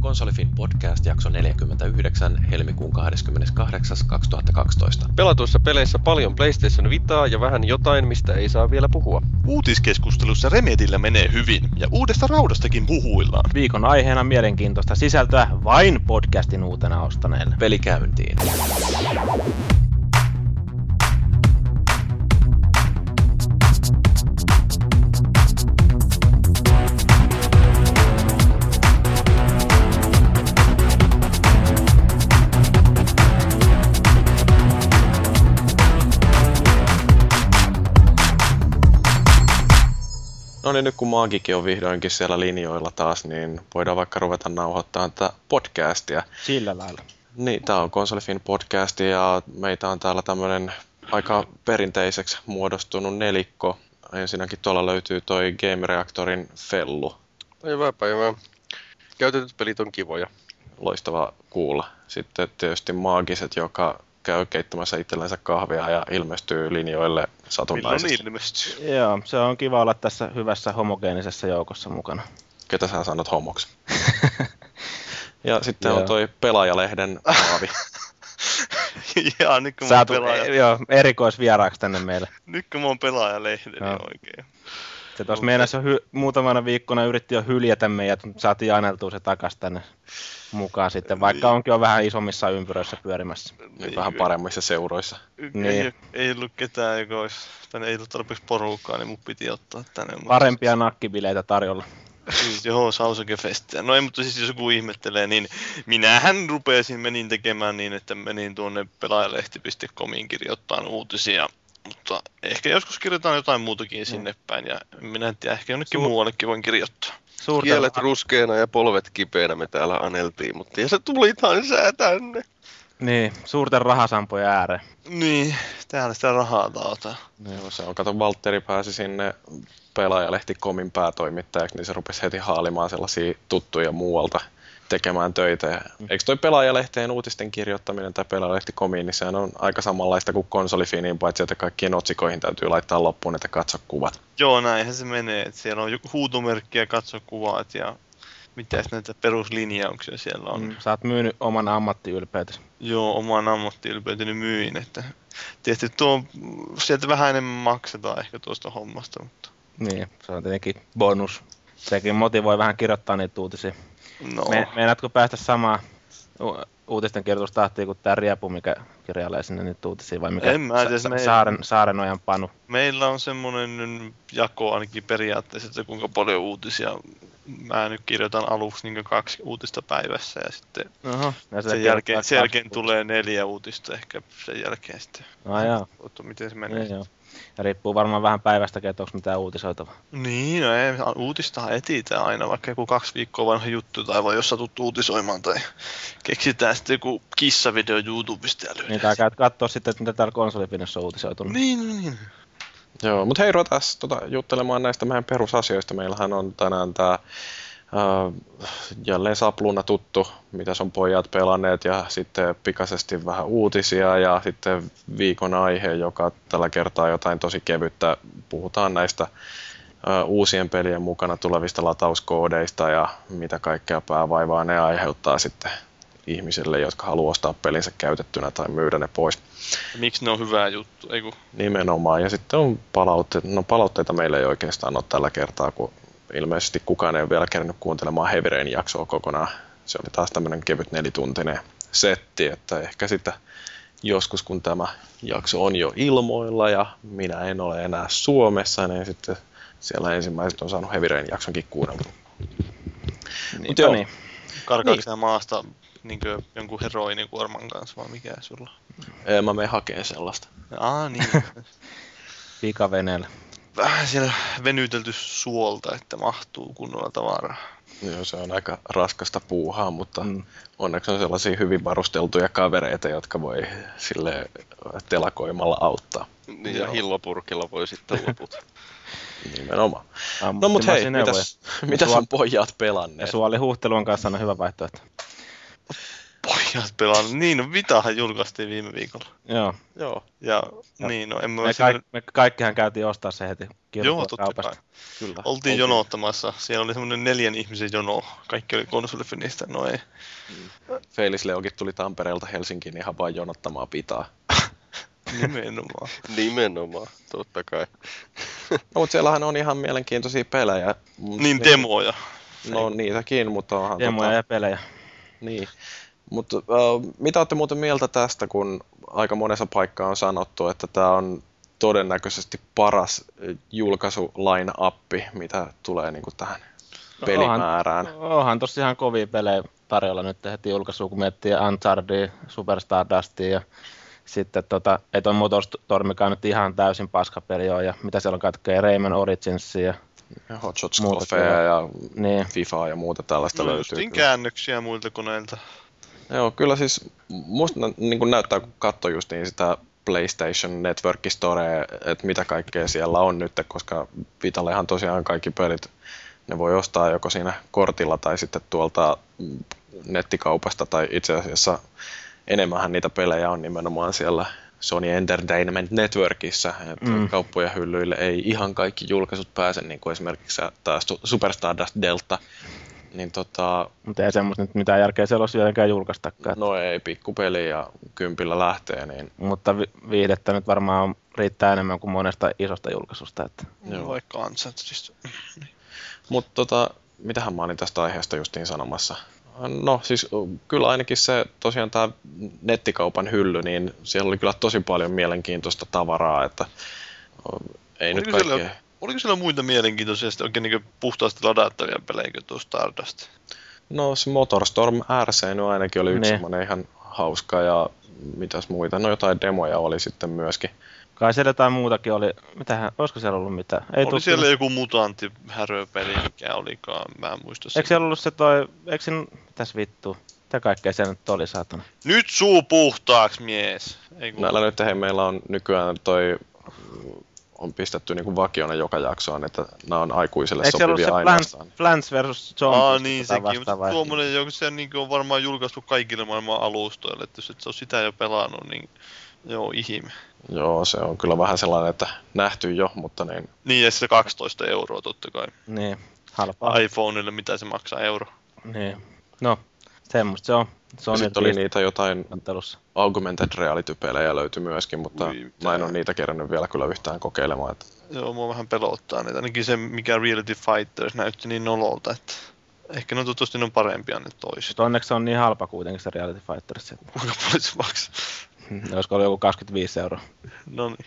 Konsolifin podcast jakso 49 helmikuun 28. 2012. Pelatuissa peleissä paljon PlayStation Vitaa ja vähän jotain, mistä ei saa vielä puhua. Uutiskeskustelussa Remedillä menee hyvin ja uudesta raudastakin puhuillaan. Viikon aiheena mielenkiintoista sisältöä vain podcastin uutena ostaneille. Pelikäyntiin. No niin, nyt kun Maagikin on vihdoinkin siellä linjoilla taas, niin voidaan vaikka ruveta nauhoittamaan tätä podcastia. Sillä lailla. Niin, tämä on Konsolifin podcast ja meitä on täällä tämmöinen aika perinteiseksi muodostunut nelikko. Ensinnäkin tuolla löytyy toi Game Reactorin Fellu. Päivää, päivää. Käytetyt pelit on kivoja. Loistava kuulla. Sitten tietysti Maagiset, joka käy keittämässä itsellensä kahvia ja ilmestyy linjoille satunnaisesti. Milloin ilmestyy? Joo, se on kiva olla tässä hyvässä homogeenisessa joukossa mukana. Ketä sä sanot homoksi? ja sitten Joo. on toi pelaajalehden Aavi. Jaa, nyt kun, mä Sä oon tulet pelaaja, joo, erikoisvieraaksi tänne meille. nyt kun mä oon pelaajalehden, niin Joo. oikein. Se tuossa meinasi jo hy- muutamana viikkona yritti jo hyljätä meidät, mutta saatiin aineltua se takas tänne mukaan sitten, vaikka Niin. onkin jo vähän isommissa ympyröissä pyörimässä. Nyt vähän paremmissa seuroissa. Niin. Ei, ei ollut ketään, joka olisi, tänne ei ollut tarpeeksi porukkaa, niin mun piti ottaa tänne. Parempia nakkibileitä tarjolla. Joo, Sausake-festiä. No ei, mutta siis jos joku ihmettelee, niin minähän rupesin menin tekemään niin, että menin tuonne pelaajalehti.comiin kirjoittaa uutisia. Mutta ehkä joskus kirjoitan jotain muutakin sinne päin ja minä en tiedä, ehkä jonnekin Su- muuallekin voin kirjoittaa. Suurten, Kielet ruskeana ja polvet kipeänä me täällä aneltiin, mutta ja se tuli sää tänne. niin, suurten rahasampojen ääreen. Niin, täällä sitä rahaa taataan. Joo, se on. Kato, Valtteri pääsi sinne pelaajalehti Komin päätoimittajaksi, niin se rupesi heti haalimaan sellaisia tuttuja muualta tekemään töitä. Ja Eikö toi pelaajalehteen uutisten kirjoittaminen tai pelaajalehti Komiin, niin sehän on aika samanlaista kuin konsolifiniin, paitsi että kaikkien otsikoihin täytyy laittaa loppuun, että katso kuvat. Joo, näinhän se menee. Että siellä on joku huutomerkki ja katso kuvat ja mitäs näitä peruslinjauksia siellä on. Mm. Sä oot myynyt oman ammattiylpeytesi. Joo, oman ammattiylpeyteni myin, että tietysti tuo, sieltä vähän enemmän maksetaan ehkä tuosta hommasta, mutta Niin, se on tietenkin bonus. Sekin motivoi vähän kirjoittaa niitä uutisia. No, Me, meinaatko päästä samaan u- uutisten kirjoitustahtiin kuin tämä Riepu, mikä kirjailee sinne niitä uutisia, vai mikä En mä tiedä, Sa- me ei- Saaren, Saarenojan Panu? meillä on semmoinen jako ainakin periaatteessa, että kuinka paljon uutisia mä nyt kirjoitan aluksi niin kaksi uutista päivässä ja sitten Oho, ja se sen jälkeen, sen jälkeen tulee neljä uutista ehkä sen jälkeen sitten. No joo, miten se menee. niin joo. Ja riippuu varmaan vähän päivästäkin, että onko mitään uutisoitavaa. Niin, no ei, uutistahan etsitään aina, vaikka joku kaksi viikkoa vanha juttu tai voi jos satut uutisoimaan tai keksitään sitten joku kissavideo YouTubesta ja. Niin tää käyt katsoa sitten, että mitä täällä konsolipinnossa on uutisoitunut. Niin, no niin. Joo, mutta hei, ruvetaan tota, juttelemaan näistä meidän perusasioista. Meillähän on tänään tämä jälleen sapluna tuttu, mitä on pojat pelanneet ja sitten pikaisesti vähän uutisia ja sitten viikon aihe, joka tällä kertaa jotain tosi kevyttä. Puhutaan näistä ää, uusien pelien mukana tulevista latauskoodeista ja mitä kaikkea päävaivaa ne aiheuttaa sitten ihmisille, jotka haluaa ostaa pelinsä käytettynä tai myydä ne pois. Miksi ne on hyvä juttu? Ei kun, Nimenomaan. Ja sitten on palautteita. No palautteita meillä ei oikeastaan ole tällä kertaa, kun ilmeisesti kukaan ei ole vielä kerännyt kuuntelemaan Heavy Rain jaksoa kokonaan. Se oli taas tämmöinen kevyt nelituntinen setti, että ehkä sitten joskus kun tämä jakso on jo ilmoilla ja minä en ole enää Suomessa, niin sitten siellä ensimmäiset on saanut Heavy Rain jaksonkin kuunneltua. Niin, joo. niin. karkaako niin. maasta niin jonkun heroinikuorman kanssa vai mikä sulla? Ee, Mä menen hakemaan sellaista. Aa niin. Pikaveneellä. Vähän siellä venytelty suolta, että mahtuu kunnolla tavaraa. Joo, se on aika raskasta puuhaa, mutta Mm. onneksi on sellaisia hyvin varusteltuja kavereita, jotka voi sille telakoimalla auttaa. Niin ja Joo. hillopurkilla voi sitten loput. Nimenomaan. No Ammattimaisia mut hei, neuvoja. mitäs, mitäs Sua- on pojat Ja pelanneet? suoli huhtelun kanssa on hyvä vaihtoehto. Pojat pelannut. Niin, no Vitahan julkaistiin viime viikolla. Joo. Joo, Ja, Ja niin, no en mä Me, siinä- kaik, me kaikkihan käytiin ostaa se heti Joo, totta kai. kaupasta. kyllä. Oltiin jonottamassa. Siellä oli semmoinen neljän ihmisen jono. Kaikki oli konsolifinistä. No ei. Feilis Leokin tuli Tampereelta Helsinkiin ihan vain jonottamaan pitaa. Nimenomaan. Nimenomaan, totta kai. No, mutta siellähän on ihan mielenkiintoisia pelejä. Niin demoja. No niitäkin, mutta onhan Demoja ja pelejä. Niin. Mutta äh, mitä olette muuten mieltä tästä, kun aika monessa paikkaa on sanottu, että tämä on todennäköisesti paras julkaisu line-appi, mitä tulee niin tähän No pelimäärään. Onhan tossa ihan kovia pelejä tarjolla nyt heti julkaisuun, kun miettii Uncharted, Super Stardustia ja sitten tota, ei toi Motorstormikaan nyt ihan täysin paskapeli ole, ja mitä siellä on kaikkea, Rayman Originsia ja Ja Hot Shots ja niin. FIFA ja muuta tällaista No löytyy. justiin kyllä. käännöksiä muilta koneilta. Joo, kyllä siis musta niin kuin näyttää, kun katsoo just niin sitä PlayStation Network Store, että mitä kaikkea siellä on nyt, koska Vitallehan tosiaan kaikki pelit, ne voi ostaa joko siinä kortilla tai sitten tuolta nettikaupasta, tai itse asiassa enemmänhän niitä pelejä on nimenomaan siellä Sony Entertainment Networkissa, että Mm. mm. kauppojen hyllyille ei ihan kaikki julkaisut pääse, niin kuin esimerkiksi tämä Super Stardust Delta, niin tota, Mutta ei semmoista nyt mitään järkeä siellä olisi jotenkään julkaistakaan. No ei, pikkupeli ja kympillä lähtee, niin Mutta vi- viihdettä nyt varmaan on, riittää enemmän kuin monesta isosta julkaisusta. Että. Joo. Vaikka Unchartedista. Mutta tota, mitähän mä olin tästä aiheesta justiin sanomassa? No siis kyllä ainakin se tosiaan tämä nettikaupan hylly, niin siellä oli kyllä tosi paljon mielenkiintoista tavaraa, että ei nyt Oliko siellä- kaikkea. Oliko siellä muita mielenkiintoisia sitten oikein niin puhtaasti ladattavia pelejä kuin Stardust? No se Motorstorm RC nyt ainakin oli yksi Niin. semmoinen ihan hauska ja mitäs muita, no jotain demoja oli sitten myöskin. Kai siellä jotain muutakin oli. Mitähän, olisiko siellä ollut mitään? Ei Oli siellä joku mutantti häröpeli, mikä olikaan, mä en muista sitä. Eikö siellä ollut se toi, eikö siinä, mitäs vittu? Mitä kaikkea siellä nyt oli, saatana? Nyt suu puhtaaksi, mies! Ei kun... Näillä nyt hei, meillä on nykyään toi on pistetty niin kuin vakiona joka jaksoon, että nämä on aikuisille Eikö siellä ollut sopivia se Plants, ainoastaan. Plants vs. Zombies? Aa, niin sekin, mutta tuommoinen, joka se niin on varmaan julkaistu kaikille maailman alustoille, että jos et sä ole sitä jo pelannut, niin joo, ihme. Joo, se on kyllä vähän sellainen, että nähty jo, mutta niin, Niin, ja se 12 euroa totta kai. Niin, halpaa. iPhoneille, mitä se maksaa euro. Niin. No, semmoista se on. On sitten oli niitä jotain ottelussa. augmented reality-pelejä löytyi myöskin, mutta Ui, mä en ole niitä kerännyt vielä kyllä yhtään kokeilemaan. Että Joo, mua vähän pelottaa niitä. Ainakin se, mikä Reality Fighters näytti niin nololta, että ehkä ne toivottavasti ne on parempia ne toiset. Mutta onneksi se on niin halpa kuitenkin se Reality Fighters. että- Kuinka paljon se maksaa? Olisiko ollut joku 25 euroa. No niin.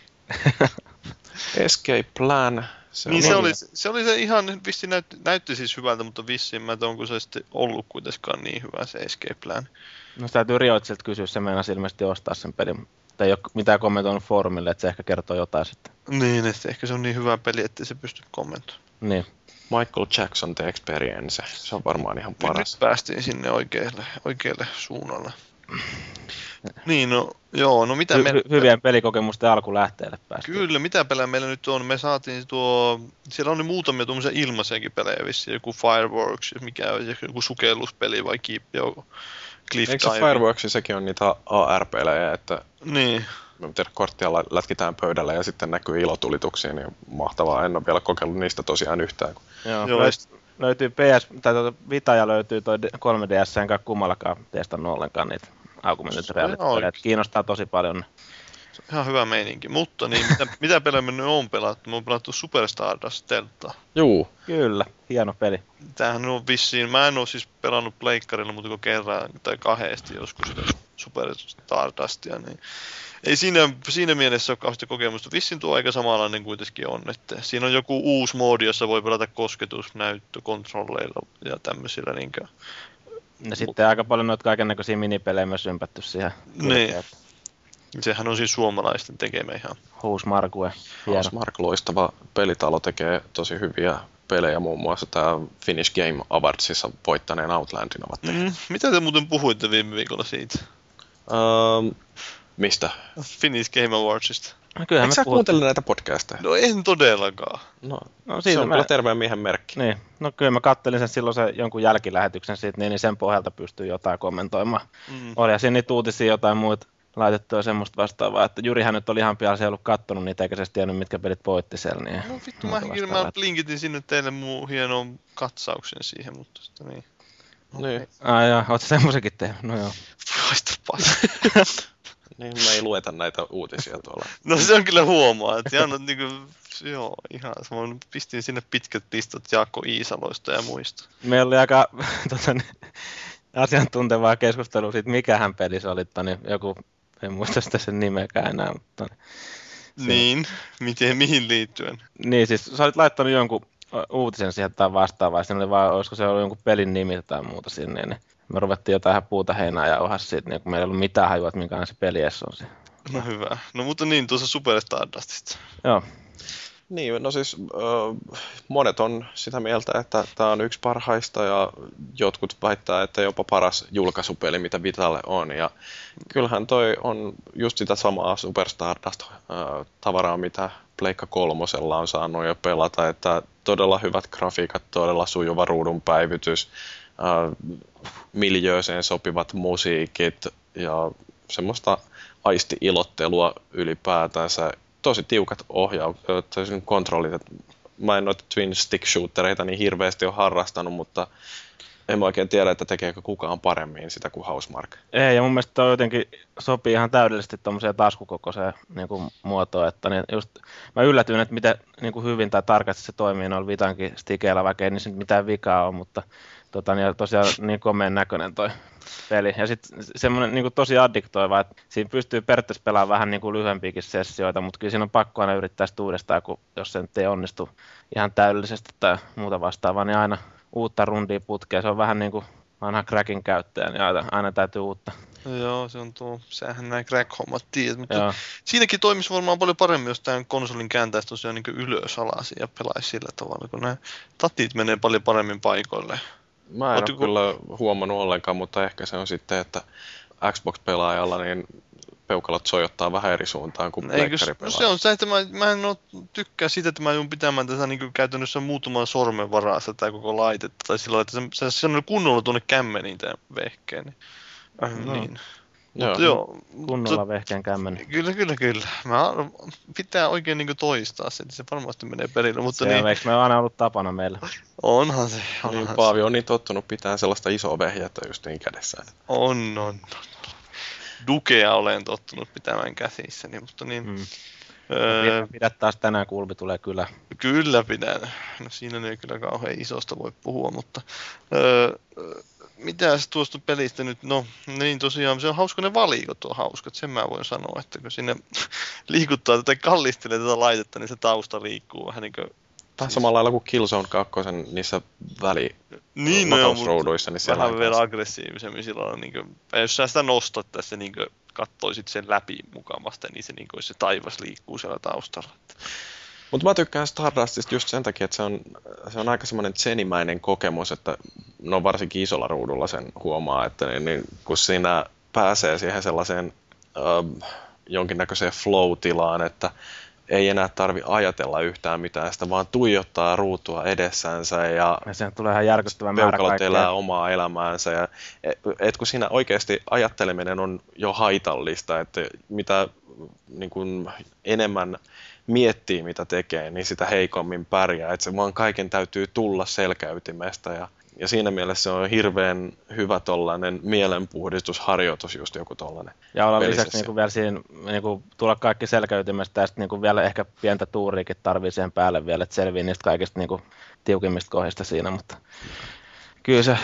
Escape Plan, se Niin on se oli, se oli se ihan, vissi näytti, näytti siis hyvältä, mutta vissiin mä onko se sitten ollut kuitenkaan niin hyvä se Escape Plan. No sitä täytyy Rioitsilta kysyä, se meinasi ilmeisesti ostaa sen pelin. Tai ei ole mitään kommentoinut foorumille, että se ehkä kertoo jotain sitten. Niin, että ehkä se on niin hyvä peli, ettei se pysty kommentoimaan. Niin. Michael Jackson The Experience. Se on varmaan ihan Nyt paras. päästiin sinne oikealle, oikealle suunnalle. Niin, no joo, no mitä Hy- me... hy- hyvien pelikokemusten alkulähteelle päästiin. Kyllä, mitä pelejä meillä nyt on? Me saatiin tuo, siellä on nyt muutamia tuommoisia ilmaisiakin pelejä vissiin, joku Fireworks, mikä on joku sukelluspeli vai Keep, joku Cliff Eikö se. Fireworks, sekin on niitä AR-pelejä, että Niin, me tiedä, korttia lä- lätkitään pöydälle ja sitten näkyy ilotulituksia, niin mahtavaa. En ole vielä kokeillut niistä tosiaan yhtään. Joo, Joo, löyt- löytyy PS, tai tuota Vita ja löytyy toi 3DS, enkä kummallakaan testannut ollenkaan niitä pelejä. että Kiinnostaa tosi paljon. se on ihan hyvä meininki. Mutta niin, mitä, mitä pelejä me nyt on pelattu? Me on pelattu Super Stardust Delta. Juu, Kyllä, hieno peli. Tämähän on vissiin, mä en oo siis pelannut pleikkarilla kuin kerran tai kahdesti joskus sitä Super Stardustia, niin ei siinä, siinä mielessä ole kauheasti kokemusta. Vissiin tuo aika samanlainen kuitenkin on, että siinä on joku uusi moodi, jossa voi pelata kosketusnäyttökontrolleilla ja tämmöisillä niinkö. Ja sitten aika paljon noita kaikennäköisiä minipelejä myös ympätty siihen. Niin. Sehän on siis suomalaisten tekemä ihan. Huus Markue. Hieno. Housemark loistava pelitalo tekee tosi hyviä pelejä, muun muassa tämä Finnish Game Awardsissa voittaneen Outlandin ovat tehneet. Mm, mitä te muuten puhuitte viime viikolla siitä? Mm. mistä? Finnish Game Awardsista. No, kyllähän Eikö me sä kuuntele näitä podcasteja? No en todellakaan. No, No, se siitä on mä- kyllä terveen miehen merkki. Niin, no kyllä mä kattelin sen silloin se jonkun jälkilähetyksen siitä, niin, niin sen pohjalta pystyy jotain kommentoimaan. Mm. Oli siinä niitä uutisia jotain muita laitettu ja semmoista vastaavaa, että Jyrihän nyt oli ihan pian se ei ollut kattonut niitä eikä se tiennyt, mitkä pelit voitti siellä. Niin No vittu, mäkin vastaavaa. mä linkitin sinne teille muu hienon katsauksen siihen, mutta sitten niin. Niin, Ai joo, oot sä semmoisenkin tehnyt? No joo. Paska. niin me ei lueta näitä uutisia tuolla. No se on kyllä huomaa, että Janot niinku, joo, ihan samoin pistin sinne pitkät listat Jaakko Iisaloista ja muista. Meillä oli aika tota, niin, asiantuntevaa keskustelua siitä, mikähän peli se oli, että niin joku, en muista sitä sen nimeäkään enää, mutta Se- Niin, miten, mihin liittyen? Niin, siis sä olit laittanut jonkun uutisen siihen tai vastaavaa, ja oli vaan, olisiko se ollut jonkun pelin nimi tai muuta sinne, niin me ruvettiin jotain ihan puuta heinää ja ohas siitä, niin kun meillä ei ollut mitään hajua, että minkälainen se peli edes on se. No hyvä. No mutta niin, tuossa Super Stardustista. Joo, Niin, no siis äh, monet on sitä mieltä, että tämä on yksi parhaista ja jotkut väittää, että jopa paras julkaisupeli, mitä Vitalle on. Ja kyllähän toi on just sitä samaa Super Stardust-tavaraa, mitä Pleikka kolmosella on saanut jo pelata, että todella hyvät grafiikat, todella sujuva ruudun päivitys, miljööseen sopivat musiikit ja semmoista aisti-ilottelua ylipäätänsä. Tosi tiukat ohjaukset, kontrollit. Mä en noita twin stick shootereita niin hirveästi ole harrastanut, mutta en mä oikein tiedä, että tekeekö kukaan paremmin sitä kuin Housemark. ei, ja mun mielestä toi jotenkin sopii ihan täydellisesti tuommoiseen taskukokoiseen niin kuin, muotoon, että niin just, mä yllätyin, että miten niin kuin hyvin tai tarkasti se toimii noilla Vitankin stikeillä, vaikka ei nyt mitään vikaa ole, mutta tota, niin tosiaan niin komeen näköinen toi peli. Ja sitten semmoinen niin tosi addiktoiva, että siinä pystyy periaatteessa pelaamaan vähän niin kuin lyhyempiäkin sessioita, mutta kyllä siinä on pakko aina yrittää sitä uudestaan, kun jos se nyt ei onnistu ihan täydellisesti tai muuta vastaavaa, niin aina uutta rundia putkea. Se on vähän niin kuin vanha crackin käyttäjä, niin aina, aina täytyy uutta. Joo, se on tuo, sähän nämä crack-hommat tiedät, mutta Joo. siinäkin toimisi varmaan paljon paremmin, jos tämän konsolin kääntäisi tosiaan niin ylös alas ja pelaisi sillä tavalla, kun nämä tatit menee paljon paremmin paikoille. Mä en ole kyllä huomannut ollenkaan, mutta ehkä se on sitten, että Xbox-pelaajalla niin peukalot sojottaa vähän eri suuntaan kuin Eikö, no se on se, että mä, mä en oo, tykkää siitä, että mä joudun pitämään tätä niin käytännössä muutaman sormen varassa tätä koko laitetta. Tai silloin, että se, se, se on kunnolla tuonne kämmeniin tämä vehkeen. Niin. Äh, No. niin. Joo. Mutta joo, Kunnolla vehkeen kämmen. Kyllä, kyllä, kyllä. Mä, pitää oikein niin toistaa se, että se varmasti menee perille, mutta Se niin, on, eikö me aina ollut tapana meillä? onhan se, Niin, onhan se. Paavi on niin tottunut pitää sellaista isoa vehjettä just niin kädessään. On, on, on. Dukea olen tottunut pitämään käsissäni, mutta niin, Mm. öö, Pidä taas tänään kulmi tulee kyllä. Kyllä pidän. No siinä ei kyllä kauhean isosta voi puhua, mutta öö, mitä tuosta pelistä nyt, no niin tosiaan se on hauska ne valikot on hauskat, sen mä voin sanoa, että kun sinne liikuttaa tätä kallistelee tätä laitetta, niin se tausta liikkuu vähän niin kuin Vähän samalla lailla kuin Killzone 2 niissä väli niin, no matausruuduissa, niin siellä vähän vielä aggressiivisemmin silloin, niin kuin, jos sä sitä nostat tässä niin kuin, kattoisit sen läpi mukamasta, niin se, niin kuin, se taivas liikkuu siellä taustalla. Mutta mä tykkään Stardustista just sen takia, että se on, se on aika semmoinen zenimäinen kokemus, että no varsinkin isolla ruudulla sen huomaa, että niin, niin, kun siinä pääsee siihen sellaiseen ähm, jonkinnäköiseen flow-tilaan, että ei enää tarvi ajatella yhtään mitään, sitä vaan tuijottaa ruutua edessänsä ja Ja sen tulee ihan järkyttävä määrä kaikkea. elää omaa elämäänsä. Ja, et, et kun siinä oikeasti ajatteleminen on jo haitallista, että mitä niin kun enemmän miettii, mitä tekee, niin sitä heikommin pärjää. Että se vaan kaiken täytyy tulla selkäytimestä ja, ja siinä mielessä se on hirveän hyvä tollainen mielenpuhdistusharjoitus, just joku tollainen. Ja olla lisäksi niin vielä siinä, niin kuin, tulla kaikki selkäytimestä ja sitten niin vielä ehkä pientä tuuriikin tarvii sen päälle vielä, että selvii niistä kaikista niin kuin, tiukimmista kohdista siinä, mutta kyllä se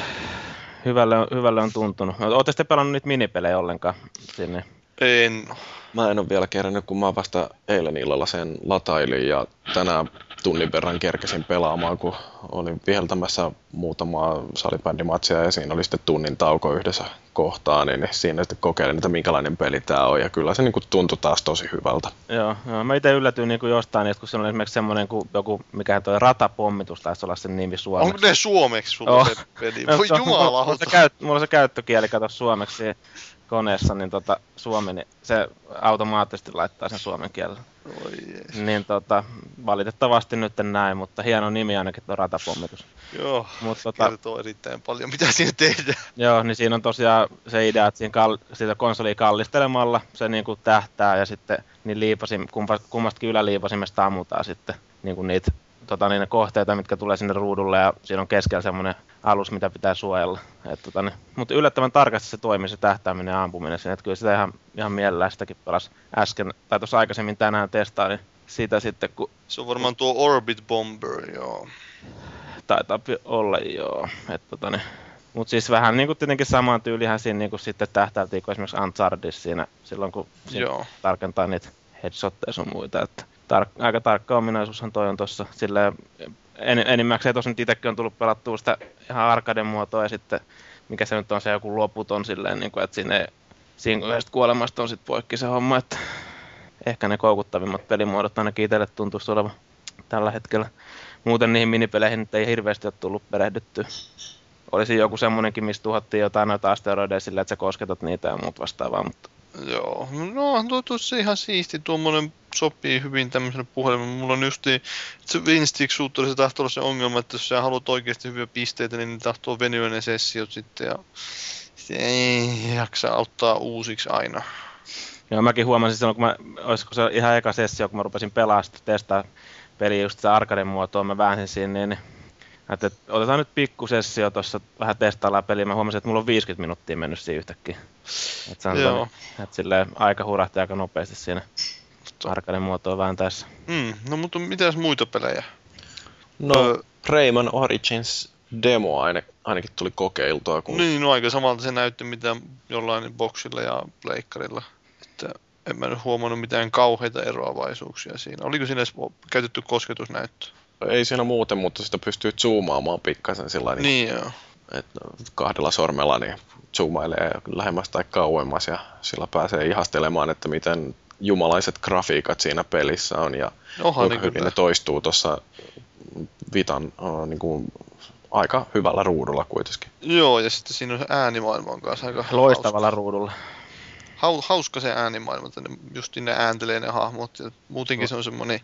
hyvälle on, hyvälle on tuntunut. Oletteko te pelannut niitä minipelejä ollenkaan sinne? En. Mä en ole vielä kerännyt, kun mä vasta eilen illalla sen latailin ja tänään tunnin verran kerkesin pelaamaan, kun olin viheltämässä muutamaa salibändimatsia ja siinä oli sitten tunnin tauko yhdessä kohtaa, niin siinä sitten kokeilin, että minkälainen peli tämä on ja kyllä se niin kuin tuntui taas tosi hyvältä. Joo, joo. mä itse yllätyin niin kuin jostain, niistä, kun se on esimerkiksi semmoinen kuin joku, mikä toi ratapommitus taisi olla sen nimi suomeksi. Onko ne suomeksi sulla Oh. se peli? No, Voi on- Mulla, mulla, se käyt, mulla se käyttökieli kato suomeksi. Koneessa, niin tota, suomi, niin se automaattisesti laittaa sen suomen kielen. Oi jees. Niin tota, valitettavasti nyt näin, mutta hieno nimi ainakin tuo ratapommitus. Joo, Mut tota- kertoo erittäin paljon, mitä siinä tehdään. Joo, niin siinä on tosiaan se idea, että siinä kall- sitä konsolia kallistelemalla se niin kuin tähtää ja sitten niin liipasim, kumpa, kummastakin yläliipasimesta ammutaan sitten niin kuin niitä tota, niin ne kohteita, mitkä tulee sinne ruudulle ja siinä on keskellä semmoinen alus, mitä pitää suojella. Et, tota, niin, mutta yllättävän tarkasti se toimii se tähtääminen ja ampuminen siinä, että kyllä sitä ihan, ihan mielellään sitäkin pelas äsken, tai tuossa aikaisemmin tänään testaa, niin sitä sitten, kun Se on varmaan tuo Orbit Bomber, joo. taitaa olla joo. Et, tota, niin, mutta siis vähän niin kuin tietenkin samaan tyylihän siinä niin kuin sitten tähtäiltiin kuin esimerkiksi Unchartedissa siinä, silloin kun siinä Joo. tarkentaa niitä headshotteja sun muita. Että tar- aika tarkka ominaisuushan toi on tuossa. Silleen, en, enimmäkseen tuossa nyt itsekin on tullut pelattua sitä ihan arkaden muotoa ja sitten mikä se nyt on se joku loputon silleen, niin kuin, että siinä, ei, siinä yhdestä kuolemasta on sitten poikki se homma, että ehkä ne koukuttavimmat pelimuodot ainakin itselle tuntuisi olevan tällä hetkellä. Muuten niihin minipeleihin nyt ei hirveästi ole tullut perehdyttyä. Olisi joku semmonenkin, missä tuhottiin jotain noita asteroideja sillä, että sä kosketat niitä ja muut vastaavaa, mutta Joo, no on tuo tuossa ihan siisti, tuommoinen sopii hyvin tämmöiselle puhelimelle. Mulla on just se Winstick se tahtoo olla se ongelma, että jos sä haluat oikeasti hyviä pisteitä, niin ne tahtoo venyä ne sessiot sitten ja sitten ei jaksa auttaa uusiksi aina. Joo, mäkin huomasin silloin, kun mä, olisiko se ihan eka sessio, kun mä rupesin pelaamaan sitä testaa peliä just sitä arkaden muotoa, mä väänsin siinä, niin, että otetaan nyt pikku sessio tuossa, vähän testaillaan peliä, mä huomasin, että mulla on 50 minuuttia mennyt siinä yhtäkkiä. Että se on Joo. Joo. että silleen aika hurahti aika nopeasti siinä arkaden muotoa vääntäessä. Mm, no mutta mitäs muita pelejä? No, Öö. Rayman Origins demo aine, ainakin tuli kokeiltua, kun Niin, no aika samalta se näytti mitä jollain boksilla ja pleikkarilla. Että en mä nyt huomannut mitään kauheita eroavaisuuksia siinä. Oliko siinä edes käytetty kosketusnäyttö? ei siinä muuten, mutta sitä pystyy zoomaamaan pikkasen sillä niin. Niin joo. että kahdella sormella niin zoomailee lähemmäs tai kauemmas ja sillä pääsee ihastelemaan, että miten jumalaiset grafiikat siinä pelissä on ja kuinka niin hyvin kyllä. ne toistuu tuossa Vitan uh, niin kuin, aika hyvällä ruudulla kuitenkin. Joo, ja sitten siinä on se äänimaailma on kanssa aika Loistavalla ruudulla. Hauska, hauska se äänimaailma, että ne, just ne ääntelee ne hahmot. Ja muutenkin se on semmoinen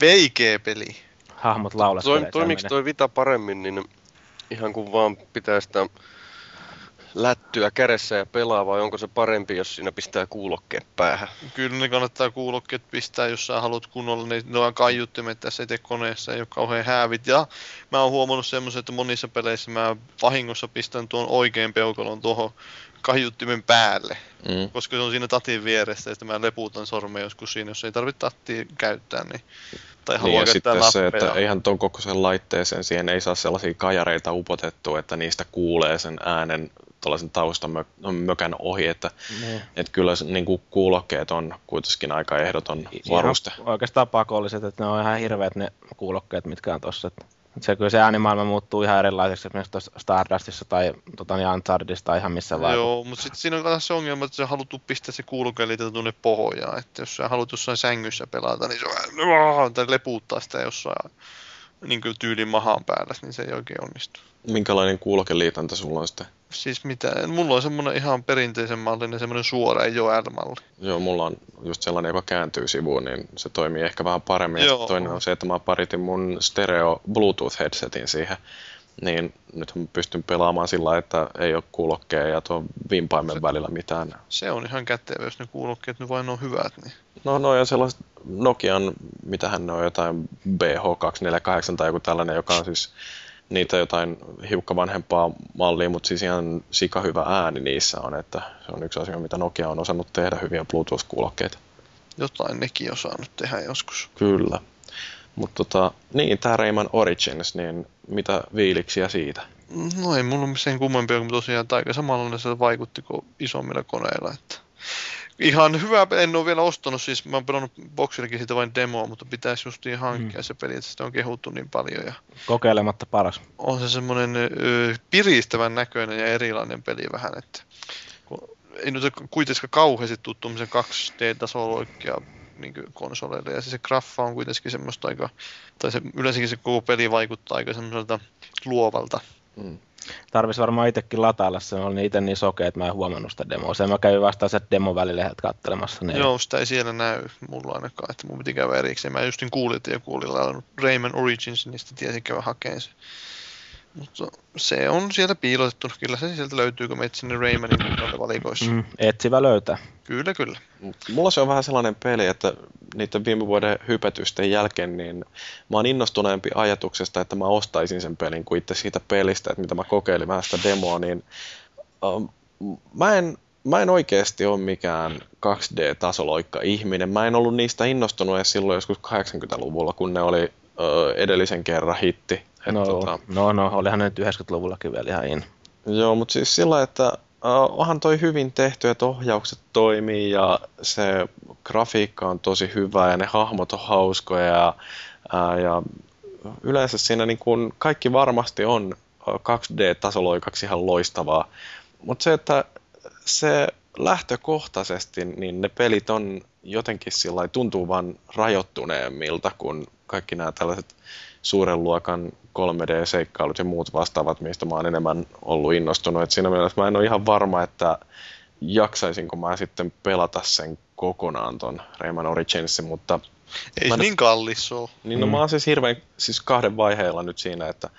veikeä peli. Hahmot Toi, laulaskelee. toimiks toi Vita paremmin, niin ihan kun vaan pitää sitä lättyä kädessä ja pelaa, vai onko se parempi, jos siinä pistää kuulokkeet päähän? Kyllä ne kannattaa kuulokkeet pistää, jos sä haluat kunnolla. Ne, ne on kaiuttimet tässä itse koneessa, ei ole kauhean häävit. Ja mä oon huomannut semmoisen, että monissa peleissä mä vahingossa pistän tuon oikein peukalon tuohon kaiuttimen päälle. Mm. Koska se on siinä tatin vieressä ja sitten mä lepuutan sormen joskus siinä, jos ei tarvitse tattia käyttää. Niin, tai Niin, haluaa ja käyttää sitten se, nappeja. että eihän ton kokoisen laitteeseen, siihen ei saa sellaisia kajareita upotettua, että niistä kuulee sen äänen tuollaisen taustamökän ohi, että Niin. et kyllä se, niin kuin kuulokkeet on kuitenkin aika ehdoton varuste. Ihan oikeastaan pakolliset, että ne on ihan hirveät ne kuulokkeet, mitkä on tossa. Että että se kyllä se äänimaailma muuttuu ihan erilaiseksi esimerkiksi tuossa Stardustissa tai tota, niin Unchartedissa tai ihan missä vaan. Joo, mutta sitten siinä on taas se ongelma, että sä haluat pistää se kuulokeliitä tuonne pohjaan. Että jos sä haluat jossain sängyssä pelata, niin se on tai lepuuttaa sitä jossain niin kuin tyylin mahan päällä, niin se ei oikein onnistu. Minkälainen kuulokeliitäntä sulla on sitten? Siis mitä, mulla on semmonen ihan perinteisen mallinen, semmonen suora, ei ole L-malli. Joo, mulla on just sellainen, joka kääntyy sivuun, niin se toimii ehkä vähän paremmin. Joo. toinen on se, että mä paritin mun stereo Bluetooth-headsetin siihen. Niin nyt mä pystyn pelaamaan sillä että ei ole kuulokkeen ja tuon vimpaimen välillä mitään. Se on ihan kätevä, jos ne kuulokkeet nyt vain on hyvät. Niin. No, no ja sellaiset Nokian, mitähän ne on, jotain BH248 tai joku tällainen, joka on siis niitä jotain hiukka vanhempaa mallia, mutta siis ihan sika hyvä ääni niissä on, että se on yksi asia, mitä Nokia on osannut tehdä hyviä Bluetooth-kuulokkeita. Jotain nekin osaa nyt tehdä joskus. Kyllä. Mutta tota, niin, tämä Rayman Origins, niin mitä viiliksiä siitä? No ei mulla ole sen kummempia, kun tosiaan aika samanlainen se vaikutti kuin isommilla koneilla. Että. Ihan hyvä, en ole vielä ostanut, siis mä oon pelannut boksillakin siitä vain demoa, mutta pitäisi justiin hankkia Mm. se peli, että sitä on kehuttu niin paljon. Ja Kokeilematta paras. on se semmoinen ö, piristävän näköinen ja erilainen peli vähän, että kun ei nyt kuitenkaan kauheasti tuttu tuommoisen 2D-tasoloikkia niin konsoleille, ja siis se graffa on kuitenkin semmoista aika, tai se, yleensäkin se koko peli vaikuttaa aika semmoiselta luovalta Mm. Tarvisi varmaan itsekin latailla se, oli itse niin sokea, että mä en huomannut sitä demoa. Se mä kävin vasta se demo välillä kattelemassa. Niin Joo, sitä ei siellä näy mulla ainakaan, että mun piti käydä erikseen. Mä justin kuulin, että joku oli Rayman Origins, niin sitten tiesin käydä hakemaan se. Mutta se on sieltä piilotettu. Kyllä se sieltä löytyy, kun menet sinne Raymanin valikoissa. Mm, etsivä löytää. Kyllä, kyllä. Mut Mulla se on vähän sellainen peli, että niiden viime vuoden hypetysten jälkeen, niin mä oon innostuneempi ajatuksesta, että mä ostaisin sen pelin kuin itse siitä pelistä, että mitä mä kokeilin vähän sitä demoa, niin um, mä en mä en oikeasti ole mikään 2D-tasoloikka ihminen. Mä en ollut niistä innostunut edes silloin joskus 80-luvulla, kun ne oli ö, edellisen kerran hitti. Et No, tota, no, no, olihan ne nyt 90-luvullakin vielä ihan in. Joo, mutta siis sillä, että uh, onhan toi hyvin tehty, että ohjaukset toimii ja se grafiikka on tosi hyvä ja ne hahmot on hauskoja ja, uh, ja yleensä siinä niin kun kaikki varmasti on uh, 2D-tasoloikaksi ihan loistavaa. Mutta se, että se lähtökohtaisesti, niin ne pelit on jotenkin sillä tuntuu vaan rajoittuneemmilta kuin kaikki nämä tällaiset suuren luokan 3D-seikkailut ja muut vastaavat, mistä mä oon enemmän ollut innostunut. Et siinä mielessä mä en ole ihan varma, että jaksaisinko mä sitten pelata sen kokonaan ton Rayman Originsin, mutta Ei Mä se en- niin kallis ole. niin no Mm. mä oon siis hirveän, siis kahden vaiheella nyt siinä, että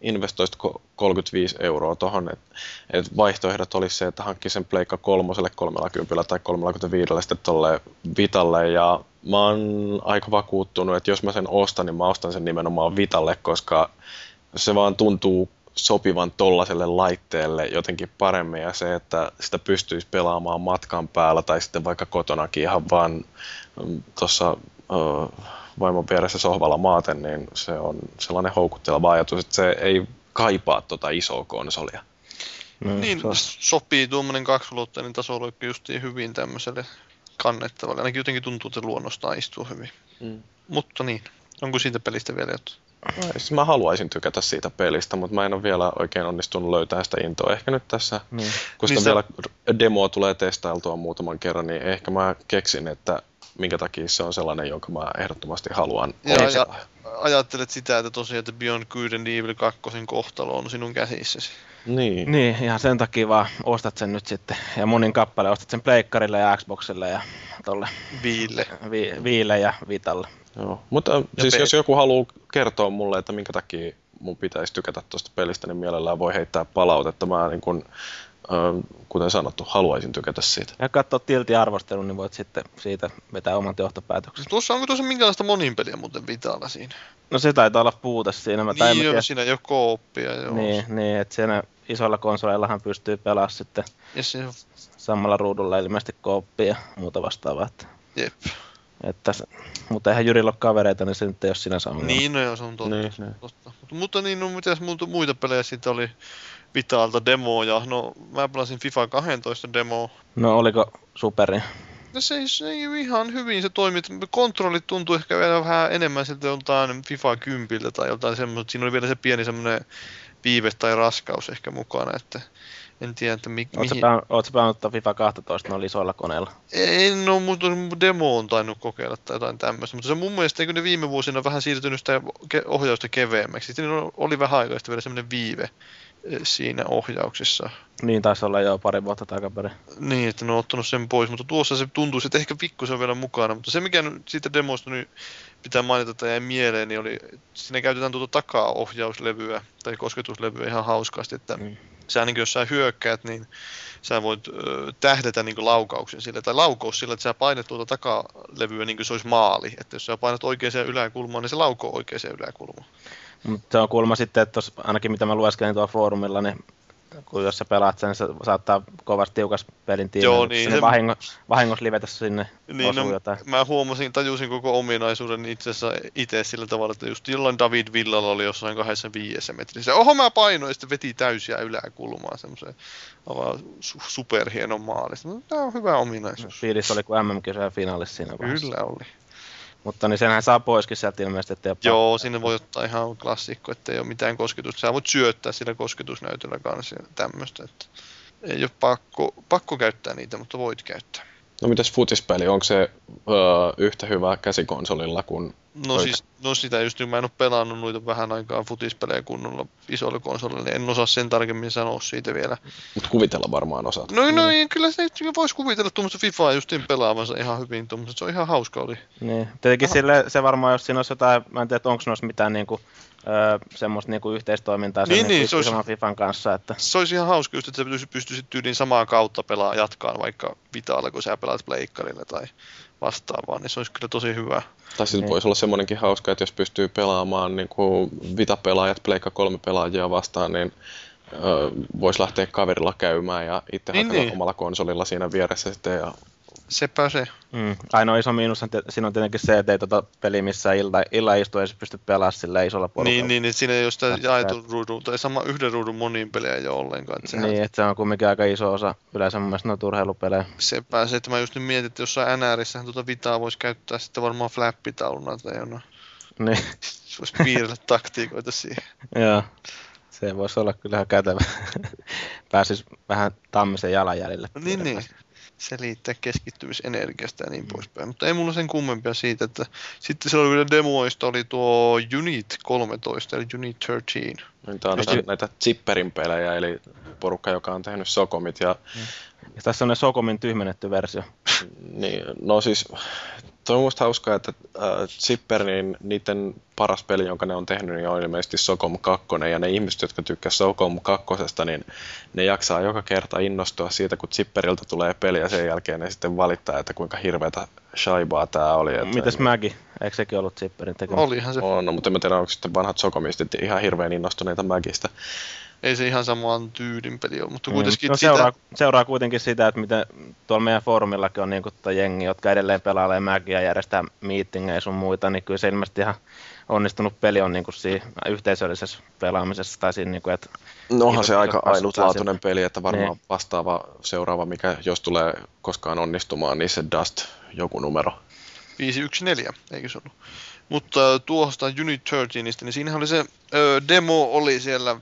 investoisit ko- 35 euroa tohon, että et vaihtoehdot olisi se, että hankki sen Pleikka kolmoselle 30 tai 35 sitten tolle Vitalle ja mä oon aika vakuuttunut, että jos mä sen ostan, niin mä ostan sen nimenomaan Vitalle, koska se vaan tuntuu sopivan tollaselle laitteelle jotenkin paremmin ja se, että sitä pystyisi pelaamaan matkan päällä tai sitten vaikka kotonakin ihan vaan tuossa vaimon vieressä sohvalla maaten, niin se on sellainen houkutteleva ajatus, että se ei kaipaa tota isoa konsolia. Mm, Niin, se on- sopii tuommoinen kaksiulotteinen tasoloikka justiin hyvin tämmöiselle kannettavalle. Ainakin jotenkin tuntuu, että se luonnostaan istuu hyvin. Mm. Mutta niin, onko siitä pelistä vielä jotain? No, siis mä haluaisin tykätä siitä pelistä, mutta mä en ole vielä oikein onnistunut löytämään sitä intoa. Ehkä nyt tässä, niin. kun sitä Niin se- vielä demoa tulee testailtua muutaman kerran, niin ehkä mä keksin, että minkä takia se on sellainen, jonka mä ehdottomasti haluan Ja, ostaa. ja ajattelet sitä, että tosiaan, että Beyond Good and Evil 2 kohtalo on sinun käsissäsi. Niin. Niin, ihan sen takia vaan ostat sen nyt sitten. Ja monin kappale ostat sen pleikkarille ja Xboxille ja tolle Viille. vi- Viille ja Vitalle. Joo. Mutta ja siis pe- jos joku haluaa kertoa mulle, että minkä takia mun pitäisi tykätä tuosta pelistä, niin mielellään voi heittää palautetta. Mä niin kun, kuten sanottu, haluaisin tykätä siitä. Ja katsoa tilti arvostelun, niin voit sitten siitä vetää omat johtopäätökset. Tuossa onko tuossa minkälaista moninpeliä muuten Vitalla siinä? No se taitaa olla puute siinä. Mä, niin, on, siinä ei ole kooppia. Joo. niin, niin, että siinä isoilla konsoleillahan pystyy pelaamaan sitten Ja se, samalla ruudulla ilmeisesti kooppia ja muuta vastaavaa. Että, jep. että, se- mutta eihän Jyrillä ole kavereita, niin se nyt ei ole sinänsä ongelma. Niin, no joo, se on totta. Niin, niin. totta. Mutta, mutta niin, no mitäs muuta, muita pelejä siitä oli Vitalta demoja. No, mä pelasin FIFA 12 demoa. No oliko superi? No se, ei- se ei ihan hyvin se toimi. Kontrollit tuntui ehkä vielä vähän enemmän siltä joltain FIFA 10 tai jotain semmoista. Siinä oli vielä se pieni semmoinen viive tai raskaus ehkä mukana, että en tiedä, että mi- Oletko mihin. pelannut tuota FIFA 12 noilla isoilla koneilla? En ole, mutta demo on tainnut kokeilla tai jotain tämmöistä, mutta se mun mielestä eikö ne viime vuosina vähän siirtynyt sitä ohjausta keveämmäksi. Sitten oli vähän aikaa vielä semmoinen viive siinä ohjauksessa. Niin taisi olla jo pari vuotta takaperin. Niin, että ne on ottanut sen pois, mutta tuossa se tuntuu, että ehkä pikkusen on vielä mukana. Mutta se, mikä nyt siitä demosta nyt pitää mainita tai jäi mieleen, niin oli, siinä käytetään tuota takaohjauslevyä tai kosketuslevyä ihan hauskasti, että Mm. sä ainakin jos sä hyökkäät, niin sä voit ö, tähdätä niin laukauksen sille, tai laukaus sillä, että sä painat tuota takalevyä niin kuin se olisi maali. Että jos sä painat oikeaan yläkulmaan, niin se laukoo oikeaan yläkulmaan. Mutta se on kuulemma sitten, että tos, ainakin mitä mä lueskelin tuolla foorumilla, niin kun jos sä pelaat sen, niin se saattaa kovasti tiukas pelin tiimeen. Joo, niin sinne se- vahingo, vahingossa livetä sinne Niin, no, jotain. mä huomasin, tajusin koko ominaisuuden itse asiassa itse sillä tavalla, että just jollain David Villalla oli jossain kahdessa viidessä metrissä. Oho, mä painoin ja sitten veti täysiä yläkulmaa semmoiseen aivan su- superhienon maalista. No, Tää on hyvä ominaisuus. Fiilis oli kuin MM-kisojen finaalissa siinä vaiheessa. Kyllä oli. Mutta niin senhän saa poiskin sieltä ilmeisesti, että Joo, sinne voi ottaa ihan klassikko, että ei ole mitään kosketusta. Sä voit syöttää sillä kosketusnäytöllä kanssa ja tämmöistä. Että ei ole pakko, pakko käyttää niitä, mutta voit käyttää. No mitäs futispeli, onko se ö, yhtä hyvä käsikonsolilla kuin No Oikein. siis, no sitä just, mä en ole pelannut noita vähän aikaa futispelejä kunnolla isolla konsolilla, niin en osaa sen tarkemmin sanoa siitä vielä. Mutta kuvitella varmaan osaat. No, no niin, kyllä se voisi kuvitella tuommoista FIFAa justiin pelaavansa ihan hyvin, tuommoista, se on ihan hauska oli. Niin, tietenkin sille, se varmaan, jos siinä olisi jotain, mä en tiedä, onko noissa mitään niinku, öö, semmoista niinku yhteistoimintaa sen Niin, niinku niin, se olisi- Fifan kanssa, että Se olisi ihan hauska just, että sä pystyisit- tyyliin samaa kautta pelaa jatkaan vaikka Vitalla, kun sä pelaat pleikkarilla tai vastaavaa, niin se olisi kyllä tosi hyvä. Tai sitten Niin. voisi olla semmoinenkin hauska, että jos pystyy pelaamaan niin kuin Vita-pelaajat, Pleikka kolme pelaajia vastaan, niin voisi lähteä kaverilla käymään ja itse Niin, hakata niin. omalla konsolilla siinä vieressä sitten. Ja, Sepä se. mm, ainoa iso miinus on, te- siinä on tietenkin se, että ei tota peli missään illa, illaistuessa pysty pelaamaan sillä isolla porukalla. Niin, niin, niin siinä ei ole sitä jaetun ruudun, tai sama yhden ruudun moniin pelejä ei ole ollenkaan. Että sehän, Niin, että se on kumminkin aika iso osa yleensä mun mielestä noita urheilupelejä. sepä se, että mä just nyt mietin, että jossain NRissähän tuota Vitaa voisi käyttää sitten varmaan flappitauluna tai jona. Niin, Se voisi piirrellä taktiikoita siihen. joo. Se voisi olla kyllä ihan kätevä. Pääsis vähän tammisen jalanjäljelle. No niin, niin. Selittää keskittymisenergiasta ja niin poispäin. Mutta ei mulla sen kummempia siitä, että sitten siellä oli vielä demoista oli tuo Unit 13, eli Unit 13. niin tämä on näitä, näitä Zipperin pelejä, eli porukka, joka on tehnyt Sokomit. Ja, Ja tässä on ne Sokomin tyhmennetty versio. niin, no siis, toi on musta hauskaa, että äh, Zipper, niin niiden paras peli, jonka ne on tehnyt, niin on ilmeisesti Sokom 2. Ja ne ihmiset, jotka tykkää Sokom 2, niin ne jaksaa joka kerta innostua siitä, kun Zipperiltä tulee peli ja sen jälkeen ne sitten valittaa, että kuinka hirveätä shaibaa tämä oli. Että Mitäs Mägi? Eikö sekin ollut Zipperin tekemä? Olihan se. On, no, mutta en mä tiedä, onko sitten vanhat Sokomistit ihan hirveän innostuneita Mägistä. Ei se ihan samaan tyylin peli ole, mutta Mm. kuitenkin no, sitä... seuraa, seuraa kuitenkin sitä, että miten tuolla meidän foorumillakin on niin kuin, jengi, jotka edelleen pelailee Mägiä ja järjestää meetingejä sun muita, niin kyllä se ilmeisesti ihan onnistunut peli on niin kuin siinä yhteisöllisessä pelaamisessa tai siinä, niin kuin, että No onhan se aika ainutlaatuinen peli, että varmaan Niin. vastaava seuraava, mikä jos tulee koskaan onnistumaan, niin se Dust joku numero. 514, eikö se ollut? Mutta äh, tuosta Unit 13, niin siinähän oli se ö, demo oli siellä äh,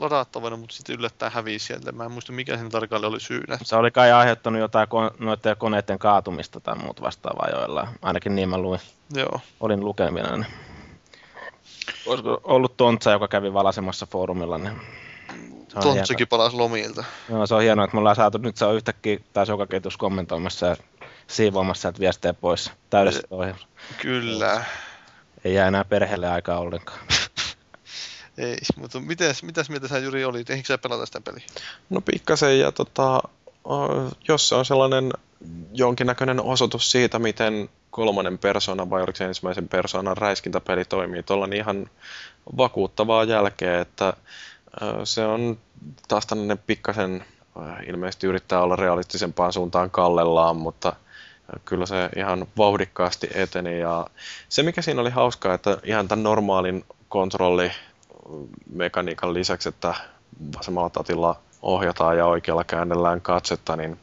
ladattavana, mutta sitten yllättäen hävisi sieltä. Mä en muista mikä sen tarkalleen oli syynä. se oli kai aiheuttanut jotain kon- noiden koneiden kaatumista tai muut vastaavaa joilla. Ainakin niin mä luin. Joo. Olin lukemina. Niin. Olisiko ollut Tontsa, joka kävi valasemassa foorumilla, niin Tontsakin palasi lomilta. joo, se on hienoa, että me ollaan saatu, nyt se on yhtäkkiä taas joka ketjus kommentoimassa ja siivoamassa sieltä viestejä pois täydessä ohjelmassa. Kyllä. Ei jää enää perheelle aikaa ollenkaan. Ei, mutta mites, mitäs mieltä sä Juri olit? Eikö sä pelata sitä peliä? No pikkasen ja tota, jos se on sellainen jonkinnäköinen osoitus siitä, miten kolmannen persoonan vai oliko se ensimmäisen persoonan räiskintäpeli toimii tuolla niin ihan vakuuttavaa jälkeen, että se on taas tämmöinen pikkasen ilmeisesti yrittää olla realistisempaan suuntaan kallellaan, mutta kyllä se ihan vauhdikkaasti eteni ja se mikä siinä oli hauskaa, että ihan tämän normaalin kontrolli mekaniikan lisäksi, että vasemmalla tatilla ohjataan ja oikealla käännellään katsetta, niin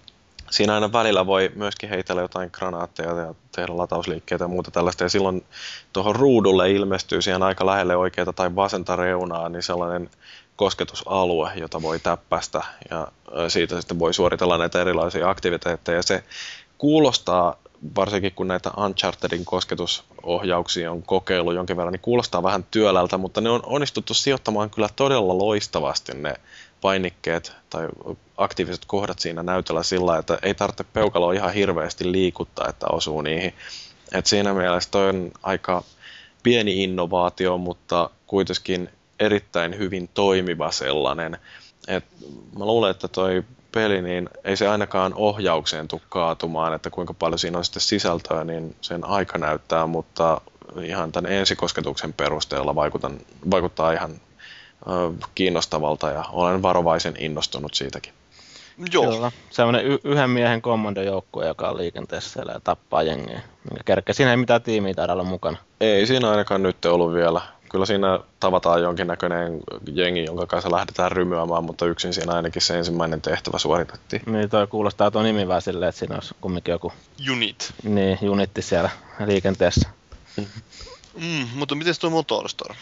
siinä aina välillä voi myöskin heitellä jotain granaatteja ja tehdä latausliikkeitä ja muuta tällaista. Ja silloin tuohon ruudulle ilmestyy siihen aika lähelle oikeata tai vasenta reunaa, niin sellainen kosketusalue, jota voi täppästä ja siitä sitten voi suoritella näitä erilaisia aktiviteetteja. Se kuulostaa, varsinkin kun näitä Unchartedin kosketusohjauksia on kokeillut jonkin verran, niin kuulostaa vähän työlältä, mutta ne on onnistuttu sijoittamaan kyllä todella loistavasti ne painikkeet tai aktiiviset kohdat siinä näytöllä sillä, että ei tarvitse peukaloa ihan hirveästi liikuttaa, että osuu niihin. Et siinä mielessä toi on aika pieni innovaatio, mutta kuitenkin erittäin hyvin toimiva sellainen. Et mä luulen, että toi peli, niin ei se ainakaan ohjaukseen tule kaatumaan, että kuinka paljon siinä on sitten sisältöä, niin sen aika näyttää, mutta ihan tämän ensikosketuksen perusteella vaikutan, vaikuttaa ihan ö, kiinnostavalta ja olen varovaisen innostunut siitäkin. Joo. Kyllä. Sellainen y- yhden miehen kommandojoukkue, joka on liikenteessä siellä ja tappaa jengiä. Minkä kerkeä. Siinä ei mitään tiimiä taida olla mukana. Ei siinä ainakaan nyt ollut vielä. Kyllä siinä tavataan jonkinnäköinen jengi, jonka kanssa lähdetään rymyämään, mutta yksin siinä ainakin se ensimmäinen tehtävä suoritettiin. Niin toi kuulostaa tuo nimi vähän silleen, että siinä olisi kumminkin joku Unit. niin, unitti siellä liikenteessä. Mm, mutta miten tuo Motorstorm?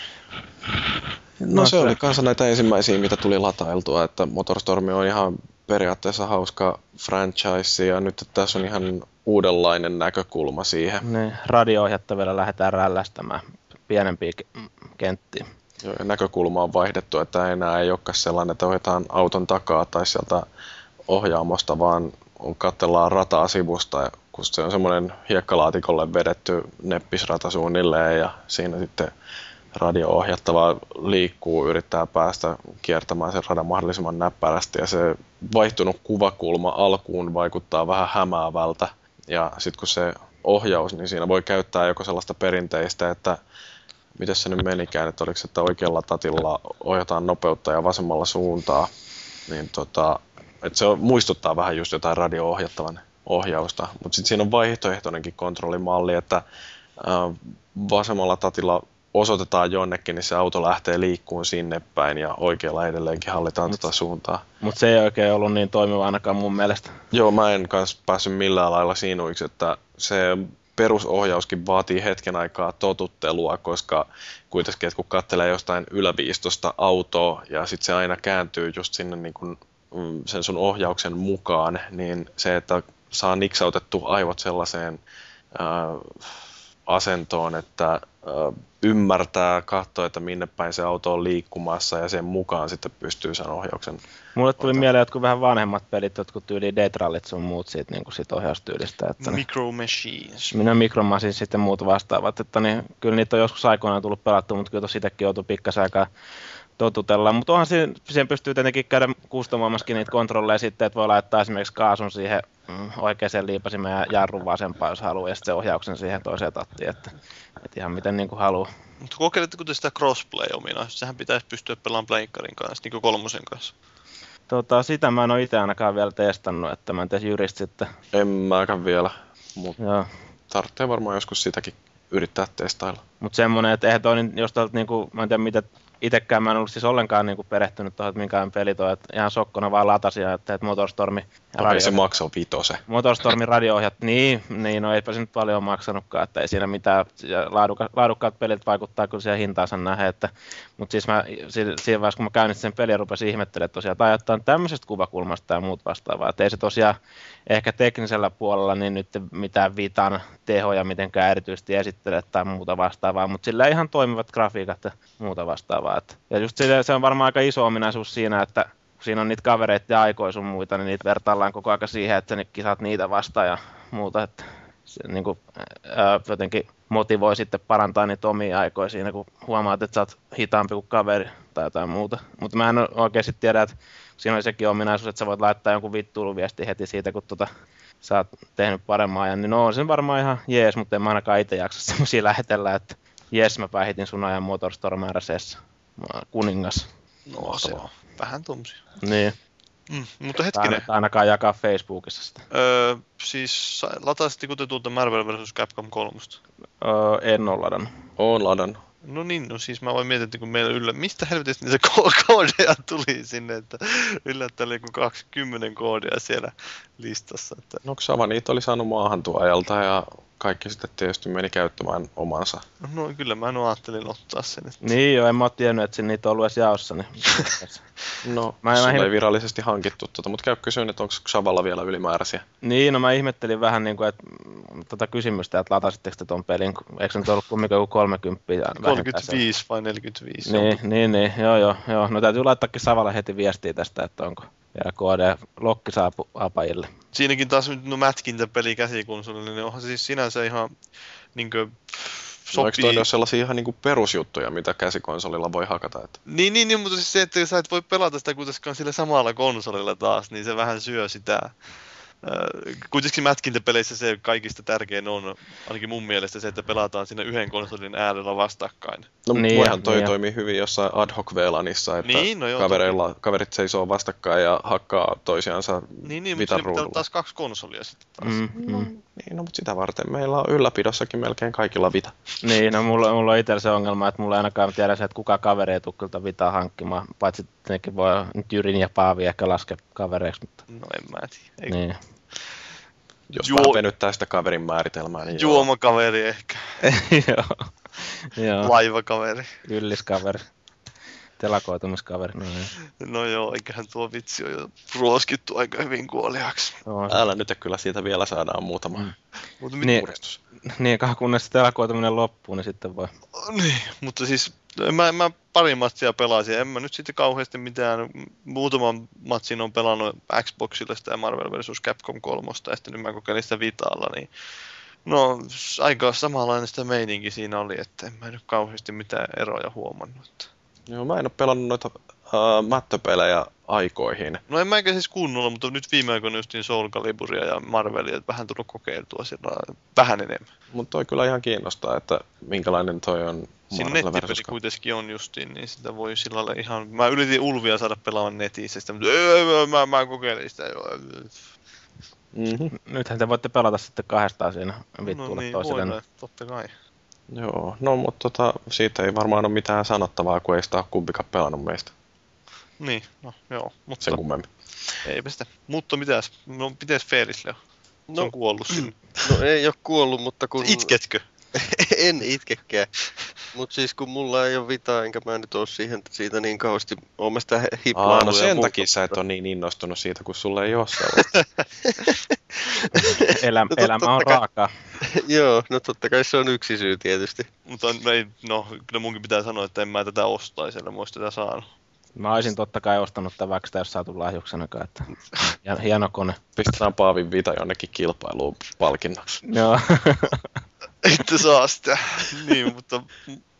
No, No se, se- oli kanssa näitä ensimmäisiä, mitä tuli latailtua, että Motorstorm on ihan periaatteessa hauska franchise ja nyt tässä on ihan uudenlainen näkökulma siihen. Niin, radio-ohjattavilla lähdetään rällästämään pienempiä kenttiä. Joo, ja näkökulma on vaihdettu, että enää ei olekaan sellainen, että ohjataan auton takaa tai sieltä ohjaamosta, vaan katsellaan rataa sivusta, kun se on semmoinen hiekkalaatikolle vedetty neppisrata suunnilleen ja siinä sitten radio-ohjattava liikkuu, yrittää päästä kiertämään sen radan mahdollisimman näppärästi ja se vaihtunut kuvakulma alkuun vaikuttaa vähän hämäävältä ja sitten kun se ohjaus, niin siinä voi käyttää joko sellaista perinteistä, että miten se nyt menikään, että oliko se, että oikealla tatilla ohjataan nopeutta ja vasemmalla suuntaa, niin tota, että se muistuttaa vähän just jotain radio-ohjattavan ohjausta, mutta sitten siinä on vaihtoehtoinenkin kontrollimalli, että vasemmalla tatilla osoitetaan jonnekin, niin se auto lähtee liikkuun sinne päin ja oikealla edelleenkin hallitaan tätä suuntaa. Mutta se ei oikein ollut niin toimiva ainakaan mun mielestä. Joo, mä en kanssa päässyt millään lailla siinuiksi, että se perusohjauskin vaatii hetken aikaa totuttelua, koska kuitenkin, että kun katselee jostain yläviistosta autoa ja sitten se aina kääntyy just sinne niin kuin mm, sen sun ohjauksen mukaan, niin se, että saa niksautettu aivot sellaiseen äh, asentoon, että äh, ymmärtää, katsoa, että minne päin se auto on liikkumassa ja sen mukaan sitten pystyy sen ohjauksen Mulle tuli ottaa. mieleen jotkut vähän vanhemmat pelit, jotkut tyyli Detrallit sun muut siitä, niin kuin siitä ohjaustyylistä. Että Micro niin, Machines. Minä Micro Machines sitten muut vastaavat. Että niin, kyllä niitä on joskus aikoinaan tullut pelattua, mutta kyllä tuossa itsekin joutuu pikkasen aikaa totutella. Mutta onhan siihen, siihen pystyy tietenkin käydä kustomoimaskin niitä kontrolleja sitten, että voi laittaa esimerkiksi kaasun siihen mm, oikeaan liipasimeen ja jarrun vasempaan, jos haluaa, ja sitten se ohjauksen siihen toiseen tattiin, että, että ihan miten niin kuin haluaa. Mutta kokeilitteko te sitä crossplay-ominaisuutta? Sehän pitäisi pystyä pelaamaan Pleikkarin kanssa, niin kuin kolmosen kanssa. Tota, sitä mä en ole itse ainakaan vielä testannut, että mä en tee jurist sitten. En mäkään vielä, mutta tarvitsee varmaan joskus sitäkin yrittää testailla. Mutta semmoinen, että eihän toi, jos tolta, niinku, mä en tiedä mitä itsekään mä en ollut siis ollenkaan niin kuin perehtynyt tuohon, että minkään peli toi, että ihan sokkona vaan latasin että, että Motorstormi. Okei, okay, se maksaa vitose. Motorstormin radio niin, niin, no eipä se nyt paljon maksanutkaan, että ei siinä mitään, laadukka, laadukkaat pelit vaikuttaa kyllä siihen hintaansa nähdä, että, mutta siis mä, siinä vaiheessa kun mä käynnistin sen pelin ja rupesin ihmettelemään tosiaan, että ajattelen tämmöisestä kuvakulmasta ja muut vastaavaa, että ei se tosiaan ehkä teknisellä puolella niin nyt mitään vitan tehoja mitenkään erityisesti esittele tai muuta vastaavaa, mutta sillä ihan toimivat grafiikat ja muuta vastaavaa. Että, ja just se, se on varmaan aika iso ominaisuus siinä, että siinä on niitä kavereita ja aikoja sun muita, niin niitä vertaillaan koko ajan siihen, että sä kisat niitä vastaan ja muuta. Että se niin kuin, ää, jotenkin motivoi sitten parantaa niitä omia aikoja siinä, kun huomaat, että sä oot hitaampi kuin kaveri tai jotain muuta. Mutta mä en oikeasti tiedä, että siinä on sekin ominaisuus, että sä voit laittaa jonkun vittuuluviesti heti siitä, kun tota, sä oot tehnyt paremman ajan, niin no on se varmaan ihan jees, mutta en mä ainakaan itse jaksa semmosia lähetellä, että jees mä päihitin sun ajan Motorstorm RSS. Kuningas. No se on vähän tommosia. Niin. Mm, mutta hetkinen. Ainakaan jakaa Facebookissa sitä. Öö, siis latasitteko te tuolta Marvel vs. Capcom 3? Öö, en ole ladannut. Oon ladannut. No niin, no siis mä voin miettiä, että kun meillä yllä... Mistä helvetistä niitä koodeja tuli sinne, että yllättäen oli 20 koodia siellä listassa. Että... No Xava niitä oli saanut maahantuojalta ja kaikki sitten tietysti meni käyttämään omansa. No kyllä mä en ajattelin ottaa sen. Että... Niin joo, en mä ole tiennyt, että niitä on ollut edes jaossa. Niin... no, mä, mä ei virallisesti hankittu tota, mutta käy kysyä, että onko Xavalla vielä ylimääräisiä. Niin, no mä ihmettelin vähän niin kuin, että tota kysymystä, että latasitteko te ton pelin, eikö se nyt ollut kumminkin joku 30 35 vai 45? Niin, niin, niin, joo, joo, joo. No täytyy laittaakin Savalla heti viestiä tästä, että onko vielä KD lokki apajille. Siinäkin taas nyt no mätkintäpeli käsikonsolille, niin onhan se siis sinänsä ihan niin kuin, sopii. No eikö toi ole sellaisia ihan niin kuin perusjuttuja, mitä käsikonsolilla voi hakata? Että... Niin, niin, niin, mutta siis se, että sä et voi pelata sitä kuitenkaan sillä samalla konsolilla taas, niin se vähän syö sitä kuitenkin mätkintäpeleissä se kaikista tärkein on, ainakin mun mielestä se, että pelataan siinä yhden konsolin äärellä vastakkain. No niin, voihan toi niin toimii hyvin jossain ad hoc VLANissa, että niin, no joo, kavereilla, toki. kaverit seisoo vastakkain ja hakkaa toisiansa Niin, niin mutta pitää taas kaksi konsolia sitten taas. Mm, mm. No, niin, no, mutta sitä varten meillä on ylläpidossakin melkein kaikilla Vita. Niin, no mulla, mulla on itsellä se ongelma, että mulla ei ainakaan tiedä se, että kuka kaveri ei tule kyllä Vitaa hankkimaan, paitsi tietenkin voi nyt Jyrin ja Paavi ehkä laskea kavereiksi. Mutta... No en mä tiedä. Niin. Jos Juo... venyttää sitä kaverin määritelmää, niin Juomakaveri ehkä. joo. joo. Laivakaveri. Ylliskaveri. Telakoitumiskaveri. No, niin. No joo, eiköhän tuo vitsi ole jo ruoskittu aika hyvin kuoliaksi. Joo. Älä nyt kyllä siitä vielä saadaan muutama Mm. Mutta Niin. puristus. Niin, kauan kunnes se telakoituminen loppuu, niin sitten voi. Niin, mutta siis mä, mä pari matsia pelasin. En mä nyt sitten kauheasti mitään. Muutaman matsin on pelannut Xboxilla sitä Marvel vs. Capcom 3 ja sitten nyt mä kokeilin sitä Vitalla, niin No, aika samanlainen sitä meininki siinä oli, että en mä nyt kauheasti mitään eroja huomannut. Joo, mä en ole pelannut noita uh, mättöpelejä aikoihin. No en mäkään siis kunnolla, mutta nyt viime aikoina justiin Soul Caliburia ja Marvelia, että vähän tullut kokeiltua sillä vähän enemmän. Mutta toi kyllä ihan kiinnostaa, että minkälainen toi on Siinä Marvel nettipeli versus- kuitenkin on justiin, niin sitä voi sillä lailla ihan... Mä yritin Ulvia saada pelaamaan netissä, sitä, mutta öö, mä, mä kokeilin sitä jo. Mhm. Nythän te voitte pelata sitten kahdestaan siinä No vittuilla niin, toisille. voidaan, totta kai. Joo, no mutta tota, siitä ei varmaan ole mitään sanottavaa, kun ei sitä ole kumpikaan pelannut meistä Niin, no joo, mutta sen kummemmin. eipä sitä. Mutta mitäs, no pitäis Feelisle on? Se No, on kuollut sinne. no ei ole kuollut, mutta kun... Itketkö? en itkekään. Mutta siis kun mulla ei ole vitaa, enkä mä nyt ole siihen, siitä niin kauheasti, oon mä sitä Aa, no sen muuta. takia sä et ole niin innostunut siitä, kun sulla ei ole sellaista. Elä, totta elämä on kai. raakaa. Joo, no totta kai se on yksi syy tietysti. Mutta no ei, no kyllä munkin pitää sanoa, että en mä tätä ostaisi, ellei mä ois tätä saanut. Mä olisin totta kai ostanut tämän vaikka sitä, jos saatu lahjuksenakaan. Että... Hieno, hieno kone. Pistetään Paavin Vita jonnekin kilpailuun palkinnoksi. Joo. Ette saa sitä. niin, mutta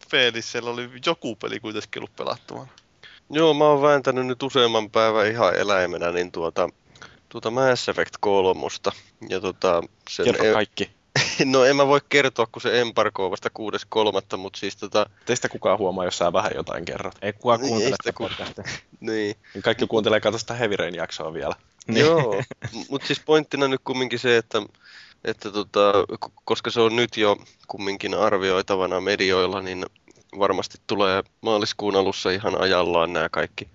Feelisellä oli joku peli kuitenkin ollut pelattavana. Joo, mä oon vääntänyt nyt useamman päivän ihan eläimenä, niin tuota, tuota Mass Effect 3. Ja tota, sen Kerro e- kaikki. no en mä voi kertoa, kun se embargo on vasta 6.3., mutta siis tota, Teistä kukaan huomaa, jos sä vähän jotain kerrot. Ei kukaan Niin, kuuntele ei sitä sitä ku- podcastia. niin. Niin Kaikki kuuntelee katso sitä Heavy Rain jaksoa vielä. Niin. Joo, mutta siis pointtina nyt kumminkin se, että, että tota, koska se on nyt jo kumminkin arvioitavana medioilla, niin varmasti tulee maaliskuun alussa ihan ajallaan nämä kaikki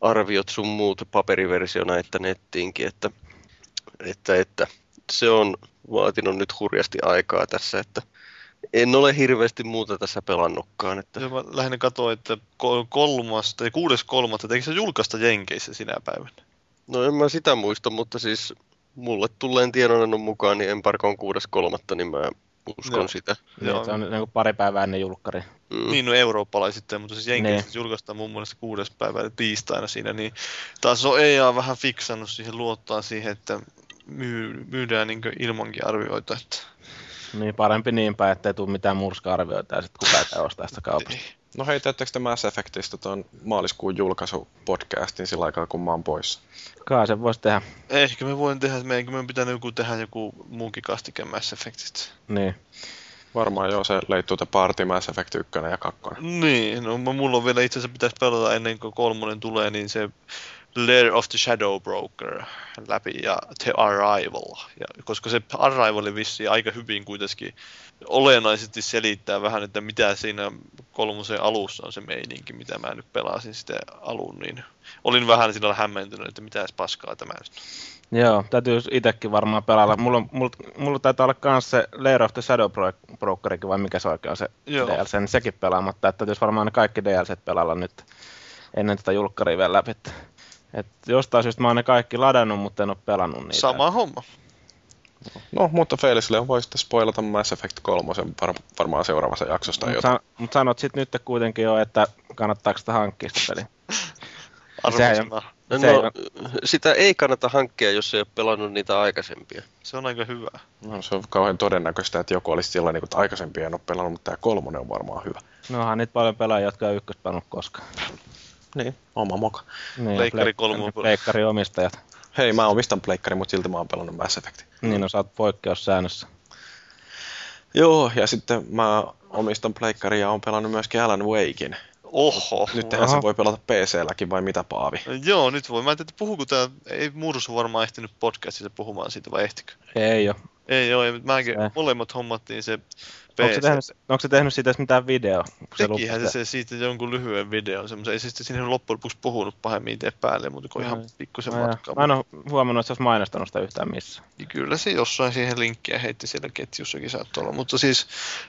arviot sun muut paperiversiona että nettiinkin, että, että, että se on vaatinut nyt hurjasti aikaa tässä, että en ole hirveästi muuta tässä pelannutkaan, että Ja mä lähinnä katsoin, että ko- kolmas tai kuudes kolmatta, eikö se julkaista Jenkeissä sinä päivänä? No en mä sitä muista, mutta siis mulle tulleen tiedonannon mukaan niin Embargo on 6.3. niin mä uskon Joo. sitä. Joo. Niin, se on niin kuin pari päivää ennen julkkari. Mm. Niin, no eurooppalaisittain, mutta siis Jenkeissä Niin. se julkaistaan mun mielestä kuudes päivä eli tiistaina siinä, niin taas on EA vähän fiksannut siihen, luottaa siihen, että myy, myydään niin ilmankin arvioita, että Niin parempi niin päin, ettei tule mitään murska-arvioita ja sitten kukaan ei ostaa sitä kaupasta. No hei, teettekö te Mass Effectistä tuon maaliskuun julkaisupodcastin sillä aikaa, kun mä oon poissa? Kai se voisi tehdä. ehkä me voin tehdä, meidän meidän pitää joku tehdä joku muunkin kastike Mass Effectistä. Niin. Varmaan joo, se leittuu te Party Mass Effect 1 ja 2. Niin, no mulla on vielä itse asiassa pitäisi pelata ennen kuin kolmonen tulee, niin se Lair of the Shadow Broker läpi ja The Arrival. Ja, koska se Arrival vissiin aika hyvin kuitenkin olennaisesti selittää vähän, että mitä siinä kolmosen alussa on se meininki, mitä mä nyt pelasin sitä alun, niin olin vähän sillä hämmentynyt, että mitä paskaa tämä nyt. Joo, täytyy itsekin varmaan pelailla. Mulla, on- mulla, mulla taitaa olla myös se Lair of the Shadow Bro- Brokerikin, vai mikä se oikein on se Joo. DLC, niin sekin pelaamatta. Että täytyisi varmaan ne kaikki DLC pelailla nyt ennen tätä julkkaria vielä läpi. Et, jostain syystä mä oon ne kaikki ladannut, mutta en ole pelannut niitä. Sama homma. No, mutta Felisille voi sitten spoilata Mass Effect 3 var- varmaan seuraavassa jaksossa tai Mutta jotain. san, mut sanot sitten nyt kuitenkin jo, että kannattaako sitä hankkia sitä peliä. Se ei Arvosana. No, Se ei sitä ei kannata hankkia, jos ei ole pelannut niitä aikaisempia. Se on aika hyvä. No, se on kauhean todennäköistä, että joku olisi sellainen, niin kuin, että aikaisempi en ole pelannut, mutta tämä kolmonen on varmaan hyvä. No onhan niitä paljon pelaajia, jotka ei ykkös pelannut koskaan. Niin, oma moka. Niin, Pleikkari pleik- kolmo- Pleikkari omistajat. Hei, mä omistan pleikkari, mutta silti mä oon pelannut Mass Effectin. Niin, no sä oot poikkeussäännössä. Joo, ja sitten mä omistan pleikkari ja oon pelannut myöskin Alan Wakein. Oho. Nyt tehän se voi pelata PC-lläkin vai mitä Paavi? Joo, nyt voi. Mä en tiedä, puhuuko tää, ei Mursu varmaan ehtinyt podcastissa puhumaan siitä vai ehtikö? Ei oo. Ei joo, ei, mutta mäkin, Se- molemmat hommattiin se Onko se, PC. tehnyt, onko se tehnyt siitä mitään video? Tekihän se, se siitä jonkun lyhyen videon, semmoisen, ei se sitten sinne loppujen lopuksi puhunut pahemmin itse päälle, mutta kun ihan Ai. pikkusen No matkaa. Mä en ole huomannut, että se olisi mainostanut sitä yhtään missään. Niin Kyllä se jossain siihen linkkiä heitti siellä ketjussakin saattoi olla, mutta siis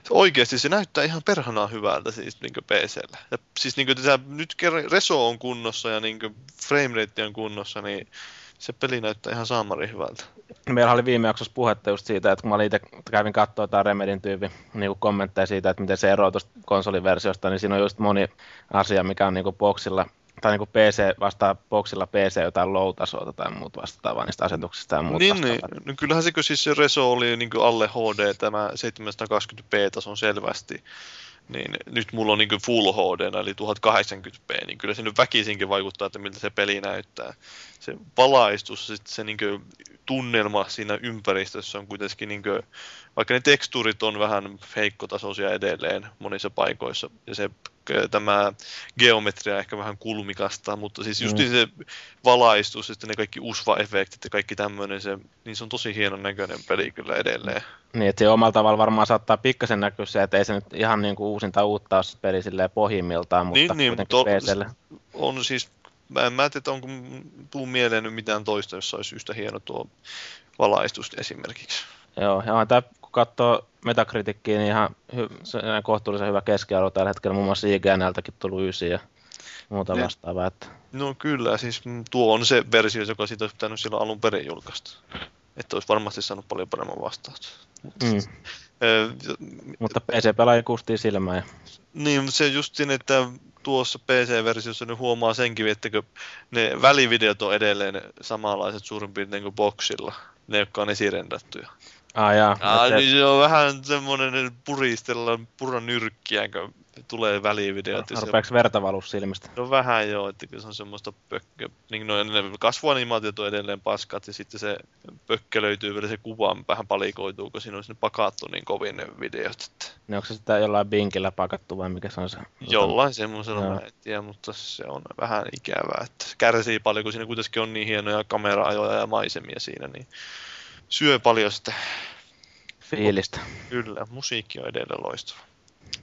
oikeasti se näyttää ihan perhanaa hyvältä siis niin PCllä. Ja siis niin kuin nyt kerran reso on kunnossa ja niin framerate on kunnossa, niin se peli näyttää ihan saamari hyvältä. Meillä oli viime jaksossa puhetta just siitä, että kun mä itse kävin katsoa jotain Remedin tyypin niin kommentteja siitä, että miten se eroaa tuosta konsoliversiosta, niin siinä on just moni asia, mikä on niin kuin boxilla, tai niin kuin PC vastaa boxilla PC jotain low-tasoa tai muut vastaavaa niistä asetuksista ja muut Niin, niin. No kyllähän se, kun siis se reso oli niin alle HD, tämä 720p-tason selvästi, niin nyt mulla on niin Full HD, eli 1080p, niin kyllä se nyt väkisinkin vaikuttaa, että miltä se peli näyttää. Se valaistus, sit se niin tunnelma siinä ympäristössä on kuitenkin, niin kuin, vaikka ne tekstuurit on vähän heikkotasoisia edelleen monissa paikoissa, ja se tämä geometria ehkä vähän kulmikasta, mutta siis just Mm. se valaistus, sitten ne kaikki usva-efektit ja kaikki tämmöinen, se, niin se on tosi hienon näköinen peli kyllä edelleen. Niin, että se omalla tavalla varmaan saattaa pikkasen näkyä se, että ei se nyt ihan niin kuin uusinta uutta ole peli silleen pohjimmiltaan, mutta Niin, niin, kuitenkin to-. On siis, mä en mä tiedä, onko tuu mieleen nyt mitään toista, jossa olisi yhtä hieno tuo valaistus esimerkiksi. Joo, ja on tämä, katsoo Metacritickiä, niin ihan hy- kohtuullisen hyvä keskiarvo tällä hetkellä. Muun muassa IGNltäkin tullut ysi ja muuta Niin. vastaavaa. Että, No kyllä, siis tuo on se versio, joka siitä olisi pitänyt silloin alun perin julkaista. Että olisi varmasti saanut paljon paremman vastauksen. mm. Mutta PC-pelaaja kustii silmään. Niin, se justin, että tuossa PC-versiossa nyt huomaa senkin, että ne välivideot on edelleen samanlaiset suurin piirtein kuin boxilla, ne jotka on esirendattuja. Ah, jaa, Ah, niin se on vähän semmoinen puristellaan puran nyrkkiä, kun tulee välivideot. ja se- Rupeeko verta valua silmistä? No vähän joo, että se on semmoista pökkö. Niin no, ne kasvuanimaatiot on edelleen paskat ja sitten se pökkö löytyy vielä se kuva vähän palikoituu, kun siinä on sinne pakattu niin kovin ne videot. Että Niin onko se sitä jollain binkillä pakattu vai mikä se on se? jollain semmoisella Joo. mä en tiedä, mutta se on vähän ikävää. Että se kärsii paljon, kun siinä kuitenkin on niin hienoja kamera-ajoja ja maisemia siinä, niin syö paljon sitä. Fiilistä. Kyllä, musiikki on edelleen loistava.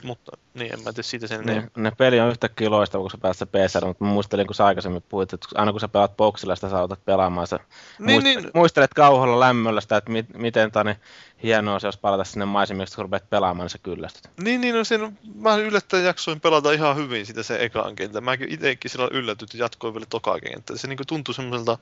Mutta niin, en mä tiedä siitä sen enempää. ne peli on yhtäkkiä loistava, kun sä pääset PC, mutta mä muistelin, kun sä aikaisemmin puhuit, että aina kun sä pelaat boxilla, sitä sä otat pelaamaan. Sä Niin, muistelet, niin. muistelet kauholla lämmöllä sitä, että mit, miten tani hienoa se olisi palata sinne maisemiksi, kun rupeat pelaamaan, niin sä kyllästyt. Niin, niin no sen, mä yllättäen jaksoin pelata ihan hyvin sitä se ekaan kenttä. Mäkin itsekin sillä yllätyt ja jatkoin vielä tokaa kenttä. Se niinku tuntui semmoiselta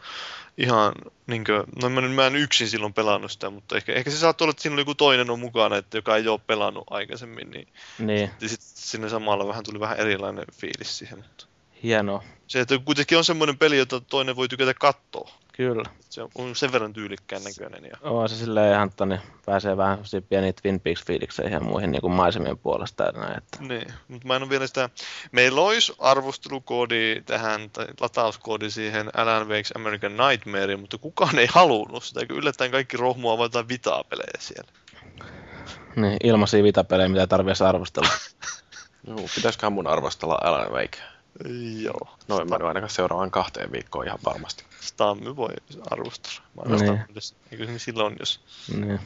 ihan, niinku, no mä, mä en yksin silloin pelannut sitä, mutta ehkä, ehkä se saattoi olla, että siinä oli joku toinen on mukana, että joka ei ole pelannut aikaisemmin, niin Niin, ja sit sinne samalla vähän tuli vähän erilainen fiilis siihen. Mutta hienoa. se, että kuitenkin on semmoinen peli, jota toinen voi tykätä katsoa. Kyllä. Se on sen verran tyylikkään näköinen. Ja... On se silleen ihan, että niin pääsee vähän semmoisiin pieniin Twin Peaks-fiilikseihin ja muihin niin kuin maisemien puolesta ja näin. Että. Niin, mutta mä en ole vielä sitä... Meillä olisi arvostelukoodi tähän, tai latauskoodi siihen Alan Wake's American Nightmare, mutta kukaan ei halunnut sitä, kun yllättäen kaikki rohmua jotain vitaa-pelejä siellä. Niin, ilmaisia vitapelejä, mitä ei tarvitse arvostella. Juu, pitäisiköhän mun arvostella Alan Wake? Joo. No en mä nyt ainakaan seuraavaan kahteen viikkoon ihan varmasti. Stammy voi arvostella. Mä Niin. niin. Eikö se silloin, jos... niin.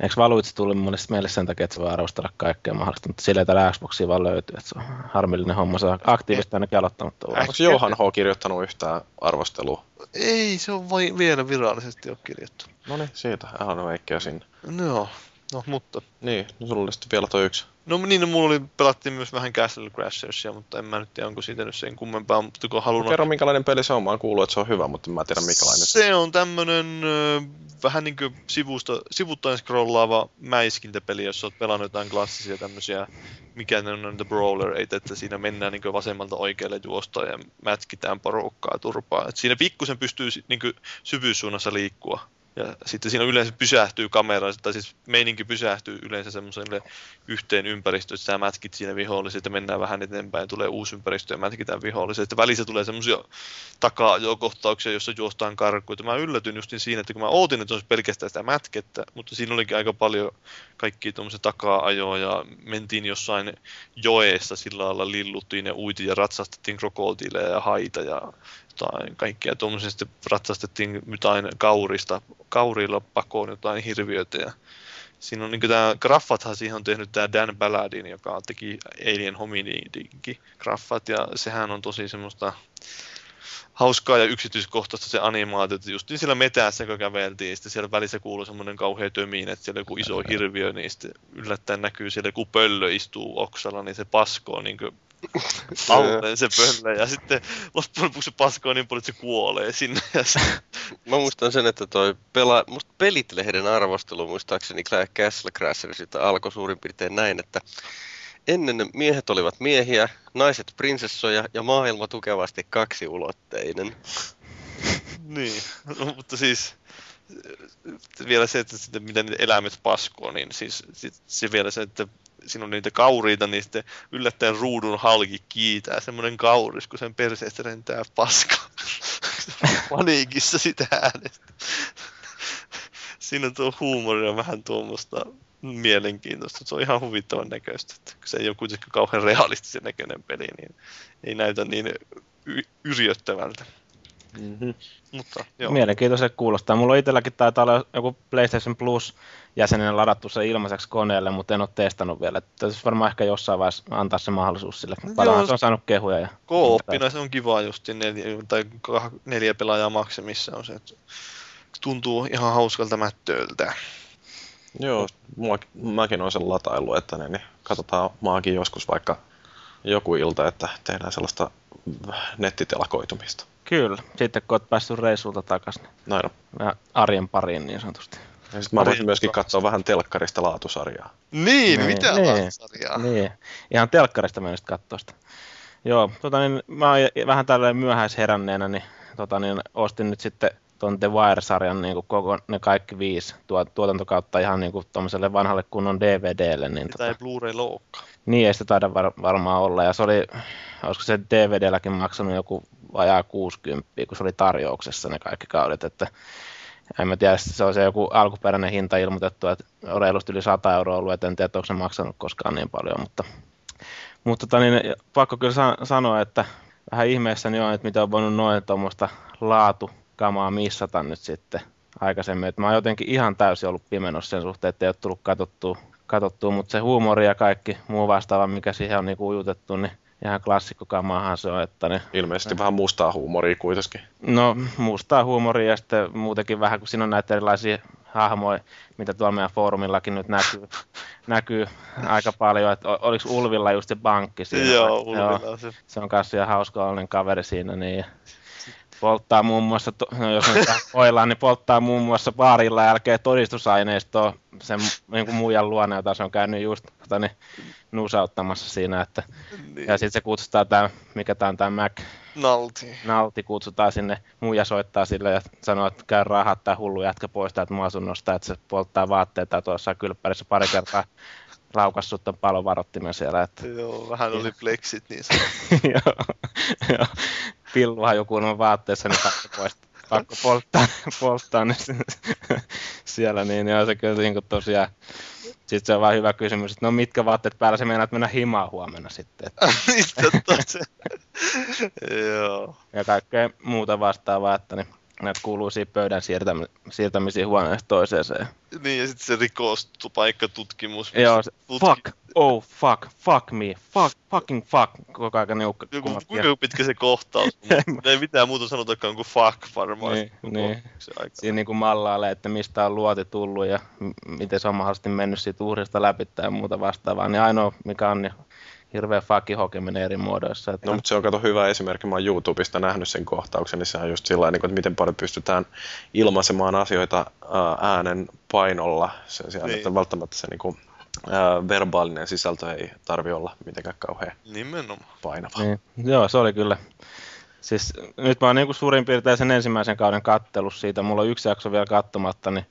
Eikö Valuitsi tullut mielestä meille sen takia, että se voi arvostella kaikkea mahdollista, mutta sillä ei täällä Xboxia vaan löytyy, että se on harmillinen homma. Se on aktiivisesti ainakin aloittanut tuolla. Äh. Onko Johan H. kirjoittanut yhtään arvostelua? Ei, se on vain vielä virallisesti ole kirjattu. No niin, siitä Alan Wakea sinne. No, no mutta... Niin, no sulla oli sitten vielä toi yksi. No niin, no, mulla oli, pelattiin myös vähän Castle Crashersia, mutta en mä nyt tiedä, onko siitä nyt sen kummempaa, mutta kun halunnut... Kerro minkälainen peli se on, mä oon kuullut, että se on hyvä, mutta en mä tiedä minkälainen. Se on tämmönen ö, vähän niin kuin sivusta, sivuttain scrollaava mäiskintäpeli, jos oot pelannut jotain klassisia tämmöisiä, mikä ne on noita brawlereita, että siinä mennään niin vasemmalta oikealle juosta ja mätkitään porukkaa turpaa. Et siinä pikkusen pystyy niin syvyyssuunnassa liikkua. Ja sitten siinä yleensä pysähtyy kamera, tai siis meininki pysähtyy yleensä semmoiselle yhteen ympäristöön, että sä mätkit siinä viholliset ja mennään vähän eteenpäin, tulee uusi ympäristö ja mätkitään viholliset. Sitten välissä tulee semmoisia takaa kohtauksia, jossa juostaan karkuun. Mä yllätyin justin siinä, että kun mä ootin, että olisi pelkästään sitä mätkettä, mutta siinä olikin aika paljon kaikki tuommoisia takaa-ajoa ja mentiin jossain joessa sillä lailla lilluttiin ja uitiin ja ratsastettiin krokotiileja ja haita ja tai kaikkea tuommoisia. Sitten ratsastettiin jotain kaurista, kaurilla pakoon jotain hirviötä ja Siinä on niin tämä graffathan siihen on tehnyt tämä Dan Balladin, joka teki Alien Hominidinkin graffat, ja sehän on tosi semmoista hauskaa ja yksityiskohtaista se animaatio, että just niin siellä metässä, kun käveltiin, sitten siellä välissä kuuluu semmoinen kauhea tömiin, että siellä joku iso hirviö, niin sitten yllättäen näkyy siellä joku pöllö istuu oksalla, niin se paskoo niin kuin se pöllö, ja sitten loppujen lopuksi se paskoo niin paljon, että se kuolee sinne. Ja se... Mä muistan sen, että toi pela, musta Pelit-lehden arvostelu, muistaakseni Castle Crasher sitä alkoi suurin piirtein näin, että Ennen miehet olivat miehiä, naiset prinsessoja ja maailma tukevasti kaksiulotteinen. niin, no, mutta siis vielä se, että sitten miten ne eläimet paskoo, niin siis se vielä se, että siinä on niitä kauriita, niin sitten yllättäen ruudun halki kiitää semmoinen kauris, kun sen perseestä rentää paska. Paniikissa sitä äänestä. Siinä tuo huumori on vähän tuommoista mielenkiintoista. Se on ihan huvittavan näköistä. Että se ei ole kuitenkaan kauhean realistisen näköinen peli, niin ei näytä niin y- yrjöttävältä. Mm-hmm. Mutta, joo. Mielenkiintoista kuulostaa. Mulla itselläkin taitaa olla joku PlayStation Plus jäsenenä ladattu se ilmaiseksi koneelle, mutta en ole testannut vielä. Täytyisi varmaan ehkä jossain vaiheessa antaa se mahdollisuus sille. Paljon se on saanut kehuja. Ja Kooppina se on kiva just neljä, tai neljä pelaajaa maksimissa on se, että tuntuu ihan hauskalta mättööltä. Joo, mua, mäkin olen sen latailu, että niin, niin katsotaan maakin joskus vaikka joku ilta, että tehdään sellaista nettitelakoitumista. Kyllä, sitten kun olet päässyt reissulta takaisin. Niin Näin on. arjen pariin niin sanotusti. Ja sitten mä voisin myöskin katsoa vähän telkkarista laatusarjaa. Niin, niin mitä niin, laatusarjaa? Niin, ihan telkkarista mä sitten katsoa sitä. Joo, tota niin, mä oon vähän tällainen myöhäisheränneenä, niin, tota niin ostin nyt sitten tuon The Wire-sarjan niin kuin koko, ne kaikki viisi tuot, tuotantokautta ihan niin kuin vanhalle kunnon DVDlle. Niin Sitä tota, ei Blu-ray loukka. Niin, ei sitä taida var, varmaan olla. Ja se oli, olisiko se DVDlläkin maksanut joku vajaa 60, kun se oli tarjouksessa ne kaikki kaudet. Että en mä tiedä, se on se joku alkuperäinen hinta ilmoitettu, että on reilusti yli 100 euroa ollut, että en tiedä, onko se maksanut koskaan niin paljon, mutta, mutta tota, niin, pakko kyllä sa- sanoa, että vähän ihmeessäni on, että mitä on voinut noin tuommoista laatu kamaa missata nyt sitten aikaisemmin. Et mä oon jotenkin ihan täysin ollut pimenossa sen suhteen, että ei ole tullut katsottua, katsottua mutta se huumori ja kaikki muu vastaava, mikä siihen on niinku ujutettu, niin ihan klassikkokamaahan se on. Että ne, Ilmeisesti ne, vähän mustaa huumoria kuitenkin. No mustaa huumoria ja sitten muutenkin vähän, kun siinä on näitä erilaisia hahmoja, mitä tuolla meidän foorumillakin nyt näkyy, näkyy aika paljon, että oliko Ulvilla just se bankki siinä? Joo, Ulvilla Joo, se. Se on kanssa ihan hauska olen kaveri siinä, niin polttaa muun muassa, no jos nyt hoillaan, niin polttaa muun muassa baarilla jälkeen todistusaineistoa sen niin kuin muijan luona, jota se on käynyt just tota, niin, nuusauttamassa siinä, että, niin. ja sitten se kutsutaan tämä, mikä tämä on tämä Mac, Nalti. Nalti kutsutaan sinne, muija soittaa sille ja sanoo, että käy rahat tämä hullu jätkä pois täältä asunnosta, että se polttaa vaatteita tuossa kylppärissä pari kertaa laukassut ton palovarottimen siellä. Että... Joo, vähän oli pleksit niin joo, joo, pilluhan joku on vaatteessa, niin pakko, pois, pakko polttaa, polttaa ne siellä, niin joo, se kyllä niin kuin tosiaan, sitten se on vaan hyvä kysymys, että no mitkä vaatteet päällä se meinaat mennä himaan huomenna sitten. Että. Joo. Ja kaikkea muuta vastaavaa, että niin näitä kuuluisia pöydän siirtämisiä huoneesta toiseen. Niin, ja sitten se rikostupaikkatutkimus. Joo, se, tutki... fuck, oh fuck, fuck me, fuck, fucking fuck, koko ajan niukka. Joku, kuinka pitkä se kohtaus? ei mitään muuta sanotakaan kuin fuck varmaan. Niin, niin. Siinä niin kuin mallaalle, että mistä on luoti tullut ja m- miten se on mahdollisesti mennyt siitä uhrista läpi ja muuta vastaavaa. Niin ainoa, mikä on, niin hirveä fucking hokeminen eri muodoissa. Että... No, mutta se on kato hyvä esimerkki. Mä oon YouTubesta nähnyt sen kohtauksen, niin se on just sillä niin että miten paljon pystytään ilmaisemaan asioita äänen painolla sen sijaan, niin. että välttämättä se niin kuin, ää, verbaalinen sisältö ei tarvi olla mitenkään kauhean Nimenomaan. painava. Niin. Joo, se oli kyllä. Siis nyt mä oon niin kuin suurin piirtein sen ensimmäisen kauden kattelus siitä. Mulla on yksi jakso vielä katsomatta, niin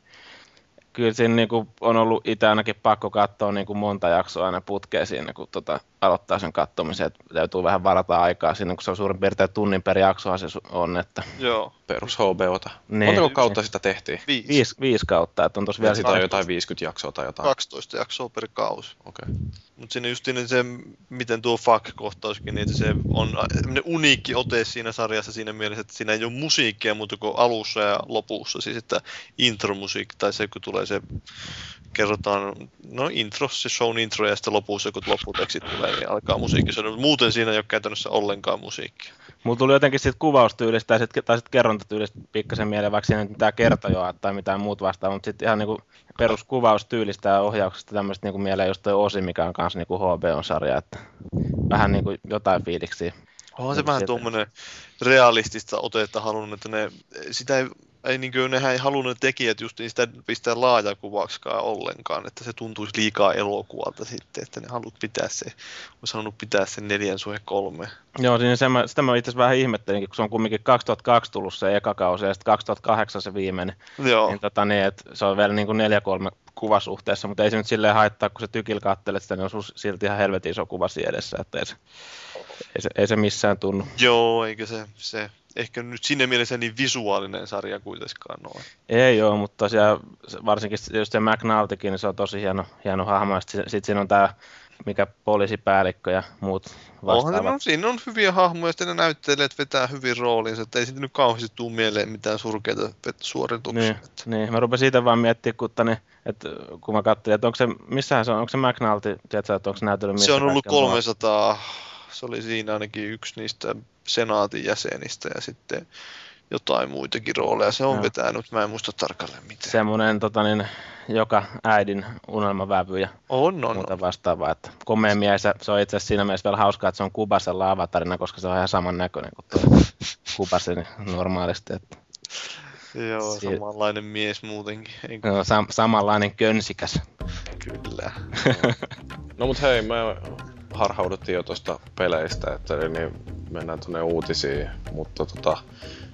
kyllä siinä niin kuin on ollut itse ainakin pakko katsoa niin kuin monta jaksoa aina putkeen siinä, kun tota, aloittaa sen katsomisen, että täytyy vähän varata aikaa sinne, kun se on suurin piirtein tunnin per jaksoa se on, että Joo. Perus HBOta. Niin. Montako kautta sitä tehtiin? Viisi. viisi, viisi kautta, että on tossa vielä Sitä on jotain 50 jaksoa tai jotain. 12 jaksoa per kausi. Okei. Mutta siinä just se, miten tuo fuck-kohtauskin, niin että se on semmoinen uniikki ote siinä sarjassa siinä mielessä, että siinä ei ole musiikkia muuta kuin alussa ja lopussa. Siis että intromusiikki tai se, kun tulee se, kerrotaan, no intro, se shown intro ja sitten lopussa, kun lopputekstit tulee, niin alkaa musiikki. On, muuten siinä ei ole käytännössä ollenkaan musiikkia. Mulla tuli jotenkin siitä kuvaustyylistä tai sitten tai kerrontatyylistä pikkasen mieleen, vaikka siinä ei mitään kertojoa tai mitään muut vastaavaa, mutta sitten ihan niinku peruskuvaustyyllistä ja ohjauksesta tämmöistä niinku mieleen just toi Osi, mikä on kanssa niinku HBO-sarja, että vähän niinku jotain fiiliksiä. Onhan se vähän tuommoinen realistista otetta halunnut, että ne, sitä ei, ei niin kuin, nehän ei halunnut tekijät just niin sitä pistää laajakuvaksikaan ollenkaan, että se tuntuisi liikaa elokuvalta sitten, että ne haluat pitää se, olisi halunnut pitää sen neljän suhe kolme. Joo, siinä se, mä, sitä mä itse vähän ihmettelinkin, kun se on kumminkin 2002 tullut se eka kausi ja sitten 2008 se viimeinen. Joo, Niin, tota, niin, että se on vielä niin kuin 4-3 kuvasuhteessa, mutta ei se nyt silleen haittaa, kun se tykillä kattelet sitä, niin on silti ihan helvetin iso kuva siinä edessä, että ei se, ei se, ei se missään tunnu. joo, eikä se, se ehkä nyt siinä mielessä niin visuaalinen sarja kuitenkaan ole. Ei ole, mutta se- varsinkin just se McNaltykin, niin se on tosi hieno, hieno hahmo. Sitten sit siinä on tämä, mikä poliisipäällikkö ja muut Onhan vastaavat. no, siinä on hyviä hahmoja, sitten ne näyttelijät vetää hyvin roolinsa, että ei siitä nyt kauheasti tule mieleen mitään surkeita suorituksia. Niin, niin, mä rupesin siitä vaan miettimään, kun, tani, että kun mä katselin, että onko se, missähän se on, onko se McNulty, tiedätkö, että onko se näytellyt missä Se on ollut kaikkialla muualla? 300, se oli siinä ainakin yksi niistä senaatin jäsenistä ja sitten jotain muitakin rooleja se on Joo. vetänyt, mä en muista tarkalleen mitä. Semmoinen tota, niin, joka äidin unelmavävy ja On, on, muuta on. vastaavaa. Että komea mies se on itse asiassa siinä mielessä vielä hauskaa, että se on Kubasella avatarina, koska se on ihan saman näköinen kuin tuo Kubasi normaalisti. Että, Joo, Sie- samanlainen mies muutenkin. Ei, se on sam- samanlainen könsikäs. kyllä. No mut hei, me harhauduttiin jo tuosta peleistä, että eli niin mennään tuonne uutisiin, mutta tota,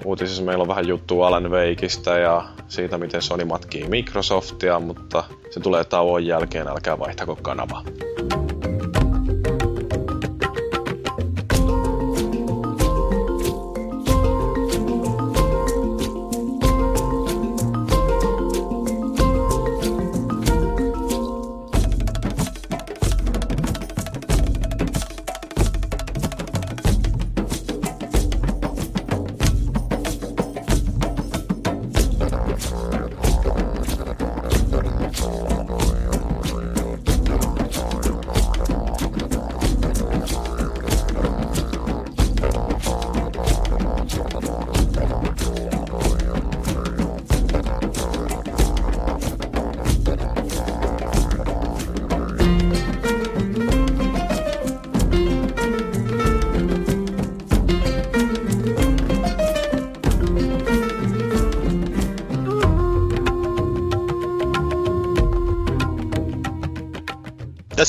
uutisissa meillä on vähän juttua Alan Wakeista ja siitä, miten Sony matkii Microsoftia, mutta se tulee tauon jälkeen, älkää vaihtako kanavaa.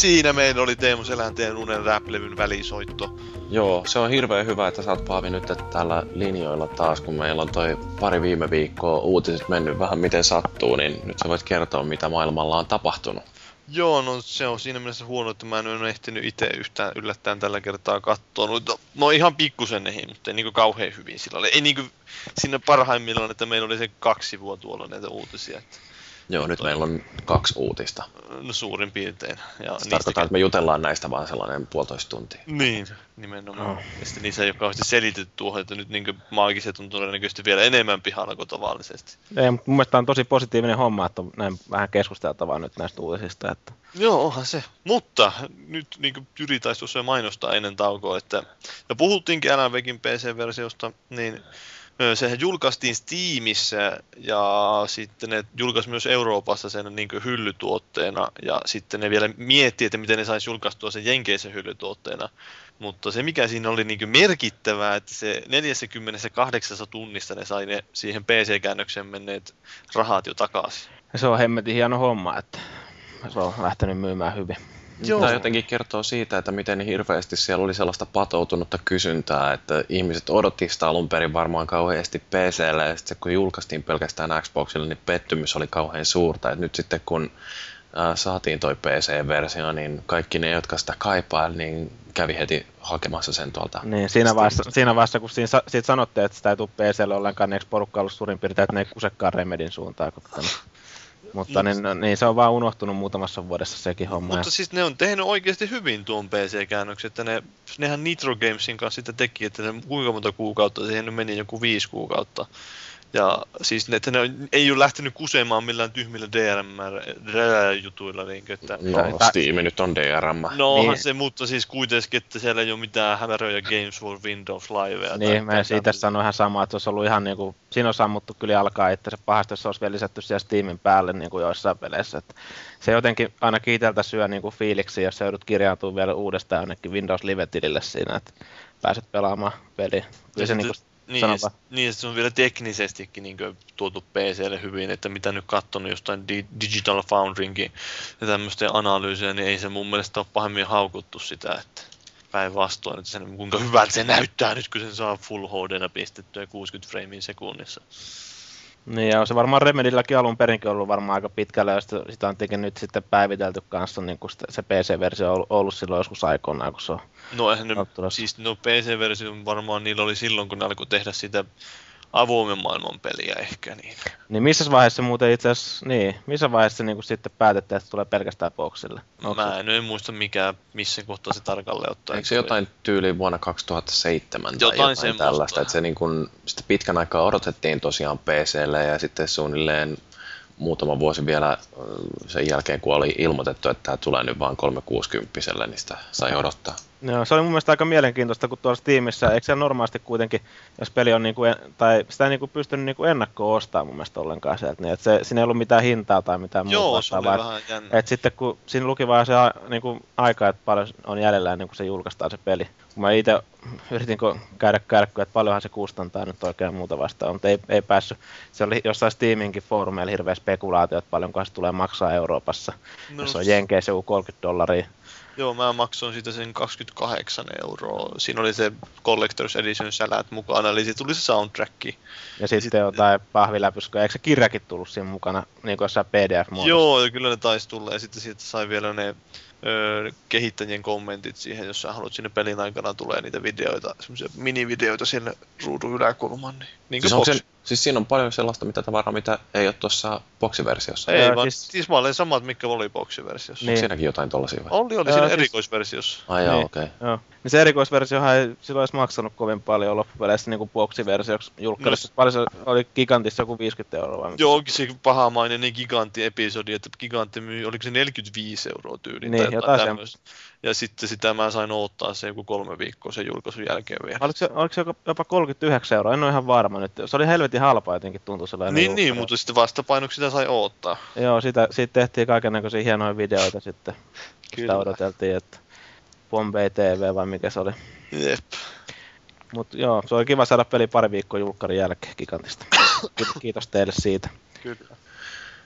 Siinä meillä oli Teemu Selänteen unen rap-levyn välisoitto. Joo, se on hirveän hyvä, että sä oot Paavi nyt täällä linjoilla taas, kun meillä on toi pari viime viikkoa uutiset mennyt vähän miten sattuu, niin nyt sä voit kertoa, mitä maailmalla on tapahtunut. Joo, no se on siinä mielessä huono, että mä en ole ehtinyt itse yhtään yllättäen tällä kertaa katsoa. No, no ihan pikkusen nehin, mutta ei niinku kauhean hyvin sillä. Ei niinku siinä parhaimmillaan, että meillä oli se kaksi sivua tuolla näitä uutisia. Että, Joo, nyt meillä on kaksi uutista. no suurin piirtein. Ja Se tarkoittaa, että me jutellaan näistä vaan sellainen puolitoista tuntia. Niin, nimenomaan. Oh. Ja sitten niissä ei ole kauheasti selitetty tuohon, että nyt niin maagiset on todennäköisesti vielä enemmän pihalla kuin tavallisesti. Ei, mutta mun mielestä on tosi positiivinen homma, että on näin vähän keskusteltavaa nyt näistä uutisista. Että... Joo, onhan se. Mutta nyt niin kuin Jyri taisi tuossa mainostaa ennen taukoa, että ja puhuttiinkin Alan Wakein PC-versiosta, niin sehän julkaistiin Steamissa ja sitten ne julkaisi myös Euroopassa sen niin hyllytuotteena ja sitten ne vielä miettii, että miten ne saisi julkaistua sen jenkeisen hyllytuotteena. Mutta se mikä siinä oli niin merkittävää, että se 48 tunnissa ne sai ne siihen PC-käännökseen menneet rahat jo takaisin. Se on hemmetin hieno homma, että se on lähtenyt myymään hyvin. Joo. Tämä jotenkin kertoo siitä, että miten hirveästi siellä oli sellaista patoutunutta kysyntää, että ihmiset odotti sitä alun perin varmaan kauheasti PClle, ja sitten kun julkaistiin pelkästään Xboxille, niin pettymys oli kauhean suurta. Et nyt sitten kun saatiin toi PC-versio, niin kaikki ne, jotka sitä kaipaili, niin kävi heti hakemassa sen tuolta. Niin, siinä vaiheessa, siinä vaiheessa kun siinä, siitä sanotte, että sitä ei tule PClle ollenkaan, niin eikö porukka ollut suurin piirtein, että ne ei kusekaan Remedin suuntaan. Mutta, mutta niin, no, niin, se on vaan unohtunut muutamassa vuodessa sekin homma. Mutta ja- siis ne on tehnyt oikeasti hyvin tuon PC-käännöksen, että ne, nehän Nitro Gamesin kanssa sitä teki, että ne kuinka monta kuukautta, siihen meni joku viisi kuukautta. Ja siis ne, että ne on- ei ole lähtenyt kusemaan millään tyhmillä DRM-jutuilla, niin kuin, että No, Tai- Steam nyt on DRM. No onhan Niin. se, mutta siis kuitenkin, että siellä ei ole mitään hämäröjä Games for Windows Liveja. Niin, mä siitä sanoin ihan samaa, että se olisi ollut ihan niinku, siinä on sammuttu kyllä alkaa, että se pahasti, jos se olisi vielä lisätty siellä Steamin päälle niin kuin joissain peleissä. Että se jotenkin aina kiiteltä syö niinku fiiliksi, jos sä joudut kirjautumaan vielä uudestaan jonnekin Windows Live-tilille siinä, että pääset pelaamaan peliä. Kyllä se niinku, Niin, ja, niin, ja se on vielä teknisestikin niin tuotu PClle hyvin, että mitä nyt katsonut jostain Di- Digital Foundrinkin ja tämmöisten analyysejä, niin ei se mun mielestä ole pahemmin haukuttu sitä, että päinvastoin, että sen, kuinka hyvältä se näyttää nyt, kun sen saa Full HDna pistettyä 60 framein sekunnissa. Niin, ja on se varmaan Remedilläkin alun perinkin ollut varmaan aika pitkällä, ja sitä, on tietenkin nyt sitten päivitelty kanssa, niin kuin se PC-versio on ollut, silloin joskus aikoinaan, kun se on No eihän ne, tulossa. siis no PC-versio varmaan niillä oli silloin, kun ne alkoi tehdä sitä avoimen maailman peliä ehkä, niin Niin missä vaiheessa muuten itse asiassa, niin, missä vaiheessa niin sitten päätettiin, että se tulee pelkästään boxille? Onko Mä en, en muista mikä, missä kohtaa se tarkalleen ottaen Eikö se jotain tyyliin vuonna 2007 tai Jotain jotain, tällaista, että se niin kun, sitä pitkän aikaa odotettiin tosiaan PClle ja sitten suunnilleen muutama vuosi vielä sen jälkeen, kun oli ilmoitettu, että tämä tulee nyt vaan 360 niin sitä sai odottaa. Joo, se oli mun mielestä aika mielenkiintoista, kun tuossa tiimissä, eikö se normaalisti kuitenkin, jos peli on niinku, tai sitä ei niinku pystynyt niinku ennakkoon ostamaan mun mielestä ollenkaan sieltä, niin että se, siinä ei ollut mitään hintaa tai mitään muuta Joo, se oli vastaavaa. vähän jännä. Et sitten kun siinä luki vaan se niinku, aika, että paljon on jäljellä ennen kuin se julkaistaan se peli. Kun mä itse yritin käydä kärkkyä, että paljonhan se kustantaa nyt oikein muuta vastaan, mutta ei, ei päässyt. Se oli jossain Steaminkin foorumeilla hirveä spekulaatio, että paljonko se tulee maksaa Euroopassa. No, jos on Jenkeissä joku 30 dollaria. Joo, mä maksoin siitä sen 28 euroa. Siinä oli se Collector's Edition sälät mukana, eli siitä tuli se soundtrack. Ja sitten jotain pahviläpyskää. Eikö se kirjakin tullut siinä mukana, niin kuin jossain PDF-muodossa? Joo, ja kyllä ne taisi tulla, ja sitten siitä sai vielä ne öö, kehittäjien kommentit siihen, jos sä haluat sinne pelin aikana tulee niitä videoita, semmoisia minivideoita sinne ruudun yläkulmaan. Niin, niin Siis, kuin onko se, siis siinä on paljon sellaista mitä tavaraa, mitä ei ole tuossa boksiversiossa. Ei Joo, vaan siis- tismalleen samat, mitkä oli boxiversiossa. Niin. Onko siinäkin jotain tollasia vai? Oli, oli Joo, siinä siis- erikoisversiossa. Ai joo, Niin. okei. Okay. Joo. Niin se erikoisversiohan ei silloin edes maksanut kovin paljon loppupeleissä niin kuin boksiversioksi julkkaudessa. No. Paljon se oli gigantissa joku 50 euroa. vai mitä Joo, onkin se pahamainen niin gigantti-episodi, että gigantti myy, oliko se 45 euroa tyyliin Niin, tai jotain jotain tämmöistä. Ja sitten sitä mä sain odottaa se joku kolme viikkoa sen julkaisun jälkeen vielä. Oliko se, oliko se jopa 39 euroa? En ole ihan varma nyt. Se oli helvetin halpa jotenkin tuntui sellainen. Niin, niin, mutta sitten vastapainoksi sitä sai odottaa. Joo, siitä, siitä tehtiin kaiken näköisiä hienoja videoita sitten. Sitä odoteltiin, että Bombay TV vai mikä se oli. Jep. Mutta joo, se oli kiva saada peli pari viikkoa julkkarin jälkeen gigantista. Kiitos, kiitos teille siitä. Kyllä.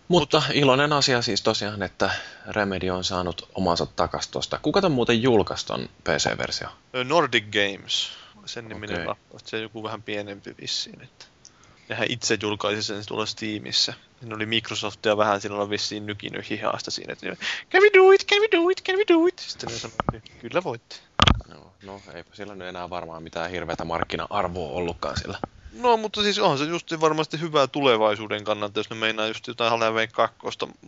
Mutta iloinen asia siis tosiaan, että Remedy on saanut omansa takas tosta. Kuka ton muuten julkaisi ton PC-versio? Nordic Games, sen niminen okay. Se on joku vähän pienempi vissiin. Että. Ja hän itse julkaisi sen tuolla Steamissa. Siinä oli Microsoft ja vähän silloin vissiin nykinyt hihasta siinä, että can we do it, can we do it, can we do it? Sitten ne sanoi, että kyllä voitte. No, no eipä sillä nyt enää varmaan mitään hirveätä markkina-arvoa ollutkaan sillä. No, mutta siis on se just varmasti hyvää tulevaisuuden kannalta, jos ne meinaa just jotain Half-Life 2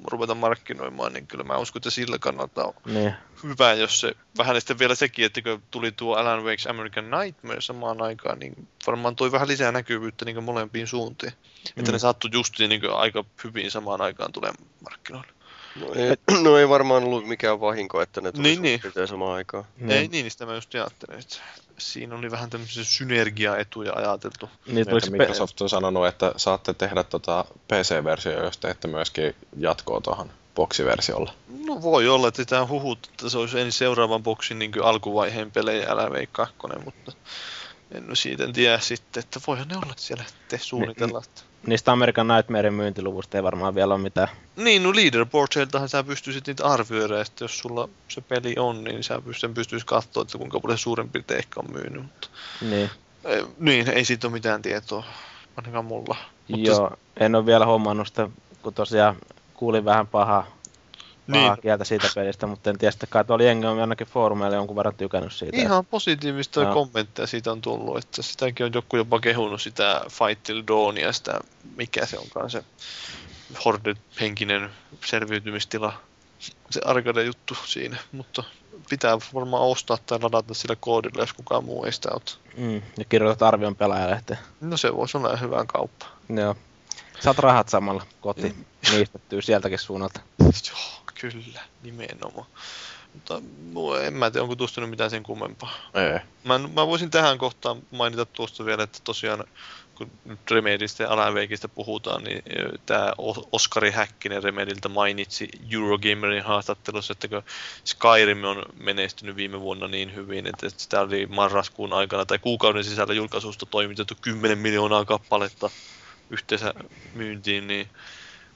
ruveta markkinoimaan, niin kyllä mä uskon, että sillä kannalta on Niin. hyvä, jos se, vähän sitten vielä sekin, että kun tuli tuo Alan Wake's American Nightmare samaan aikaan, niin varmaan toi vähän lisää näkyvyyttä niin molempiin suuntiin. Mm. Että ne saattoi justiin niin aika hyvin samaan aikaan tulee markkinoille. No ei, no ei varmaan ollut mikään vahinko, että ne tuli Niin, niin. niin. samaan aikaan. Mm. Ei niin, sitä mä just ajattelin, että siinä oli vähän tämmöisiä synergiaetuja ajateltu. Niin, Että Microsoft on sanonut, että saatte tehdä tota PC-versio, jos teette myöskin jatkoa tuohon boksiversiolle. No voi olla, että tämä huhut, että se olisi ensin seuraavan boksin niin alkuvaiheen pelejä Wake 2, mutta en no siitä en tiedä sitten, että voihan ne olla että siellä te suunnitella. Niin, niistä Amerikan Nightmarein myyntiluvusta ei varmaan vielä ole mitään. niin no leaderboardseiltahan sä pystyisit niitä arvioida, sitten jos sulla se peli on, niin sä pyst- sen pystyisi katsoa, että kuinka paljon suurin piirtein ehkä on myynyt. Mutta, Niin. ei, niin, ei siitä ole mitään tietoa, ainakaan mulla. Mutta Joo, en ole vielä hommannut sitä, kun tosiaan kuulin vähän pahaa Niin. kieltä siitä pelistä, mutta en tiedä, sitten kai tuolla jengi on ainakin foorumeilla jonkun verran tykännyt siitä. Ihan positiivista Joo. kommentteja siitä on tullut, että sitäkin on joku jopa kehunut sitä Fight Till Dawnia, sitä, mikä se onkaan se Horde-henkinen selviytymistila, se arcade juttu siinä, mutta pitää varmaan ostaa tai ladata sillä koodilla, jos kukaan muu ei sitä ota. Mm, ja kirjoitat arvion pelaajalehteen. No se voisi olla hyvä kauppa. Joo. Saat rahat samalla koti niistettyy sieltäkin suunnalta. Joo, kyllä, nimenomaan. Mutta en mä tiedä, onko tuosta nyt mitään sen kummempaa. Ei. Mä, mä voisin tähän kohtaan mainita tuosta vielä, että tosiaan kun nyt Remedistä ja Alan puhutaan, niin tämä Oskari Häkkinen Remediltä mainitsi Eurogamerin haastattelussa, että kun Skyrim on menestynyt viime vuonna niin hyvin, että sitä oli marraskuun aikana tai kuukauden sisällä julkaisusta toimitettu 10 miljoonaa kappaletta yhteensä myyntiin, niin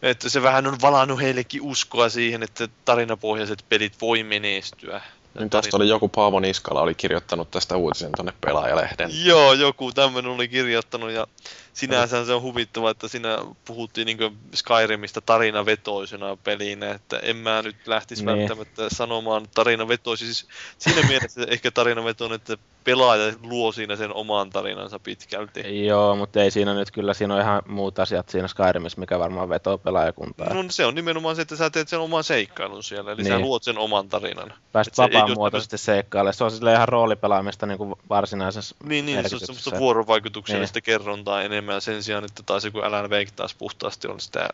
että se vähän on valannut heillekin uskoa siihen, että tarinapohjaiset pelit voi menestyä. Niin tästä oli joku Paavo Niskala oli kirjoittanut tästä uutisen tonne pelaajalehden. Joo, joku tämmöinen oli kirjoittanut ja sinänsä se on huvittava, että siinä puhuttiin niin Skyrimistä tarinavetoisena pelinä, että en mä nyt lähtisi Niin. välttämättä sanomaan tarinavetoisi. Siis siinä mielessä ehkä tarinavetoinen, että pelaaja luo siinä sen oman tarinansa pitkälti. Joo, mutta ei siinä nyt kyllä, siinä on ihan muut asiat siinä Skyrimissa, mikä varmaan vetoo pelaajakuntaa. No se on nimenomaan se, että sä teet sen oman seikkailun siellä, eli sä Niin. luot sen oman tarinan. Pääsit et se ei just seikkailemaan. Se on silleen ihan roolipelaamista niin kuin varsinaisessa Niin, niin se on semmoista vuorovaikutuksellista Niin. kerrontaa enemmän sen sijaan, että taas joku Alan Wake taas puhtaasti on sitä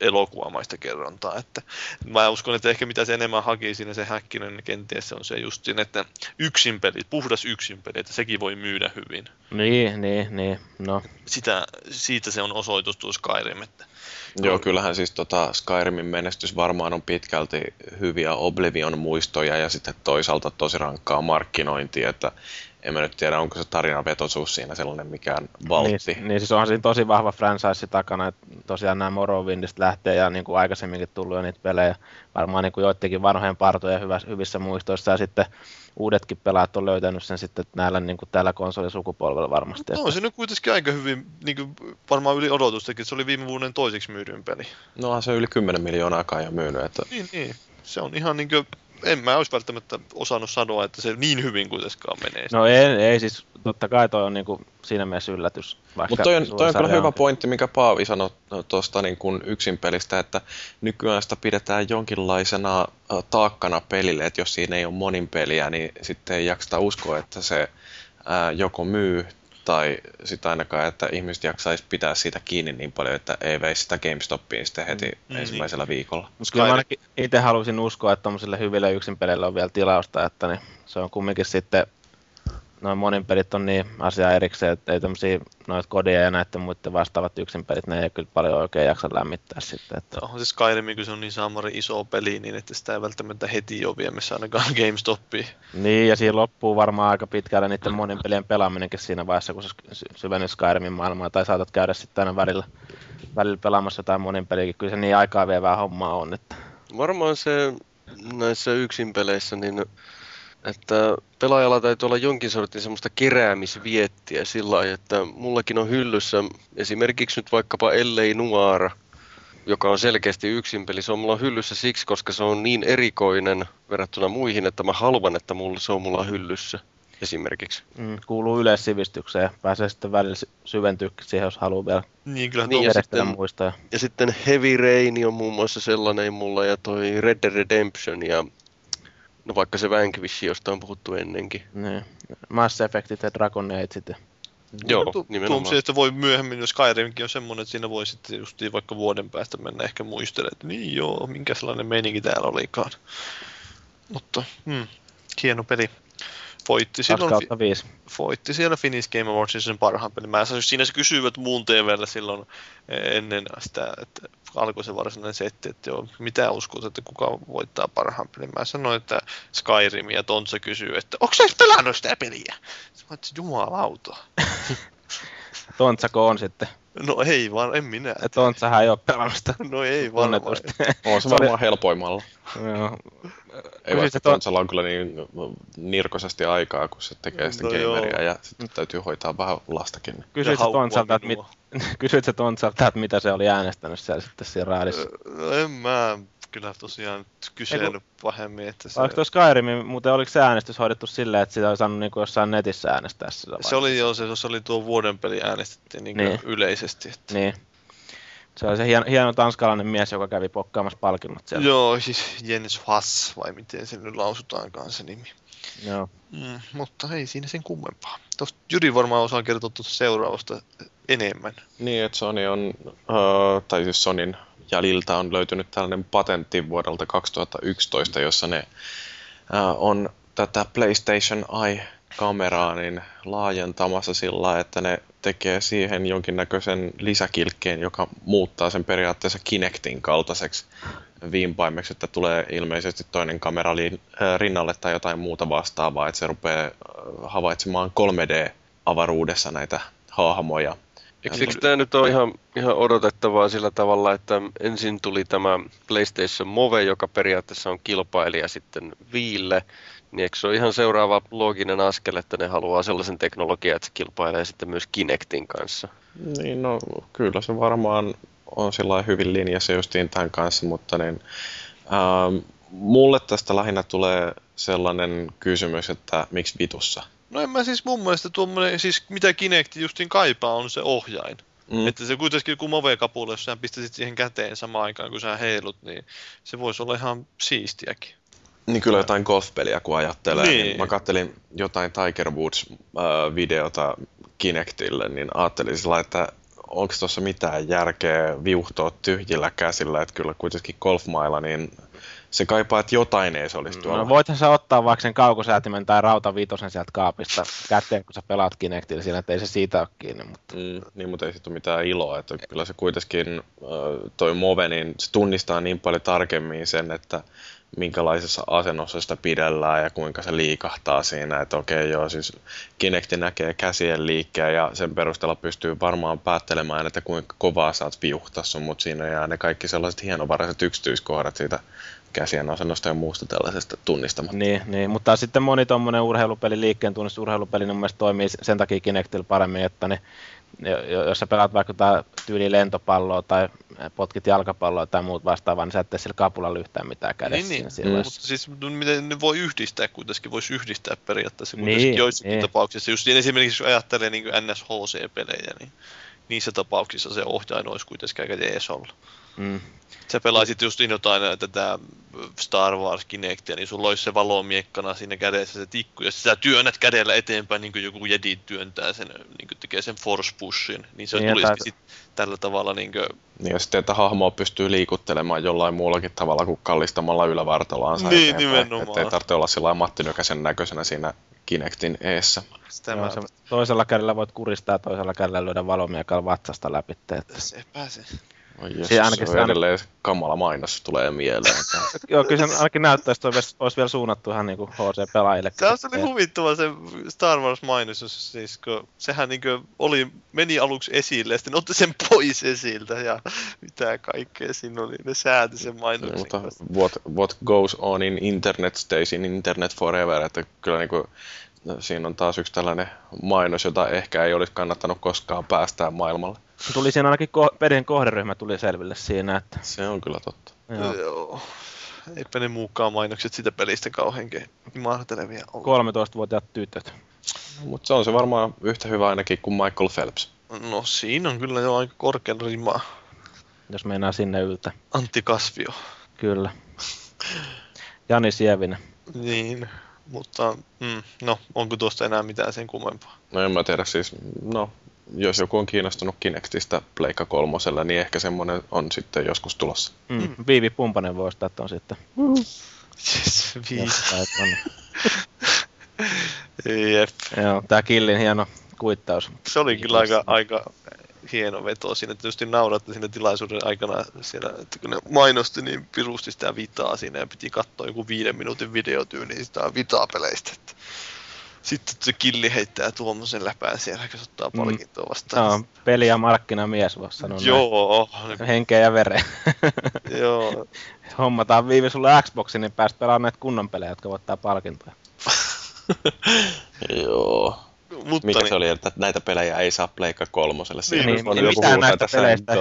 elokuvamaista kerrontaa. Että mä uskon, että ehkä mitä se enemmän haki siinä se Häkkinen kenties se on se justin, että yksin peli, puhdas yksin peli, että sekin voi myydä hyvin. Niin, niin, niin. No, Sitä, siitä se on osoitus tuo Skyrim, että Joo, kyllähän siis tota Skyrimin menestys varmaan on pitkälti hyviä Oblivion muistoja ja sitten toisaalta tosi rankkaa markkinointia, että en mä nyt tiedä, onko se tarinavetoisuus siinä sellainen mikään valtti. niin, niin, siis onhan siinä tosi vahva franchise takana, että tosiaan nämä Morrowindista lähtee ja niin kuin aikaisemminkin tullut jo niitä pelejä, varmaan niin kuin joidenkin vanhojen partojen hyvä, hyvissä muistoissa ja sitten uudetkin pelaajat on löytänyt sen sitten näillä niin kuin tällä konsolisukupolvella varmasti. no, on se nyt kuitenkin aika hyvin, niin kuin varmaan yli odotustakin, että se oli viime vuoden toiseksi myydyin peli. No se yli 10 miljoonaa kai jo myynyt, että Niin, niin. Se on ihan niin kuin, en mä olisi välttämättä osannut sanoa, että se niin hyvin kuitenkaan menee. No ei, ei siis, totta kai toi on niin kuin siinä mielessä yllätys. Vaikka Mutta toi on, toi on kyllä hyvä pointti, mikä Paavi sanoi tuosta niin kuin yksin pelistä, että nykyään sitä pidetään jonkinlaisena äh, taakkana pelille, että jos siinä ei ole monin peliä, niin sitten ei jakseta uskoa, että se ää, joko myy tai sitten ainakaan, että ihmiset jaksaisi pitää siitä kiinni niin paljon, että ei veisi sitä GameStopiin sitten heti Mm, ensimmäisellä viikolla. Mutta kyllä ainakin itse halusin uskoa, että tommosille hyville yksin peleille on vielä tilausta, että niin se on kumminkin sitten, noin monin pelit on niin asia erikseen, että ei tämmöisiä noita kodia ja näiden muiden vastaavat yksin pelit, ne ei kyllä paljon oikein jaksa lämmittää sitten. Että, On se Skyrim, kun se on niin saamari iso peli, niin että sitä ei välttämättä heti ole viemässä ainakaan GameStopiin. niin, ja siinä loppuu varmaan aika pitkälle niiden monin pelien pelaaminenkin siinä vaiheessa, kun sä sy- syvennyt Skyrimin maailmaa, tai saatat käydä sitten aina välillä, välillä pelaamassa jotain monin peliäkin. Kyllä se niin aikaa vievää hommaa on, että Varmaan se näissä yksinpeleissä, niin että pelaajalla täytyy olla jonkin sortin semmoista keräämisviettiä sillä lailla, että mullakin on hyllyssä esimerkiksi nyt vaikkapa Ellei Nuara, joka on selkeästi yksinpeli. Se on mulla hyllyssä siksi, koska se on niin erikoinen verrattuna muihin, että mä haluan, että mulla, se on mulla hyllyssä esimerkiksi. mm, kuuluu yleissivistykseen. Pääsee sitten välillä sy- syventyä siihen, jos haluaa vielä Niin kyllä Niin, ja sitten- muistoja. Ja sitten Heavy Rain on muun muassa sellainen mulla ja toi Red Dead Redemption ja no vaikka se Vanquish, josta on puhuttu ennenkin. Niin. Mass Effectit ja Dragon Ageit ja Joo, tu- nimenomaan. se, että voi myöhemmin, jos Skyrimkin on semmoinen, että siinä voi sitten justiin vaikka vuoden päästä mennä ehkä muistelemaan, että niin joo, minkä sellainen meininki täällä olikaan. Mutta hmm, hieno peli. Voitti 2 silloin, fi- kautta 5. voitti siellä Finnish Game Awardsissa sen parhaan pelin. Mä sanoin, siinä se kysyivät muun TVllä silloin eh, ennen sitä, että alkoi se varsinainen setti, että joo, mitä uskot, että kuka voittaa parhaan pelin. Mä sanoin, että Skyrim ja Tontsa kysyy, että onko sä pelannut sitä peliä? Että jumalauta. Tontsako on sitten. No ei vaan, en minä. Ja Tontsahan ei ole pelannut sitä No ei varmaan. tunnetusti. On se varmaan helpoimmalla. Joo. Ei vaikka ton- Tonsalla on kyllä niin nirkosasti aikaa, kun se tekee sitä No joo. gameria ja sitten täytyy hoitaa vähän lastakin. Kysyit sä haukkua Tontsalta, että, mit, että mitä se oli äänestänyt siellä sitten siinä raadissa? No en mä kyllä tosiaan kysellyt pahemmin. Että se... Onko tuo Skyrim, muuten oliko se äänestys hoidettu silleen, että sitä olisi saanut niin jossain netissä äänestää sillä Se oli jo, se, se oli tuo vuoden peli äänestettiin niin niin. yleisesti. Että... Niin. Se oli se hieno, hieno tanskalainen mies, joka kävi pokkaamassa palkinnot siellä. Joo, siis Jens Hass, vai miten se nyt lausutaankaan se nimi. Joo. Mm, mutta ei siinä sen kummempaa. Tuosta Jyri varmaan osaa kertoa tuosta seuraavasta enemmän. Niin, että Sony on, uh, tai siis Sonin jäljiltä on löytynyt tällainen patentti vuodelta 2011, jossa ne uh, on tätä PlayStation Eye-kameraa niin laajentamassa sillä, että ne tekee siihen jonkinnäköisen lisäkilkkeen, joka muuttaa sen periaatteessa Kinectin kaltaiseksi viimpaimeksi, että tulee ilmeisesti toinen kamera rinnalle tai jotain muuta vastaavaa, että se rupeaa havaitsemaan 3D-avaruudessa näitä hahmoja. Eikö, eikö tämä nyt ole ihan, ihan odotettavaa sillä tavalla, että ensin tuli tämä PlayStation Move, joka periaatteessa on kilpailija sitten Viille, niin eikö se ole ihan seuraava looginen askel, että ne haluaa sellaisen teknologian, että se kilpailee sitten myös Kinectin kanssa? Niin, no kyllä se varmaan on sillä hyvin linjassa justiin tämän kanssa, mutta niin, ähm, mulle tästä lähinnä tulee sellainen kysymys, että miksi vitussa? No en mä siis mun mielestä tuommoinen, siis mitä Kinecti justiin kaipaa on se ohjain. Mm. Että se kuitenkin kun Move-kapulle, jos sä pistäisit siihen käteen samaan aikaan kun sä heilut, niin se voisi olla ihan siistiäkin. Niin kyllä jotain golfpeliä kun ajattelee. Niin. Niin mä kattelin jotain Tiger Woods-videota äh, Kinectille, niin ajattelin sillä, että onko tuossa mitään järkeä viuhtoa tyhjillä käsillä, että kyllä kuitenkin golfmailla, niin se kaipaa, että jotain ei se olisi tuolla. No voithan sä ottaa vaikka sen kaukosäätimen tai rautaviitosen sieltä kaapista käteen, kun sä pelaat Kinectillä siinä, että ei se siitä ole kiinni. Mutta... Mm, niin, mutta ei siitä ole mitään iloa. Että kyllä se kuitenkin, toi Move, niin se tunnistaa niin paljon tarkemmin sen, että minkälaisessa asennossa sitä pidellään ja kuinka se liikahtaa siinä. Että okei, joo, siis Kinecti näkee käsien liikkeen ja sen perusteella pystyy varmaan päättelemään, että kuinka kovaa saat viuhtaa sun, mutta siinä jää ne kaikki sellaiset hienovaraiset yksityiskohdat siitä käsien asennosta ja muusta tällaisesta tunnistamatta. Niin, niin mutta sitten moni tuommoinen urheilupeli, liikkeen tunnistus urheilupeli, niin mielestäni toimii sen takia Kinectillä paremmin, että ne jos sä pelaat vaikka tää tyyli lentopalloa tai potkit jalkapalloa tai muut vastaavaa, niin sä et tee sillä kapulalla yhtään mitään kädessä niin, niin. Mm. Mutta siis no, miten ne voi yhdistää kuitenkin, voisi yhdistää periaatteessa kuitenkin niin, joissakin niin. tapauksissa. Just niin esimerkiksi jos ajattelee niin NSHC-pelejä, niin niissä tapauksissa se ohjain olisi kuitenkin aika jees olla. Mm. Sä pelaisit just jotain tätä Star Wars Kinectia, niin sulla olisi se valomiekkana siinä kädessä se tikku, ja sä työnnät kädellä eteenpäin, niin kuin joku jedi työntää sen, niin kuin tekee sen force pushin, niin se niin, tulisi tai... sit tällä tavalla niin kuin... Niin, ja sitten, että hahmoa pystyy liikuttelemaan jollain muullakin tavalla kuin kallistamalla ylävartaloansa Niin, eteenpäin. nimenomaan. Että ei tarvitse olla sillä Matti Nykäsen näköisenä siinä Kinectin eessä. Joo, se, toisella kädellä voit kuristaa, toisella kädellä lyödä valomiekalla vatsasta läpi. Että... Se pääsee. Oi jes, se, ainakin, se on edelleen kamala mainos tulee mieleen. Joo, kyllä se ainakin näyttää, että olisi, olisi vielä suunnattu ihan niin HC-pelaajille. Se oli huvittava se Star Wars-mainos, siis kun sehän niin kuin oli, meni aluksi esille, ja sitten otti sen pois esiltä, ja mitä kaikkea siinä oli, ne sääti sen mainoksen. mutta what, what goes on in internet stays in internet forever, että kyllä niin kuin, no, siinä on taas yksi tällainen mainos, jota ehkä ei olisi kannattanut koskaan päästää maailmalle. Tuli siinä ainakin ko- pelin kohderyhmä tuli selville siinä, että... Se on kyllä totta. Joo. Joo. Eipä ne mukaan mainokset sitä pelistä kauhean mahtelevia ole. 13-vuotiaat tytöt. No, mutta se on se varmaan yhtä hyvä ainakin kuin Michael Phelps. No siinä on kyllä jo aika korkean rimaa. Jos meinaa sinne yltä. Antti Kasvio. Kyllä. Jani Sievinen. Niin, mutta mm, no, onko tuosta enää mitään sen kummempaa? No en mä tiedä siis, no jos joku on kiinnostunut Kinectista Pleikka kolmosella, niin ehkä semmoinen on sitten joskus tulossa. Mm. Mm. Viivi Pumpanen voi ostaa ton sitten. Mm. Yes, viivi. Jep. Joo, tää Killin hieno kuittaus. Se oli kyllä aika, aika hieno veto siinä. Tietysti nauratte siinä tilaisuuden aikana, siellä, että kun ne mainosti, niin pirusti sitä vitaa siinä ja piti katsoa joku viiden minuutin videotyyliin sitä vitaa-peleistä. Että sitten se killi heittää tuommoisen läpään siellä, kun se ottaa mm. palkintoa vastaan. Joo, peli- ja markkinamies, voisi sanoa Joo. Näin. Henkeä ja vere. Joo. Hommataan viivi sulle Xboxin, niin pääst pelaamaan näitä kunnon pelejä, jotka voittaa palkintoja. Joo. Mutta Mikä niin. se oli, että näitä pelejä ei saa Pleikka kolmoselle? Niin, niin, niin mitään, näistä peleistä,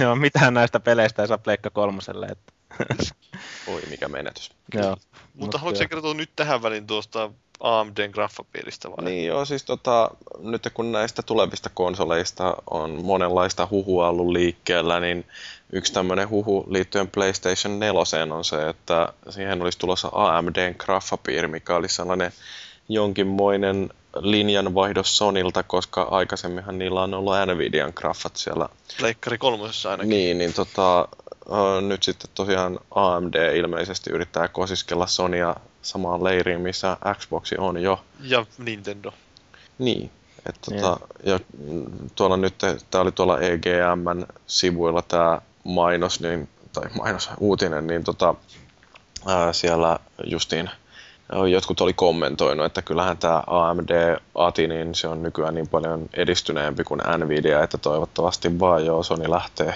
joo, mitään näistä peleistä ei saa Pleikka kolmoselle. Että Oi, mikä menetys. Joo. Mutta haluatko sä kertoa nyt tähän väliin tuosta AMDn graffapiiristä vai? Niin joo, siis tota, nyt kun näistä tulevista konsoleista on monenlaista huhua ollut liikkeellä, niin yksi tämmöinen huhu liittyen PlayStation 4 on se, että siihen olisi tulossa AMDn graffapiiri, mikä oli sellainen jonkinmoinen linjanvaihdos Sonilta, koska aikaisemminhan niillä on ollut Nvidian graffat siellä. Leikkari kolmosessa ainakin. Niin, niin tota, nyt sitten tosiaan AMD ilmeisesti yrittää kosiskella Sonya samaan leiriin, missä Xbox on jo. Ja Nintendo. Niin. että tota, ja tuolla nyt, tämä oli tuolla EGMn sivuilla tämä mainos, niin, tai mainos, uutinen, niin tota, ää, siellä justiin jotkut oli kommentoinut, että kyllähän tämä AMD ATI, niin se on nykyään niin paljon edistyneempi kuin Nvidia, että toivottavasti vaan joo, Sony lähtee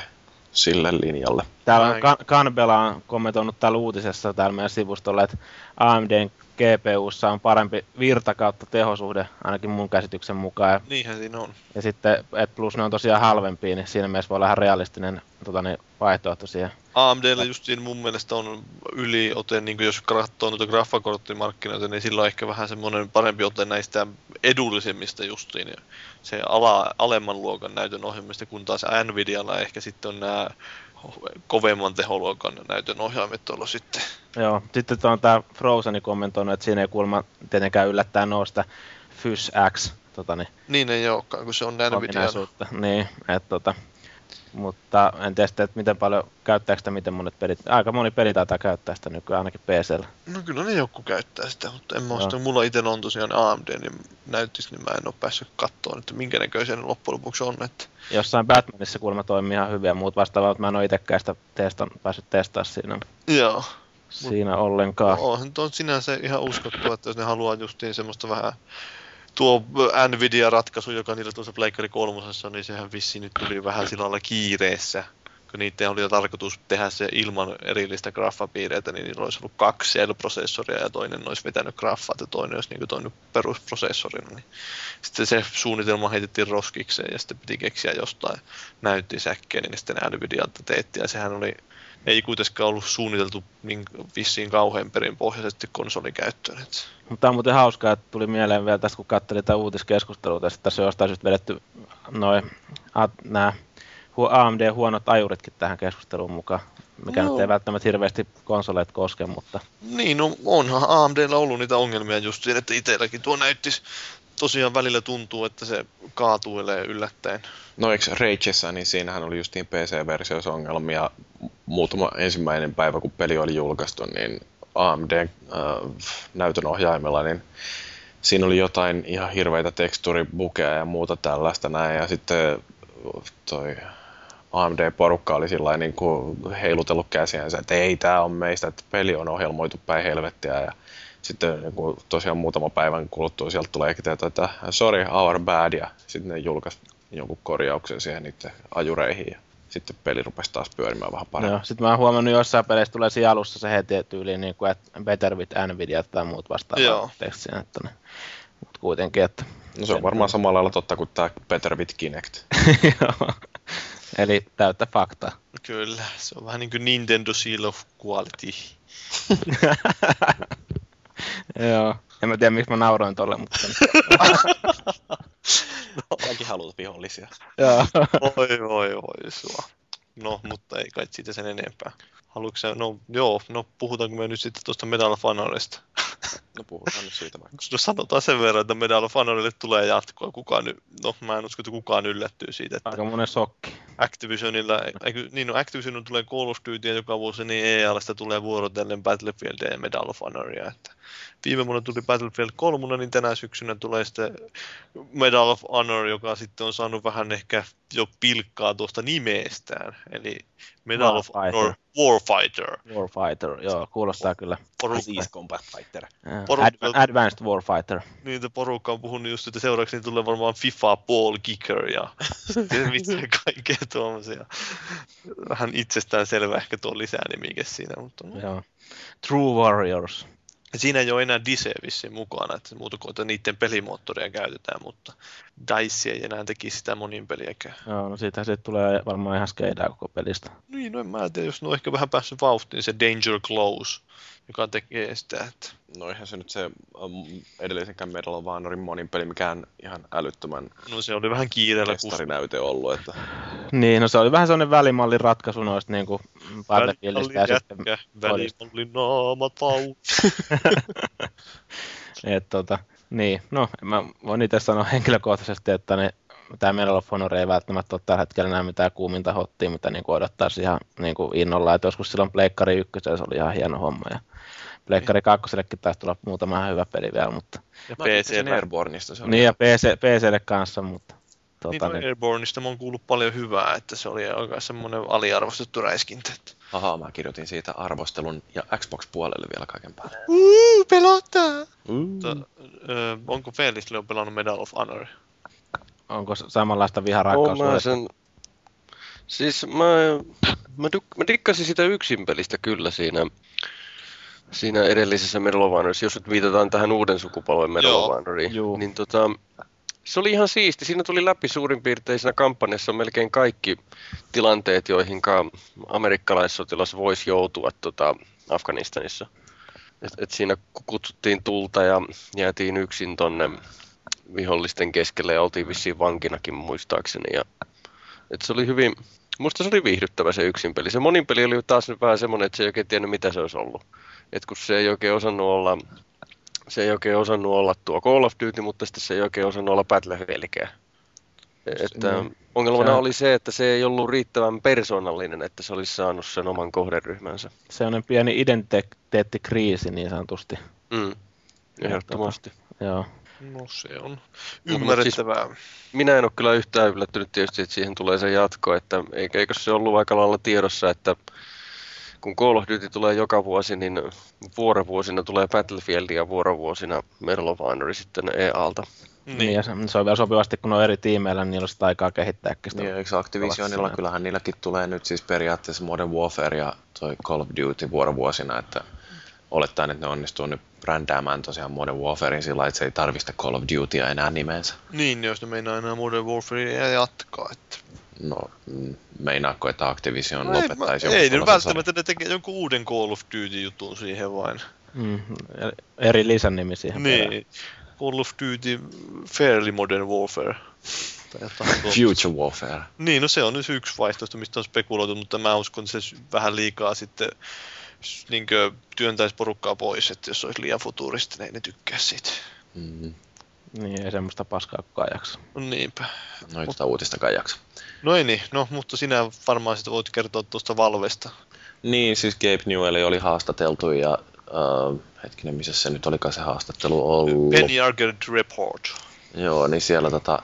sille linjalle. Täällä on kan- Kanbela on kommentoinut täällä uutisessa täällä meidän sivustolla, että AMDn GPUssa on parempi virta kautta tehosuhde, ainakin mun käsityksen mukaan. Niinhän siinä on. Ja sitten, et plus ne on tosiaan halvempia, niin siinä mielessä voi olla ihan realistinen tota, niin vaihtoehto siihen. AMDllä just siinä mun mielestä on yliote, niin jos katsoo noita graffakorttimarkkinoita, niin sillä on ehkä vähän semmoinen parempi ote näistä edullisemmista justiin. Se ala, alemman luokan näytön ohjelmista, kun taas Nvidialla ehkä sitten on nämä kovemman teholuokan näytön ohjaimet tuolla sitten. Joo, sitten on tämä Frozeni kommentoinut, että siinä ei kuulemma tietenkään yllättää nousta Fys X. Tota, niin, niin ei olekaan, kun se on Nvidia. Niin, että tota, mutta en tiedä sitten, että miten paljon käyttääkö sitä, miten monet pelit, aika moni peli taitaa käyttää sitä nykyään ainakin PCllä. No kyllä ne joku käyttää sitä, mutta en mä sitä, mulla itse on tosiaan AMD, niin näyttis, niin mä en ole päässyt katsoa, että minkä näköisiä ne loppujen lopuksi on. Että... Jossain Batmanissa kuulemma toimii ihan hyviä, muut vastaavat, mutta mä en ole itsekään sitä testan, päässyt testaa siinä. Joo. Siinä Mut, ollenkaan. Onhan on sinänsä ihan uskottua, että jos ne haluaa justiin semmoista vähän tuo Nvidia-ratkaisu, joka niillä tuossa Pleikkari kolmosessa, niin sehän vissiin nyt tuli vähän sillä lailla kiireessä. Kun niiden oli tarkoitus tehdä se ilman erillistä graffapiireitä, niin niillä olisi ollut kaksi Cell-prosessoria ja toinen olisi vetänyt graffat ja toinen olisi niin toinen perusprosessorina. Niin sitten se suunnitelma heitettiin roskikseen ja sitten piti keksiä jostain näyttisäkkeen, niin sitten Nvidialta teetti ja sehän oli ei kuitenkaan ollut suunniteltu niin vissiin kauhean perinpohjaisesti konsolikäyttöön. Mutta on muuten hauskaa, että tuli mieleen vielä tästä, kun katselin tätä uutiskeskustelua, että tässä on jostain syystä vedetty noin nämä AMD huonot ajuritkin tähän keskusteluun mukaan, mikä no. nyt ei välttämättä hirveästi konsoleet koske, mutta... Niin, no onhan AMDllä ollut niitä ongelmia just siinä, että itselläkin tuo näyttis tosiaan välillä tuntuu, että se kaatuilee yllättäen. No eikö Rageissa, niin siinähän oli justiin PC-versioissa ongelmia. Muutama ensimmäinen päivä, kun peli oli julkaistu, niin AMD äh, ohjaimella, niin siinä oli jotain ihan hirveitä teksturibukeja ja muuta tällaista näin. Ja sitten toi AMD-porukka oli sillä niin kuin heilutellut käsiänsä, että ei tämä on meistä, että peli on ohjelmoitu päin helvettiä. Ja sitten niin kuin tosiaan muutama päivän kuluttua sieltä tulee tieto, että sorry, our bad, ja sitten ne julkaisi jonkun korjauksen siihen niiden ajureihin, ja sitten peli rupesi taas pyörimään vähän paremmin. Joo, sitten mä oon huomannut jossain peleissä tulee siinä alussa se heti tyyliin, niin kuin, että better with Nvidia tai muut vastaavat tekstiä, että ne, mutta kuitenkin, että... No se on varmaan samalla lailla totta kuin tämä Better with Kinect. Joo, eli täyttä faktaa. Kyllä, se on vähän niin kuin Nintendo Seal of Quality. Joo. En mä tiedä, miksi mä nauroin tolle, mutta... no, kaikki haluat vihollisia. Joo. Oi, oi, oi, sua. No, mutta ei kai siitä sen enempää. Haluatko no joo, no puhutaanko me nyt sitten tuosta Medal of Honorista? No puhutaan nyt siitä vaikka. No sanotaan sen verran, että Medal of Honorille tulee jatkoa. Kukaan, no mä en usko, että kukaan yllättyy siitä. Että Aika monen sokki. Activisionilla, niin no Activision tulee Call of Duty joka vuosi, niin EALista tulee vuorotellen Battlefieldia ja Medal of Honoria. Että viime vuonna tuli Battlefield 3, niin tänä syksynä tulee sitten Medal of Honor, joka sitten on saanut vähän ehkä jo pilkkaa tuosta nimeestään. Eli Medal of Honor Warfighter. Warfighter, joo, kuulostaa kyllä. Porukka. Combat Fighter. Porukka, Advanced Warfighter. Niin, että porukka on puhunut just, että seuraavaksi niin tulee varmaan FIFA Ball Kicker ja mitä kaikkea tuommoisia. Vähän itsestään selvä ehkä tuo lisää nimike siinä, mutta... Joo. True Warriors. Siinä ei ole enää Dise vissiin mukana, että muuta kuin että niiden pelimoottoria käytetään, mutta DICE ei enää tekisi sitä monin peliäkään. Joo, no siitähän se tulee varmaan ihan skeidaa koko pelistä. Niin, no en mä tiedä, jos ne on ehkä vähän päässyt vauhtiin, se Danger Close, joka tekee sitä, että No eihän se nyt se um, edellisenkään Medal of Honorin monin peli mikään ihan älyttömän no se oli vähän kiireellä, kun festarinäyte ollut, että Niin, no se oli vähän sellainen välimallin ratkaisu noista niinku Battlefieldistä ja sitten jätkä, välimallin naamatau. Et, tota, niin, no mä voin itse sanoa henkilökohtaisesti, että ne, tämä Medal of Honor ei välttämättä ole tällä hetkellä enää mitään kuuminta hottia, mitä niin odottaisi ihan niin kuin innolla. Et joskus silloin Pleikkari 1 se oli ihan hieno homma. Ja Pleikkari 2 taisi tulla muutama hyvä peli vielä, mutta... Ja PC. Airborneista, se oli Niin ja PC, PClle kanssa, mutta... Niin, Tota, no niin, Airborneista mä oon kuullut paljon hyvää, että se oli aika semmoinen aliarvostettu räiskintä. että- Ahaa, mä kirjoitin siitä arvostelun ja Xbox-puolelle vielä kaiken päälle. Uuu, pelottaa! Mutta, ö, onko Felix Leo pelannut Medal of Honor? Onko samanlaista Oon viharakkaus? mä sen... Siis mä, mä, duk, mä dikkasin sitä yksin pelistä kyllä siinä, siinä edellisessä Medal of Honorissa, jos nyt viitataan tähän uuden sukupolven Medal Joo. of Honoriin. Juu. Niin tota, se oli ihan siisti. Siinä tuli läpi suurin piirtein siinä kampanjassa melkein kaikki tilanteet, joihin amerikkalaissotilas voisi joutua tota, Afganistanissa. Et, et siinä ku- kutsuttiin tulta ja jäätiin yksin tonne vihollisten keskelle ja oltiin vissiin vankinakin muistaakseni. Ja, et se oli hyvin, musta se oli viihdyttävä se yksin peli. Se monin peli oli taas nyt vähän semmoinen, että se ei oikein tiennyt mitä se olisi ollut. Et kun se ei oikein osannut olla, se ei oikein osannut olla tuo Call of Duty, mutta sitten se ei oikein osannut olla Battlefieldikähän. Että Niin. ongelmana Se- oli se, että se ei ollut riittävän persoonallinen, että se olisi saanut sen oman kohderyhmänsä. Se on pieni identiteettikriisi niin sanotusti. Mm. Ehdottomasti. Joo. No se on No, mut ymmärrettävää. Minä en ole kyllä yhtään yllättynyt tietysti, että siihen tulee se jatko, että eikä, eikö se ollut aika lailla tiedossa, että kun Call of Duty tulee joka vuosi, niin vuorovuosina tulee Battlefield ja vuorovuosina Medal of Honor sitten EAlta. Niin. Niin. ja se, se on vielä sopivasti, kun on eri tiimeillä, niin niillä on sitä aikaa kehittääkin sitä. Niin, eikö Activisionilla, kyllähän niilläkin tulee nyt siis periaatteessa Modern Warfare ja toi Call of Duty vuorovuosina, että olettaen, että ne onnistuu nyt brändäämään tosiaan Modern Warfarein sillä että se ei tarvista Call of Dutya enää nimensä. niin, jos ne meinaa enää Modern Warfarea jatkaa. Että... No, mm, meinaako, että Activision No ei, lopettaisi mä, jonkun ei ne välttämättä ne tekee jonkun uuden Call of Duty-jutun siihen vain. Mm, eri lisänimi siihen. perään. Niin. Call of Duty Fairly Modern Warfare. Future Warfare. Niin, no se on nyt yksi vaihtoehto, mistä on spekuloitu, mutta mä uskon, että se vähän liikaa sitten niin työntäisi porukkaa pois, että jos se olisi liian futuristinen, ei ne tykkää siitä. Mm, Niin, ei semmoista paskaa kukaan jaksa. No niinpä. no ei tätä uudistakaan jaksa. No ei niin, no mutta sinä varmaan sitten voit kertoa tuosta Valvesta. Niin, siis Gabe Newell oli haastateltu ja uh, hetkinen, missä se nyt olikaan se haastattelu ollut? Penny Argent Report. Joo, niin siellä tota,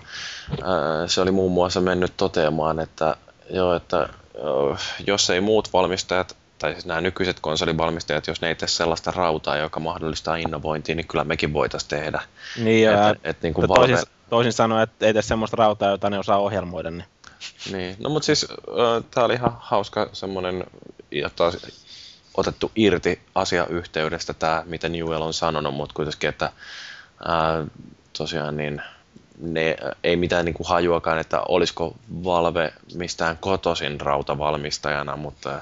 ää, se oli muun muassa mennyt toteamaan, että, joo, että ö, jos ei muut valmistajat, tai siis nämä nykyiset konsolivalmistajat, jos ne ei tee sellaista rautaa, joka mahdollistaa innovointia, niin kyllä mekin voitaisiin tehdä. Niin, ja Et, et, niin kuin toisin, Valve, toisin sanoen, että ei tee semmoista rautaa, jota ne osaa ohjelmoida. Niin. niin. No mutta siis tämä oli ihan hauska semmoinen, jota otettu irti asiayhteydestä tämä, mitä Newell on sanonut, mutta kuitenkin, että ää, tosiaan niin ne ei mitään niin kuin hajuakaan, että olisiko Valve mistään kotosin rautavalmistajana, mutta,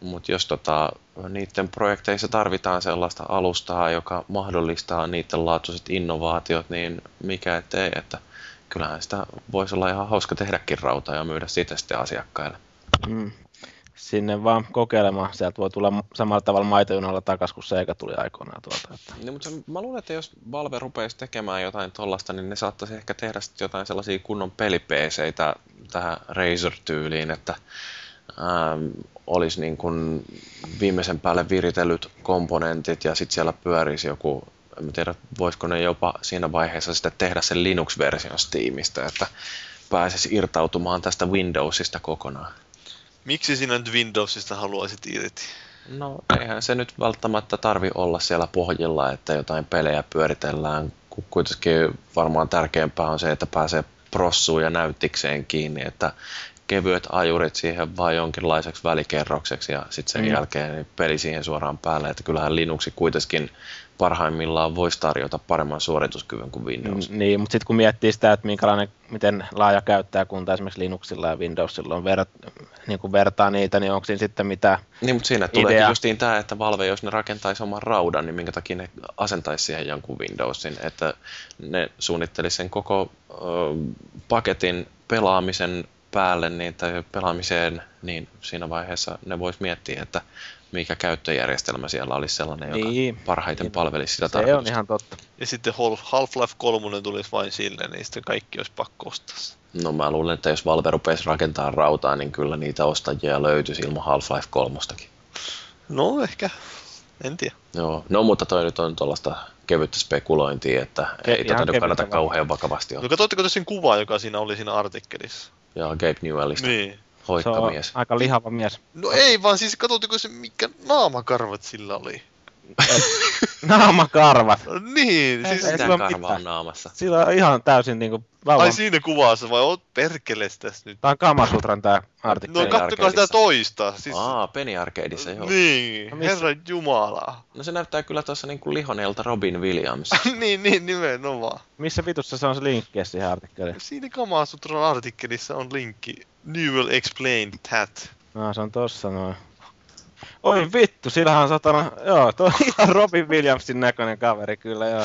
mutta jos tota, niiden projekteissa tarvitaan sellaista alustaa, joka mahdollistaa niiden laatuiset innovaatiot, niin mikä ettei, että kyllähän sitä voisi olla ihan hauska tehdäkin rautaa ja myydä sitä sitten asiakkaille. Mm. Sinne vaan kokeilemaan. Sieltä voi tulla samalla tavalla maitojunalla takaisin, kun Sega tuli aikoinaan tuolta. Että. Niin, mutta se- mä luulen, että jos Valve rupeisi tekemään jotain tollasta, niin ne saattaisi ehkä tehdä jotain sellaisia kunnon pelipeeseitä tähän Razer-tyyliin, että ähm, olisi niin kuin viimeisen päälle viritellyt komponentit ja sitten siellä pyörisi joku, en tiedä, voisiko ne jopa siinä vaiheessa sitten tehdä sen Linux-version Steamista, että pääsisi irtautumaan tästä Windowsista kokonaan. Miksi sinä nyt Windowsista haluaisit irti? No eihän se nyt välttämättä tarvi olla siellä pohjilla, että jotain pelejä pyöritellään. Ku- Kuitenkin varmaan tärkeämpää on se, että pääsee prossuun ja näyttikseen kiinni, että kevyet ajurit siihen vaan jonkinlaiseksi välikerrokseksi ja sitten sen Mm. jälkeen niin peli siihen suoraan päälle. Että kyllähän Linuxi kuitenkin parhaimmillaan voisi tarjota paremman suorituskyvyn kuin Windows. Mm, Niin, mutta sitten kun miettii sitä, että minkälainen, miten laaja käyttäjäkunta esimerkiksi Linuxilla ja Windowsilla on, ver, niin kuin vertaa niitä, niin onko siinä sitten mitä? Niin, mutta siinä tulee justiin tämä, että Valve, jos ne rakentaisi oman raudan, niin minkä takia ne asentaisi siihen jonkun Windowsin, että ne suunnittelisi sen koko ö, paketin pelaamisen päälle niin, tai pelaamiseen, niin siinä vaiheessa ne vois miettiä, että mikä käyttöjärjestelmä siellä olisi sellainen, joka Niin. parhaiten Niin. palvelisi sitä Se on tarkoitusta. ihan totta. Ja sitten Hal- Half-Life 3 tulisi vain sille, niin sitten kaikki olisi pakko ostaa. No mä luulen, että jos Valve rupeisi rakentaa rautaa, niin kyllä niitä ostajia löytyisi ilman Half-Life 3. No ehkä, en tiedä. Joo, no mutta toi nyt on tuollaista kevyttä spekulointia, että Ke- ei tota nyt kannata kauhean vakavasti No ottaa. katsotteko te sen kuva, joka siinä oli siinä artikkelissa? Ja Gabe Newellista, niin. Se on hoikkamies. aika lihava mies. No ei vaan siis katsotteko se, mikä naamakarvat sillä oli? Naamakarvat. Niin, Ei, siis... ei ole karvaa on naamassa? Sillä on ihan täysin niinku vauvan... Ai siinä kuvassa vai oot perkeles tässä nyt? Tää on Kamasutran tää No artikkeli. Penny kattokaa sitä toista. Siis... Aa, Penny Arcadeissa, joo. Niin, No missä? jumala. No se näyttää kyllä tuossa niinku lihoneelta Robin Williams. niin, niin, nimenomaan. Missä vitussa se on se linkki siihen artikkeliin? Siinä Kamasutran artikkelissa on linkki Newell Explained That. No, se on tossa noin. Oi vittu, sillähän on satana, joo, tuo on ihan Robin Williamsin näköinen kaveri kyllä, joo.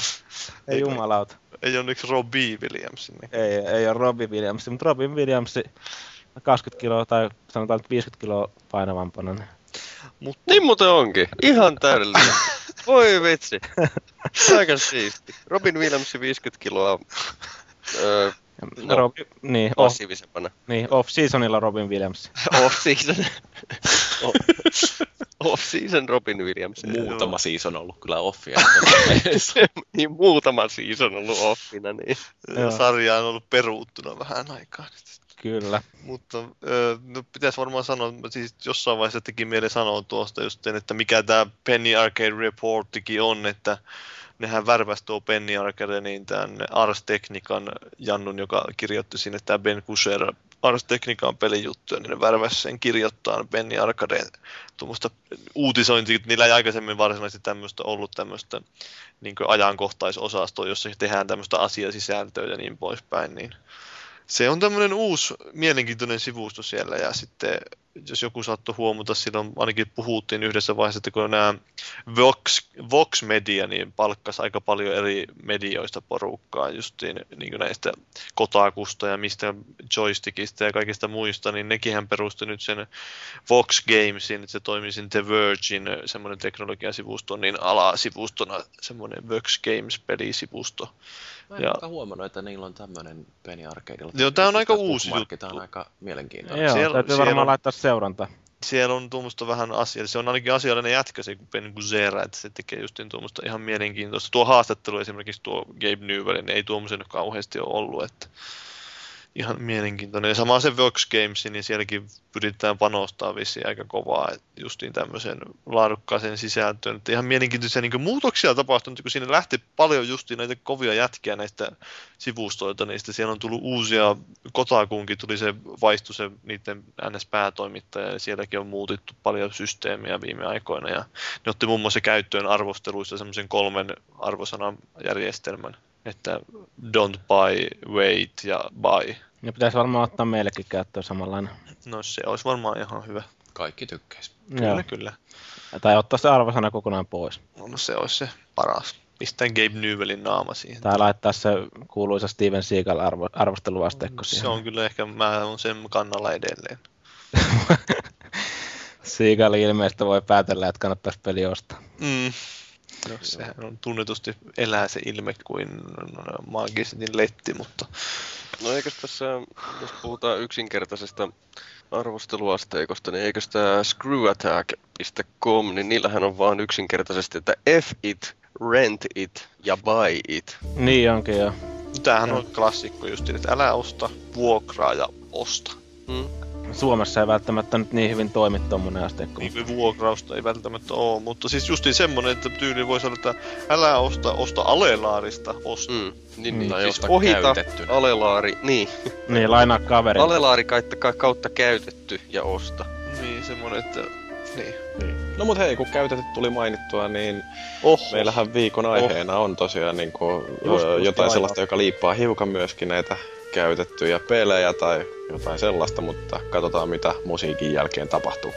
Ei jumalauta. Ei onneksi Robbie Williamsin. Ei, ei ole Robin Williams, mutta Robin Williams 20 kiloa tai sanotaan nyt 50 kiloa painavampana. Niin. Mutta Niin muuten onkin. Ihan täydellinen. Voi vitsi. Aika siisti. Robin Williams 50 kiloa öö, No, Robin, niin, off, passiivisempana. niin, off-seasonilla Robin Williams. Off-season. Off-season Robin Williams. Muutama season ollut kyllä offia. Niin muutama season ollut offina, niin. Joo. sarja on ollut peruuttuna vähän aikaa nyt. Kyllä. Mutta no, pitäisi varmaan sanoa, siis jossain vaiheessa teki mieli sanoa tuosta just, että mikä tämä Penny Arcade Reportikin on, että nehän värväsi tuo Penny Arcade niin tämän Ars Technican Jannun, joka kirjoitti sinne tämä Ben Kusher Ars Technican pelijuttuja, niin ne värväsi sen kirjoittaa Penny Arcade. Tuommoista uutisointia, niillä ei aikaisemmin varsinaisesti tämmöistä ollut tämmöistä niin ajankohtaisosastoa, jossa tehdään tämmöistä asiasisältöä ja niin poispäin, niin se on tämmöinen uusi mielenkiintoinen sivusto siellä ja sitten jos joku saattoi huomata, silloin ainakin puhuttiin yhdessä vaiheessa, että kun nämä Vox, Vox Media niin palkkasi aika paljon eri medioista porukkaa justiin niin näistä Kotakusta ja mistä joystickista ja kaikista muista, niin nekinhän perusti nyt sen Vox Gamesin, että se toimii sen The Virgin, semmoinen teknologiasivusto, niin alasivustona semmoinen Vox Games pelisivusto. Mä en Ja- ja... huomannut, että niillä on tämmöinen Penny Arcadeilla. Joo, tää on aika uusi bookmarkki, Tää juttu. on aika mielenkiintoinen. Joo, siellä- täytyy siellä varmaan on- laittaa seuranta. siellä on tuommoista vähän asiaa. Se on ainakin asiallinen jätkä se Ben Guzera, että se tekee justiin tuommoista ihan mielenkiintoista. Tuo haastattelu esimerkiksi tuo Gabe Newell, niin ei tuommoisen kauheasti ole ollut, että ihan mielenkiintoinen. Ja sama se Vox Games, niin sielläkin pyritään panostaa vissiin aika kovaa että justiin tämmöiseen laadukkaaseen sisältöön. Että ihan mielenkiintoisia niin muutoksia tapahtunut, kun siinä lähti paljon justiin näitä kovia jätkiä näistä sivustoilta, niin sitten siellä on tullut uusia, Kotakunkin tuli se, vaihtui se niiden NS-päätoimittaja, ja sielläkin on muutettu paljon systeemiä viime aikoina, ja ne otti muun muassa käyttöön arvosteluissa semmoisen kolmen arvosanan järjestelmän, että don't buy, wait ja buy. Ja pitäisi varmaan ottaa meillekin käyttöön samanlainen. No se olisi varmaan ihan hyvä. Kaikki tykkäis. Kyllä, Joo. kyllä. Tai ottaa se arvosana kokonaan pois. No se olisi se paras. Pistää Gabe Newellin naama siihen. Tai laittaa se kuuluisa Steven Seagal arvo, arvosteluasteikko siihen. Se on kyllä ehkä, mä on sen kannalla edelleen. Seagal ilmeisesti voi päätellä, että kannattaisi peli ostaa. Mm. No, sehän on tunnetusti elää se ilme kuin maagisetin letti, mutta No eikös tässä, jos puhutaan yksinkertaisesta arvosteluasteikosta, niin eikös tämä screwattack.com, niin niillähän on vaan yksinkertaisesti, että F it, rent it ja buy it. Niin onkin joo. tämähän on klassikko just, että älä osta, vuokraa ja osta. Mm. Suomessa ei välttämättä nyt niin hyvin toimi tommonen asteikko. Niin kuin vuokrausta ei välttämättä ole, mutta siis justiin semmonen, että tyyli voi sanoa, että älä osta, osta alelaarista, osta. Mm. Niin, niin. Tai Siis osta ohita käytettynä. alelaari, niin. Niin, lainaa kaveri. Alelaari kautta, kautta käytetty ja osta. Niin, semmonen, että... Niin. Niin. No mut hei, kun käytetyt tuli mainittua, niin Oho. meillähän viikon aiheena on tosiaan niin kuin, Just, just jotain aivan. sellaista, joka liippaa hiukan myöskin näitä käytettyjä pelejä tai jotain sellaista, mutta katsotaan mitä musiikin jälkeen tapahtuu.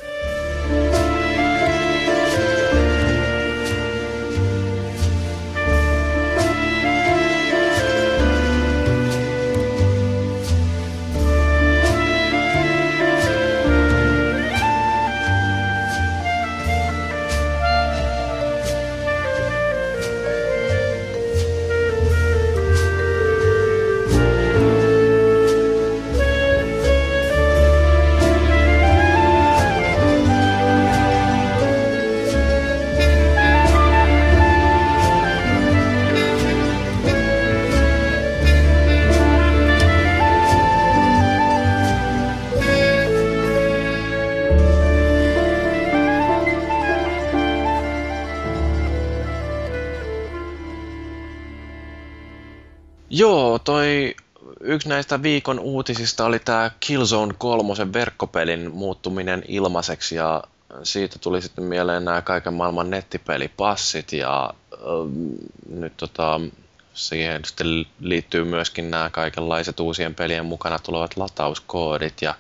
Toi yksi näistä viikon uutisista oli tämä Killzone 3 verkkopelin muuttuminen ilmaiseksi ja siitä tuli sitten mieleen nämä kaiken maailman nettipelipassit ja ähm, nyt tota, siihen sitten liittyy myöskin nämä kaikenlaiset uusien pelien mukana tulevat latauskoodit ja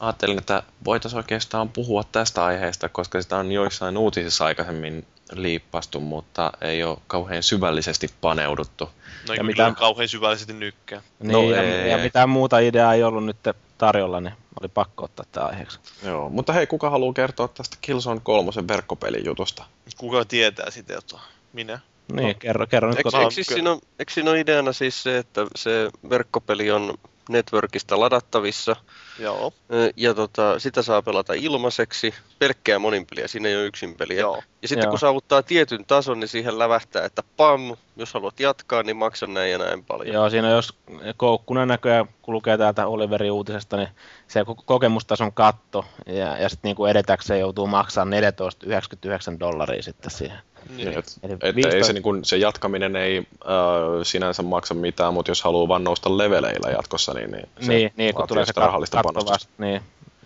ajattelin, että voitaisiin oikeastaan puhua tästä aiheesta, koska sitä on joissain uutisissa aikaisemmin liippastu, mutta ei ole kauhean syvällisesti paneuduttu. No Ja ja mitä- mitä... kauhean syvällisesti nykkää. Niin, No ja, ei, ja ei. mitään muuta ideaa ei ollut nyt tarjolla, niin oli pakko ottaa tämä aiheeksi. Joo, mutta hei, kuka haluaa kertoa tästä Killzone 3 verkkopelin jutusta? Kuka tietää sitä jotain? Minä? Niin, kerro, kerro nyt, Eikö, kun eikö, siis siinä on, eikö siinä ole ideana siis se, että se verkkopeli on networkista ladattavissa Joo. ja tota, sitä saa pelata ilmaiseksi, pelkkää monin peliä, siinä ei ole yksin peliä. Joo. Ja sitten Joo. kun saavuttaa tietyn tason, niin siihen lävähtää, että pam, jos haluat jatkaa, niin maksa näin ja näin paljon. Joo, siinä jos koukkuna näköjään kulkee täältä Oliverin uutisesta, niin se kokemustason katto, ja, ja sitten niinku edetäkseen joutuu maksamaan 14,99 dollaria sitten siihen. Niin. Et, Eli että ei 15 se, niin kun, se jatkaminen ei äh, sinänsä maksa mitään, mutta jos haluaa vaan nousta leveleillä jatkossa, niin, niin se niin, niin, kun tulee se rahallista panostusta. niin.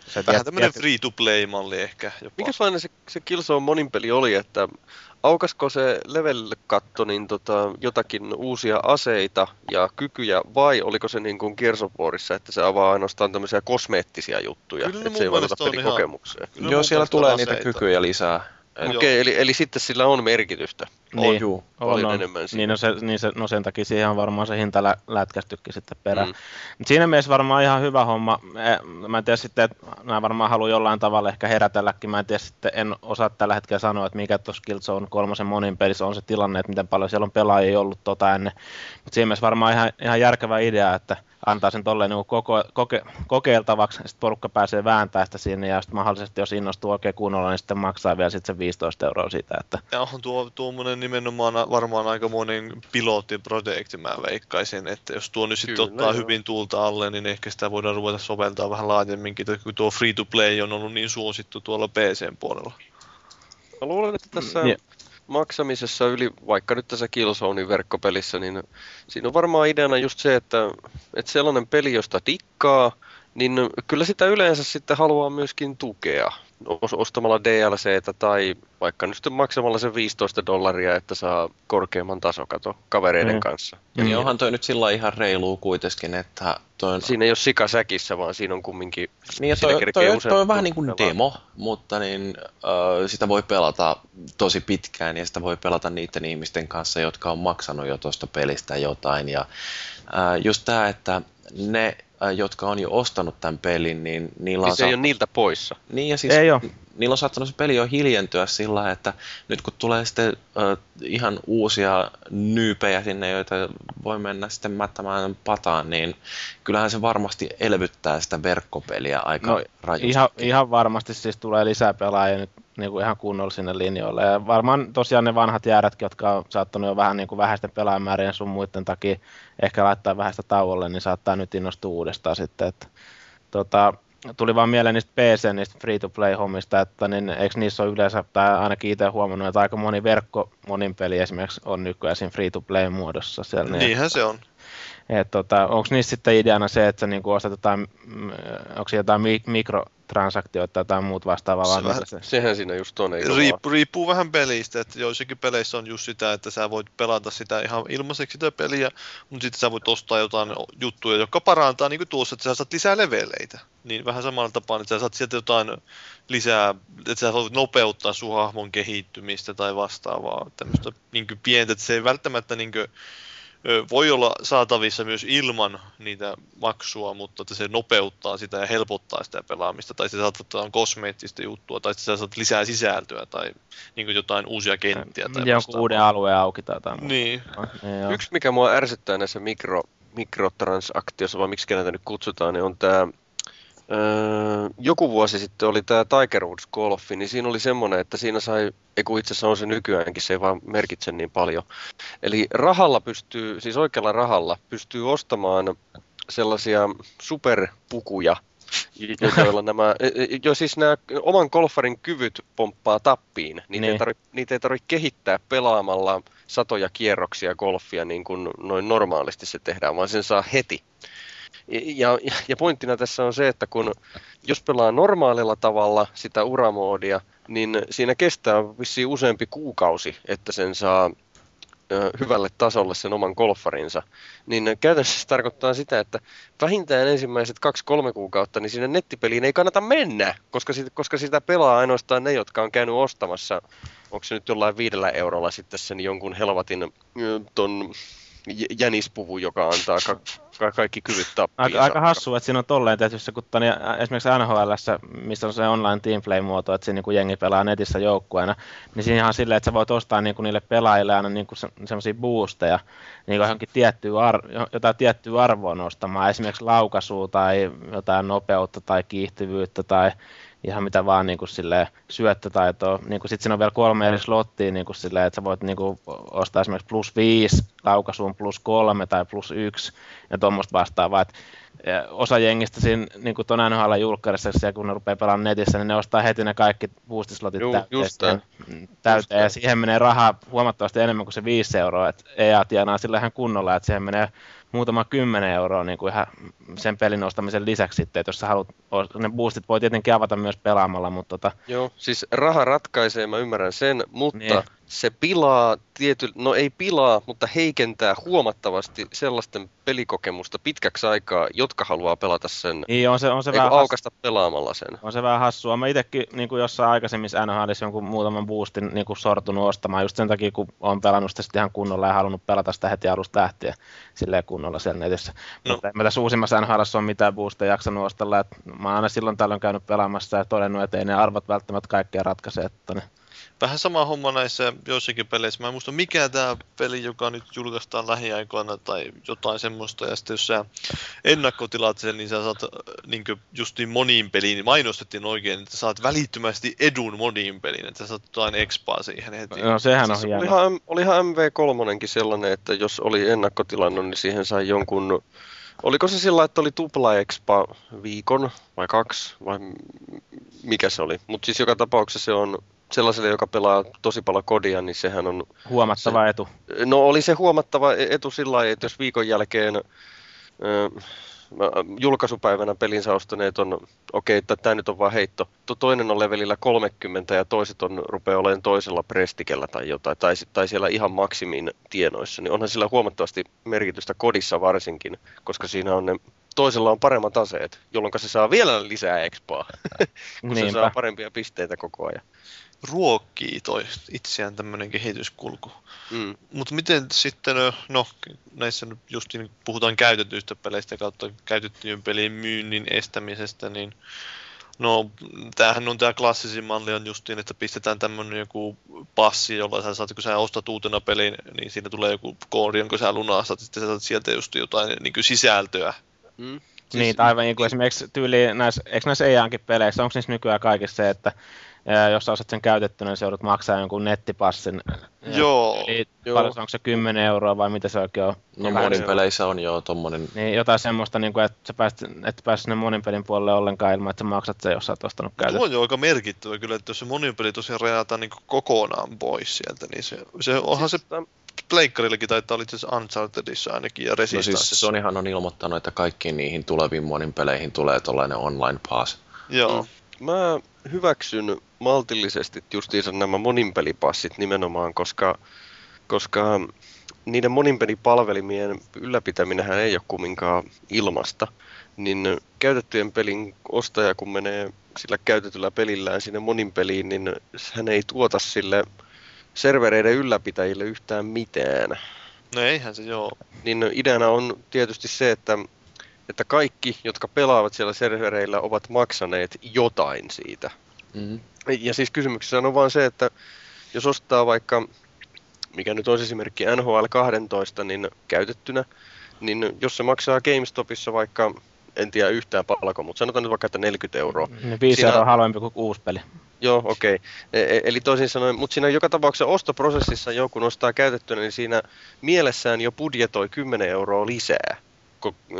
Se Vähän Niin. free-to-play-malli ehkä jopa. Mikäslainen se, se Killzone monin peli oli, että aukasko se level-katto niin tota, jotakin uusia aseita ja kykyjä vai oliko se niin kuin Gears of Warissa, että se avaa ainoastaan tämmöisiä kosmeettisia juttuja, Kyllä että se ei vaikuta pelikokemukseen? Kyllä Joo, siellä tulee on niitä aseita. kykyjä lisää. Okei, eli, eli sitten sillä on merkitystä. niin, juu. paljon enemmän siinä. Niin, no, se, niin se, no sen takia siihen on varmaan se hinta lä- lätkästykin sitten perään. Mm. Siinä mielessä varmaan ihan hyvä homma. Mä en tiedä sitten, että nämä varmaan haluaa jollain tavalla ehkä herätelläkin. Mä en tiedä sitten, en osaa tällä hetkellä sanoa, että mikä tuossa Killzone kolmosen monin pelissä on se tilanne, että miten paljon siellä on pelaajia ollut tota ennen. Mutta siinä mielessä varmaan ihan, ihan järkevä idea, että antaa sen tolleen niin koko, koke, kokeiltavaksi, sitten porukka pääsee vääntämään sitä sinne, ja sitten mahdollisesti, jos innostuu oikein kunnolla, niin sitten maksaa vielä sitten se 15 euroa siitä, että Ja on tuo, tuommoinen nimenomaan varmaan aika monen pilottiprojekti, mä veikkaisin, että jos tuo nyt sitten Kyllä, ottaa joo. hyvin tuulta alle, niin ehkä sitä voidaan ruveta soveltaa vähän laajemminkin, että kun tuo free-to-play on ollut niin suosittu tuolla PC-puolella. Mä luulen, että tässä Niin. Maksamisessa yli, vaikka nyt tässä Killzonein verkkopelissä, niin siinä on varmaan ideana just se, että, että sellainen peli, josta dikkaa, niin kyllä sitä yleensä sitten haluaa myöskin tukea ostamalla DLCtä tai vaikka nyt sitten maksamalla se 15 dollaria, että saa korkeamman tasokato kavereiden Mm. kanssa. Ja niin onhan toi nyt sillä ihan reilu kuitenkin, että toi on, Siinä ei ole sikasäkissä, vaan siinä on kumminkin... niin, ja toi, toi, toi, useampi on vähän niin kuin demo, mutta niin, äh, sitä voi pelata tosi pitkään ja sitä voi pelata niiden ihmisten kanssa, jotka on maksanut jo tuosta pelistä jotain. Ja äh, just tämä, että ne, äh, jotka on jo ostanut tämän pelin, niin niillä on Siis se ei sa- ole niiltä poissa. Niin ja siis Ei niillä on saattanut se peli jo hiljentyä sillä että nyt kun tulee sitten ö, ihan uusia nyypejä sinne, joita voi mennä sitten mättämään pataan, niin kyllähän se varmasti elvyttää sitä verkkopeliä aika No, rajusti. ihan, ihan varmasti siis tulee lisää pelaajia nyt niin kuin ihan kunnolla sinne linjoille. Ja varmaan tosiaan ne vanhat jäärätkin, jotka on saattanut jo vähän niin kuin vähäisten pelaajamäärien sun muiden takia ehkä laittaa vähäistä tauolle, niin saattaa nyt innostua uudestaan sitten. Että, tota, tuli vaan mieleen niistä PC, niistä free-to-play-hommista, että niin, eikö niissä ole yleensä, tai ainakin itse huomannut, että aika moni verkko monin peli esimerkiksi on nykyään siinä free-to-play-muodossa siellä. Niin, Niinhän se on. Et, tota, onko niissä sitten ideana se, että sä niinku ostat jotain, onko jotain mikro, transaktioita tai muut vastaavaa. Se vähän, se... Sehän siinä just on. Eikö Riippu, riippuu vähän pelistä, että joissakin peleissä on just sitä, että sä voit pelata sitä ihan ilmaiseksi sitä peliä, mutta sitten sä voit ostaa jotain juttuja, jotka parantaa niin kuin tuossa, että sä saat lisää leveleitä. Niin vähän samalla tapaa, että sä saat sieltä jotain lisää, että sä voit nopeuttaa sun hahmon kehittymistä tai vastaavaa. Tämmöistä niin pientä, että se ei välttämättä niin kuin, voi olla saatavissa myös ilman niitä maksua, mutta että se nopeuttaa sitä ja helpottaa sitä pelaamista, tai se saat jotain kosmeettista juttua, tai sä saat lisää sisältöä, tai niin kuin jotain uusia kenttiä. Tai Jonkun uuden alueen auki tai jotain. Niin. niin Yksi, mikä mua ärsyttää näissä mikro, mikrotransaktioissa, vai miksi näitä nyt kutsutaan, niin on tämä Öö, joku vuosi sitten oli tämä Tiger Woods golfi, niin siinä oli semmoinen, että siinä sai, ei kun itse asiassa on se nykyäänkin, se ei vaan merkitse niin paljon. Eli rahalla pystyy, siis oikealla rahalla pystyy ostamaan sellaisia superpukuja, joilla nämä, e, e, jo siis nämä oman golfarin kyvyt pomppaa tappiin. Niitä, niin. ei, tarvitse, niitä ei tarvitse kehittää pelaamalla satoja kierroksia golfia niin kuin noin normaalisti se tehdään, vaan sen saa heti. Ja, ja pointtina tässä on se, että kun jos pelaa normaalilla tavalla sitä uramoodia, niin siinä kestää vissiin useampi kuukausi, että sen saa hyvälle tasolle sen oman golfarinsa, niin käytännössä se tarkoittaa sitä, että vähintään ensimmäiset kaksi-kolme kuukautta, niin sinne nettipeliin ei kannata mennä, koska, sitä, koska sitä pelaa ainoastaan ne, jotka on käynyt ostamassa, onko se nyt jollain viidellä eurolla sitten sen jonkun helvatin ton jänispuvu, joka antaa ka- ka- kaikki kyvyt tappiin. Aika, aika hassua, että siinä on tolleen tietysti, kun tani, esimerkiksi NHL, missä on se online teamplay-muoto, että siinä niin jengi pelaa netissä joukkueena, niin siinä ihan silleen, että sä voit ostaa niin kuin niille pelaajille aina niin kuin se, semmoisia boosteja, niin kuin johonkin tiettyä ar- jotain tiettyä arvoa nostamaan, esimerkiksi laukaisua tai jotain nopeutta tai kiihtyvyyttä tai ihan mitä vaan niin kuin silleen, syöttötaitoa. Niin kuin sit siinä on vielä kolme eri slottia, niin kuin silleen, että sä voit niin kuin ostaa esimerkiksi plus viisi laukaisuun plus kolme tai plus yksi ja tuommoista vastaavaa. Et osa jengistä siinä niin kuin tuon NHL julkkarissa, kun ne rupeaa pelaamaan netissä, niin ne ostaa heti ne kaikki boostislotit Juu, täyteen, täyteen ja siihen menee rahaa huomattavasti enemmän kuin se 5 euroa, että EA tienaa sillä ihan kunnolla, että siihen menee muutama kymmenen euroa niin kuin ihan sen pelin ostamisen lisäksi sitten, että jos sä haluat, ne boostit voi tietenkin avata myös pelaamalla, mutta tota... Joo, siis raha ratkaisee, mä ymmärrän sen, mutta niin se pilaa tiety, no ei pilaa, mutta heikentää huomattavasti sellaisten pelikokemusta pitkäksi aikaa, jotka haluaa pelata sen, niin, on se, on se vähän aukasta hassu. pelaamalla sen. On se vähän hassua. Mä itsekin niin kuin jossain aikaisemmissa NHLissa jonkun muutaman boostin niin kuin sortunut ostamaan just sen takia, kun on pelannut sitä ihan kunnolla ja halunnut pelata sitä heti alusta lähtien silleen kunnolla siellä netissä. No. Mutta mä tässä uusimmassa NHLissa on mitään boosteja jaksanut ostella. Että mä oon aina silloin tällöin käynyt pelaamassa ja todennut, että ei ne arvot välttämättä kaikkea ratkaise. Että ne Vähän sama homma näissä joissakin peleissä. Mä en muista mikä tämä peli, joka nyt julkaistaan lähiaikoina tai jotain semmoista. Ja sitten jos sä ennakkotilaat sen, niin sä saat niin justiin moniin peliin, niin mainostettiin oikein, että saat välittömästi edun moniin peliin, että sä saat jotain expaa siihen heti. No sehän on siis hieno. Olihan, olihan MV3 sellainen, että jos oli ennakkotilannut, niin siihen sai jonkun Oliko se sillä, että oli tupla expa viikon vai kaksi vai mikä se oli? Mutta siis joka tapauksessa se on sellaiselle, joka pelaa tosi paljon kodia, niin sehän on... Huomattava se, etu. No oli se huomattava e- etu sillä lailla, että jos viikon jälkeen ö, julkaisupäivänä pelinsä ostaneet on, okei, okay, että tämä nyt on vaan heitto. Toinen on levelillä 30 ja toiset on rupeaa olemaan toisella prestikellä tai jotain, tai, tai siellä ihan maksimin tienoissa, niin onhan sillä huomattavasti merkitystä kodissa varsinkin, koska siinä on ne toisella on paremmat aseet, jolloin se saa vielä lisää expaa, kun Niinpä. se saa parempia pisteitä koko ajan ruokkii toi itseään tämmöinen kehityskulku. Mm. Mutta miten sitten, no näissä nyt justiin puhutaan käytetyistä peleistä kautta käytettyjen pelien myynnin estämisestä, niin No, tämähän on tämä klassisin malli on justiin, että pistetään tämmöinen joku passi, jolla sä saat, kun sä ostat uutena pelin, niin siinä tulee joku koodi, jonka sä lunastat, sitten sä saat sieltä just jotain niin kuin sisältöä. Mm. Siis, niin, aivan niin kuin esimerkiksi tyyli näissä, eikö näissä EA-ankin peleissä, onko niissä nykyään kaikissa se, että ja jos sä sen käytettynä, niin se joudut maksaa jonkun nettipassin. Joo. Eli Joo. paljon, onko se 10 euroa vai mitä se oikein on? No monin se- peleissä on jo tommonen, Niin jotain semmoista, niin kuin, että sä pääsit, et pääse sinne monin pelin puolelle ollenkaan ilman, että sä maksat sen, jos sä oot ostanut Tuo käytettä. on jo aika merkittävä kyllä, että jos se monin peli tosiaan rajataan niin kokonaan pois sieltä, niin se, se onhan se Siis, pleikkarillakin taitaa olla itse asiassa Unchartedissa ainakin ja no Resistanceissa. siis Sonyhan on ilmoittanut, että kaikkiin niihin tuleviin monin peleihin tulee tollainen online pass. Joo. Mä hyväksyn maltillisesti justiinsa nämä moninpelipassit nimenomaan, koska, koska niiden moninpelipalvelimien ylläpitäminenhän ei ole kumminkaan ilmasta. Niin käytettyjen pelin ostaja, kun menee sillä käytetyllä pelillään sinne moninpeliin, niin hän ei tuota sille servereiden ylläpitäjille yhtään mitään. No eihän se joo. Niin ideana on tietysti se, että, että kaikki, jotka pelaavat siellä servereillä, ovat maksaneet jotain siitä. Mm-hmm. Ja siis kysymyksessä on vaan se, että jos ostaa vaikka, mikä nyt olisi esimerkki NHL 12, niin käytettynä, niin jos se maksaa GameStopissa vaikka, en tiedä yhtään palko, mutta sanotaan nyt vaikka, että 40 euroa. Niin 5 Siinä- euroa halvempi kuin uusi peli. Joo, okei. Okay. Eli toisin sanoen, mutta siinä joka tapauksessa ostoprosessissa joku nostaa käytettynä, niin siinä mielessään jo budjetoi 10 euroa lisää,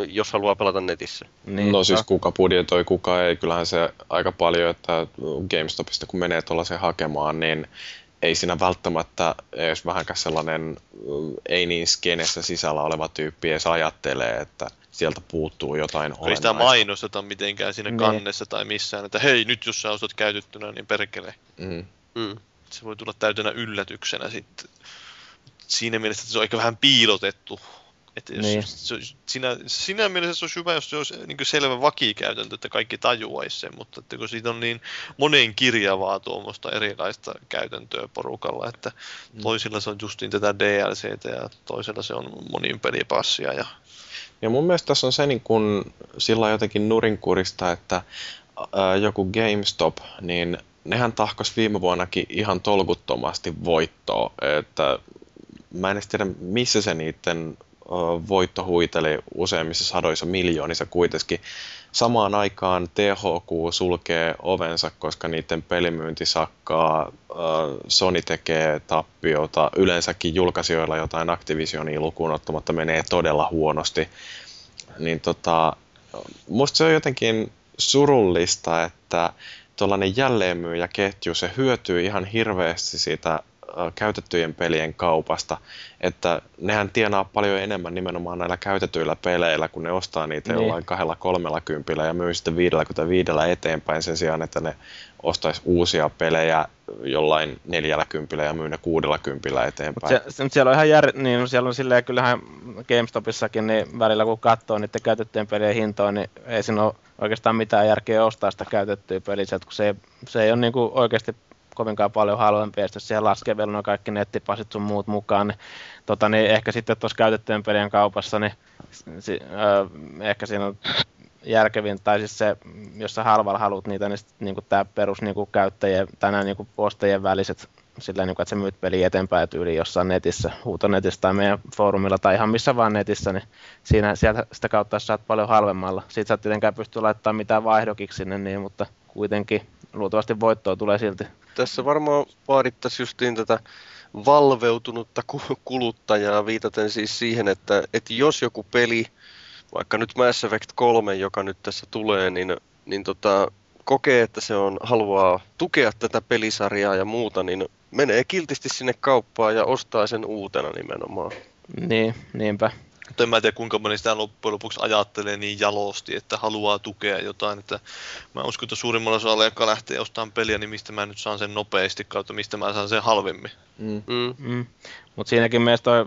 jos haluaa pelata netissä. Niin, No siis kuka budjetoi, kuka ei. Kyllähän se aika paljon, että GameStopista kun menee tuollaisen hakemaan, niin ei siinä välttämättä edes vähänkään sellainen ei niin skenessä sisällä oleva tyyppi edes ajattelee, että sieltä puuttuu jotain Ei sitä olennaista. mainosteta mitenkään siinä Niin. kannessa tai missään, että hei, nyt jos sä ostat käytettynä, niin perkele. Mm. Mm. Se voi tulla täytänä yllätyksenä sitten. Siinä mielessä että se on ehkä vähän piilotettu. Että jos Niin. se, siinä, siinä mielessä se olisi hyvä, jos se olisi niin selvä vakikäytäntö, että kaikki tajuaisi sen, mutta että kun siitä on niin monen kirjavaa tuommoista erilaista käytäntöä porukalla, että Mm. toisilla se on justiin tätä DLCtä ja toisella se on monin pelipassia ja Ja mun mielestä tässä on se niin kun, sillä jotenkin nurinkurista, että ää, joku GameStop, niin nehän tahkos viime vuonnakin ihan tolkuttomasti voittoa. Että mä en edes tiedä, missä se niiden voitto huiteli useimmissa sadoissa miljoonissa kuitenkin. Samaan aikaan THQ sulkee ovensa, koska niiden pelimyynti sakkaa, Sony tekee tappiota, yleensäkin julkaisijoilla jotain Activisionia lukuun ottamatta menee todella huonosti. Niin tota, musta se on jotenkin surullista, että tuollainen jälleenmyyjäketju, se hyötyy ihan hirveästi siitä käytettyjen pelien kaupasta, että nehän tienaa paljon enemmän nimenomaan näillä käytetyillä peleillä, kun ne ostaa niitä Niin. jollain kahdella kolmella kympillä ja myy sitten viidellä tai viidellä eteenpäin sen sijaan, että ne ostaisi uusia pelejä jollain neljällä kympillä ja myy ne kuudella kympillä eteenpäin. Se, se, mutta siellä on ihan jär, niin siellä on silleen, kyllähän GameStopissakin niin välillä kun katsoo niiden käytettyjen pelien hintoja, niin ei siinä ole oikeastaan mitään järkeä ostaa sitä käytettyä peliä, kun se ei, se ei ole niin kuin oikeasti kovinkaan paljon halvempi, ja sitten siihen laskee vielä nuo kaikki nettipasit sun muut mukaan, niin, tota, niin ehkä sitten tuossa käytettyjen pelien kaupassa, niin si, ö, ehkä siinä on järkevin, tai siis se, jos sä halvalla haluat niitä, niin, sit, niin tämä perus niin käyttäjien, tai nämä niin ostajien väliset sillä niin kuin, että sä myyt peli eteenpäin tyyliin jossain netissä, huutonetissä tai meidän foorumilla tai ihan missä vaan netissä, niin siinä, sieltä sitä kautta saat paljon halvemmalla. Siitä sä et tietenkään pysty laittamaan mitään vaihdokiksi sinne, niin, mutta kuitenkin luultavasti voittoa tulee silti. Tässä varmaan vaadittaisiin justiin tätä valveutunutta ku- kuluttajaa viitaten siis siihen, että, että jos joku peli, vaikka nyt Mass Effect 3, joka nyt tässä tulee, niin, niin tota, kokee, että se on, haluaa tukea tätä pelisarjaa ja muuta, niin menee kiltisti sinne kauppaan ja ostaa sen uutena nimenomaan. Niin, niinpä. Mutta en mä tiedä kuinka moni sitä loppujen lopuksi ajattelee niin jalosti, että haluaa tukea jotain. Että mä uskon, että suurimmalla osalla, joka lähtee ostamaan peliä, niin mistä mä nyt saan sen nopeasti kautta, mistä mä saan sen halvemmin. Mm. Mm. Mm. Mutta siinäkin meistä toi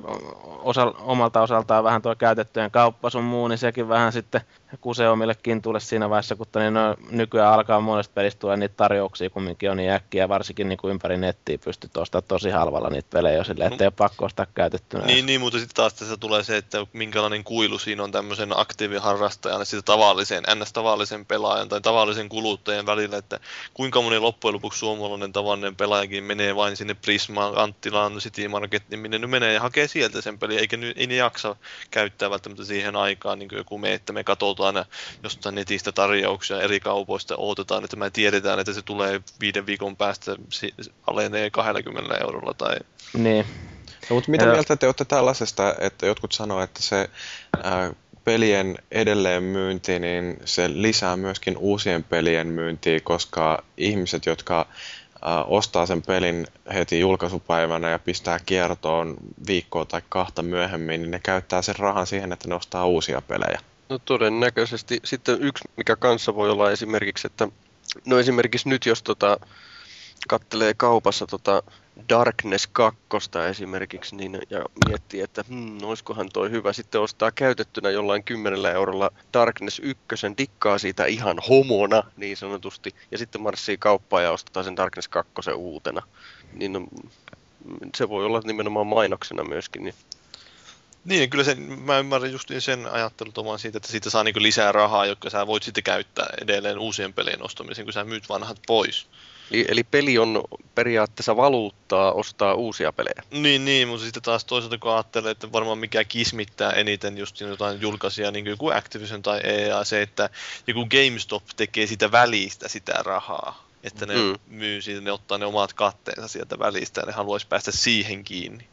osa, omalta osaltaan vähän tuo käytettyjen kauppa sun muu, niin sekin vähän sitten kusee omille kintuille siinä vaiheessa, kun niin no, nykyään alkaa monesta pelistä tulla niitä tarjouksia kumminkin on niin äkkiä, varsinkin niin kuin ympäri nettiä pystyt ostamaan tosi halvalla niitä pelejä jo silleen, ettei ole pakko ostaa käytettynä. Niin, niin, mutta sitten taas tässä tulee se, että minkälainen kuilu siinä on tämmöisen aktiiviharrastajan ja sitten tavallisen, ns-tavallisen pelaajan tai tavallisen kuluttajan välillä, että kuinka moni loppujen lopuksi suomalainen tavallinen pelaajakin menee vain sinne Prismaan, Anttilaan, City Marketiin, minne nyt menee ja hakee sieltä sen pelin, eikä nyt, ei ne jaksa käyttää välttämättä siihen aikaan niin kuin joku me, että me katsotaan jostain netistä tarjouksia eri kaupoista, odotetaan, että me tiedetään, että se tulee viiden viikon päästä, alenee 20 eurolla tai... Niin. No, mutta mitä ja... mieltä te olette tällaisesta, että jotkut sanoo, että se ää, pelien edelleen myynti, niin se lisää myöskin uusien pelien myyntiä, koska ihmiset, jotka ostaa sen pelin heti julkaisupäivänä ja pistää kiertoon viikkoa tai kahta myöhemmin, niin ne käyttää sen rahan siihen, että ne ostaa uusia pelejä. No todennäköisesti. Sitten yksi, mikä kanssa voi olla esimerkiksi, että no esimerkiksi nyt jos tota, kattelee kaupassa tota Darkness 2 esimerkiksi niin, ja miettii, että hmm, olisikohan toi hyvä. Sitten ostaa käytettynä jollain 10 eurolla Darkness 1, dikkaa siitä ihan homona niin sanotusti, ja sitten marssii kauppaan ja ostaa sen Darkness 2 uutena. Niin no, se voi olla nimenomaan mainoksena myöskin. Niin niin, kyllä sen, mä ymmärrän just sen ajattelutoman siitä, että siitä saa niin lisää rahaa, joka sä voit sitten käyttää edelleen uusien pelien ostamiseen, kun sä myyt vanhat pois. Eli, eli peli on periaatteessa valuuttaa ostaa uusia pelejä. Niin, niin, mutta sitten taas toisaalta kun ajattelee, että varmaan mikä kismittää eniten just jotain julkaisia, niin kuin joku Activision tai EA, se, että joku GameStop tekee sitä välistä sitä rahaa. Että ne mm. myy siitä, ne ottaa ne omat katteensa sieltä välistä ja ne haluaisi päästä siihen kiinni.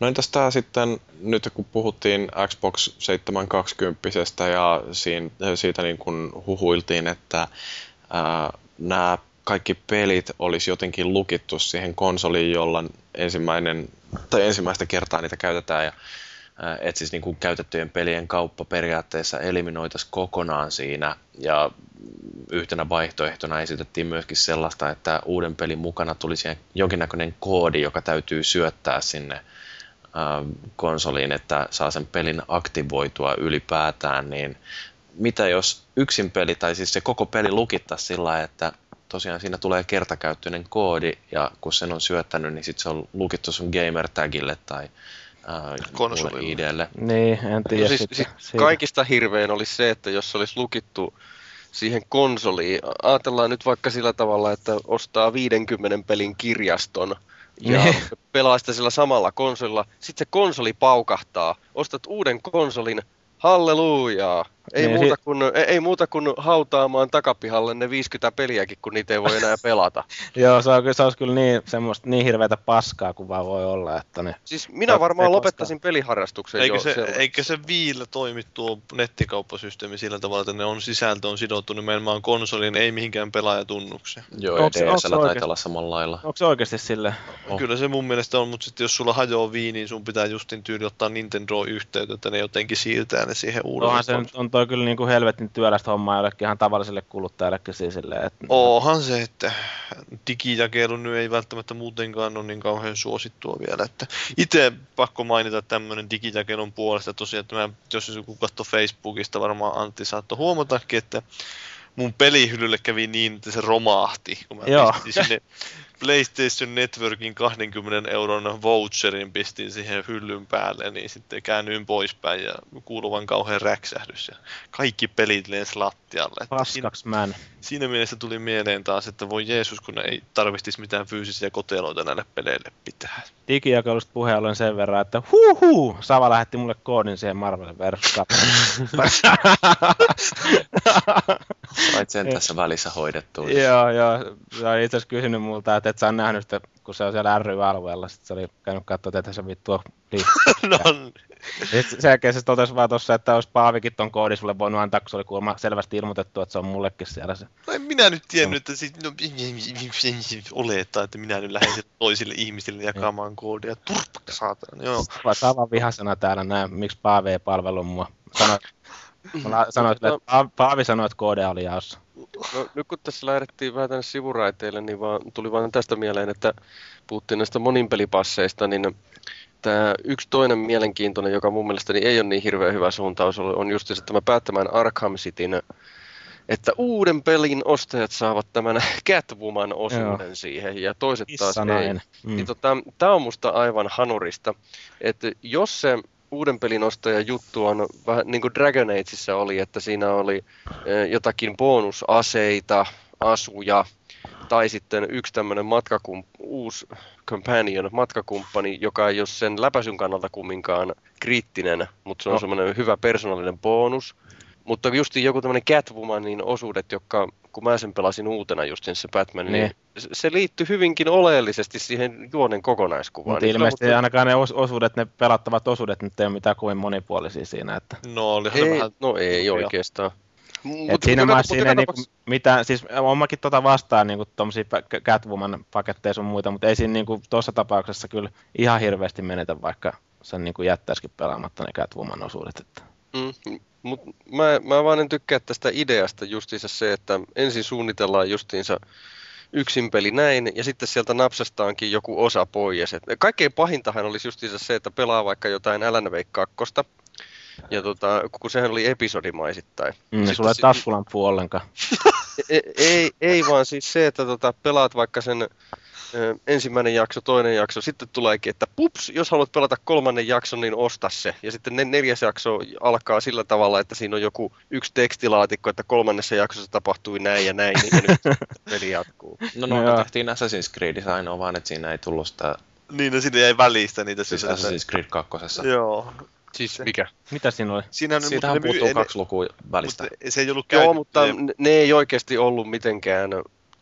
No entäs tämä sitten, nyt kun puhuttiin Xbox 720 ja siinä, siitä niin kun huhuiltiin, että nämä kaikki pelit olisi jotenkin lukittu siihen konsoliin, jolla ensimmäinen, tai ensimmäistä kertaa niitä käytetään ja että siis niin kuin käytettyjen pelien kauppa periaatteessa eliminoitaisiin kokonaan siinä. Ja yhtenä vaihtoehtona esitettiin myöskin sellaista, että uuden pelin mukana tulisi jonkinnäköinen koodi, joka täytyy syöttää sinne konsoliin, että saa sen pelin aktivoitua ylipäätään, niin mitä jos yksin peli, tai siis se koko peli lukittaisi sillä että tosiaan siinä tulee kertakäyttöinen koodi, ja kun sen on syöttänyt, niin sitten se on lukittu sun gamer tagille tai äh, IDlle. Niin, en tiedä. No siis, siis kaikista hirvein olisi se, että jos olisi lukittu siihen konsoliin. Ajatellaan nyt vaikka sillä tavalla, että ostaa 50 pelin kirjaston ja niin. pelaa sitä sillä samalla konsolilla. Sitten se konsoli paukahtaa. Ostat uuden konsolin, Hallelujaa. Ei, niin, muuta kuin, ei, ei muuta kuin hautaamaan takapihalle ne 50 peliäkin, kun niitä ei voi enää pelata. Joo, se, on, se olisi kyllä niin, semmoista, niin hirveätä paskaa kuin vaan voi olla. Että ne siis minä varmaan lopettaisin peliharrastuksen eikö jo. Se, eikö se viillä toimi tuo nettikauppasysteemi sillä tavalla, että ne on sisältö on sidottu nimenomaan konsolin, ei mihinkään pelaajatunnukseen? Joo, onko, DSL taitaa olla samalla lailla. Onko se oikeasti sille? Oh. Kyllä se mun mielestä on, mutta sitten jos sulla hajoaa vii, niin sun pitää justin tyyli ottaa Nintendo-yhteyttä, että ne jotenkin siirtää ne siihen uudelleen. Onhan se on toi kyllä niin kuin helvetin työlästä hommaa jollekin ihan tavalliselle kuluttajallekin siis silleen, että... Onhan se, että digijakelu nyt ei välttämättä muutenkaan ole niin kauhean suosittua vielä, että itse pakko mainita tämmöinen digijakelun puolesta tosiaan, että mä, jos joku katsoo Facebookista, varmaan Antti saattoi huomatakin, että mun pelihyllylle kävi niin, että se romahti, kun mä Joo. pistin sinne PlayStation Networkin 20 euron voucherin pistin siihen hyllyn päälle, niin sitten käännyin poispäin ja kuuluvan kauhean räksähdys ja kaikki pelit lensi lattialle. Paskaks siinä, siinä mielessä tuli mieleen taas, että voi Jeesus, kun ei tarvitsisi mitään fyysisiä koteloita näille peleille pitää. Digijakelusta puheen ollen sen verran, että huhu, Sava lähetti mulle koodin siihen Marvel vs. Sait sen tässä välissä hoidettua. joo, joo. On itse asiassa kysynyt multa, että et sä nähnyt sitä, kun se on siellä ry-alueella. Sitten se oli käynyt katsoa, että se vittu on no. Sen jälkeen se totesi vaan tuossa, että olisi Paavikin ton koodi sulle voinut antaa, kun se oli kuulemma selvästi ilmoitettu, että se on mullekin siellä se. No en minä nyt tiennyt, että sit, no, olettaa, että minä nyt lähden toisille ihmisille jakamaan koodia. Turpa, saatana, joo. Vai vaan vihasena täällä näin, miksi Paavi ei palvelu mua. Sano, sanoit, että Paavi sanoi, että koode oli jaossa. No, nyt kun tässä lähdettiin vähän tänne sivuraiteille, niin vaan, tuli vaan tästä mieleen, että puhuttiin näistä moninpelipasseista, niin tämä yksi toinen mielenkiintoinen, joka mun mielestäni ei ole niin hirveän hyvä suuntaus, on just se, tämä päättämään Arkham Cityn että uuden pelin ostajat saavat tämän Catwoman osuuden Joo. siihen ja toiset taas ei. Mm. Niin tota, tämä on musta aivan hanurista, että jos se uuden pelin ostaja juttu on vähän niin kuin Dragon Ageissa oli, että siinä oli eh, jotakin bonusaseita, asuja, tai sitten yksi tämmöinen matkakump, uusi companion, matkakumppani, joka ei ole sen läpäisyn kannalta kumminkaan kriittinen, mutta se on no. semmoinen hyvä persoonallinen bonus, Mutta just joku tämmöinen Catwomanin osuudet, jotka kun mä sen pelasin uutena just se Batman, niin, Niin. se- liittyy hyvinkin oleellisesti siihen juonen kokonaiskuvaan. Mutta Niin ilmeisesti kyllä, ainakaan ne os- osuudet, ne pelattavat osuudet, nyt ei ole mitään kovin monipuolisia siinä. Että, No olihan ei, se vähän... no ei Joo. oikeastaan. Mut- et siinä mutta siinä niinku mitään, siis on mäkin tota vastaan niinku tommosia pä- Catwoman paketteja sun muita, mutta ei siinä niinku tuossa tapauksessa kyllä ihan hirveästi menetä, vaikka sen niinku jättäisikin pelaamatta ne Catwoman osuudet. Että. Mm, mut mä, mä vaan en tykkää tästä ideasta justiinsa se, että ensin suunnitellaan justiinsa yksin peli näin, ja sitten sieltä napsastaankin joku osa pois. Et kaikkein pahintahan olisi justiinsa se, että pelaa vaikka jotain Alan Wake 2, ja tota, kun sehän oli episodimaisittain. Mm, Sitten sulla ei taskulampu ollenkaan. ei, ei, ei vaan siis se, että tota, pelaat vaikka sen ensimmäinen jakso, toinen jakso, sitten tuleekin, että pups, jos haluat pelata kolmannen jakson, niin osta se. Ja sitten ne, neljäs jakso alkaa sillä tavalla, että siinä on joku yksi tekstilaatikko, että kolmannessa jaksossa tapahtui näin ja näin, niin ja nyt peli jatkuu. No, No no, joo. tehtiin Assassin's Creedissä ainoa vaan, että siinä ei tullut sitä, Niin, no siinä jäi välistä niitä siis sisältöjä. Assassin's Creed 2. Joo. Siis mikä? Mitä siinä oli? Siinähän, Siitähän mutta ne myy- puuttuu kaksi lukua välistä. Mutta se ei ollut Joo, käytetty. mutta ne ei oikeasti ollut mitenkään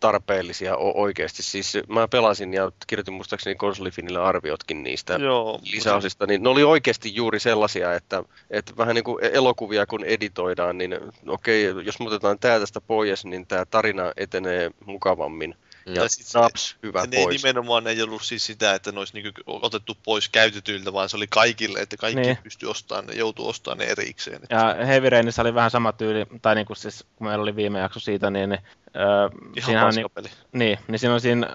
tarpeellisia oikeasti. Siis mä pelasin ja kirjoitin muistaakseni konsolifinille arviotkin niistä. Joo, lisäosista, niin ne oli oikeasti juuri sellaisia, että, että vähän niin kuin elokuvia kun editoidaan, niin okei, jos me otetaan tämä tästä pois, niin tämä tarina etenee mukavammin. Ja Tai sit se- naps, hyvä se ei pois. nimenomaan ei ollut siis sitä, että ne olisi niinku otettu pois käytetyiltä, vaan se oli kaikille, että kaikki Niin. niin. pystyi ostamaan ne, joutuu ostamaan ne erikseen. Että Ja Heavy Rainissa oli vähän sama tyyli, tai niinku siis, kun meillä oli viime jakso siitä, niin, niin öö, ihan siinähän on, niin, niin, niin siinä on siinä,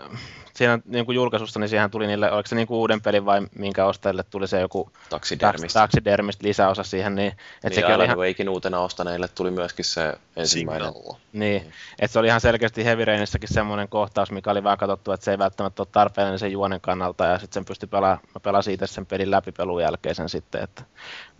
siinä niin kuin julkaisussa, niin siihen tuli niille, oliko se niin kuin uuden pelin vai minkä ostajille tuli se joku Taxidermistä. Taxidermist lisäosa siihen, niin, että Niin sekin oli Alan ihan, Wakein uutena ostaneille tuli myöskin se ensimmäinen. Signal. niin, että se oli ihan selkeästi Heavy Rainissakin semmoinen kohtaus, mikä oli vähän katsottu, että se ei välttämättä ole tarpeellinen sen juonen kannalta, ja sitten sen pystyi pelaamaan, mä pelasin itse sen pelin läpi pelun jälkeen sen sitten, että,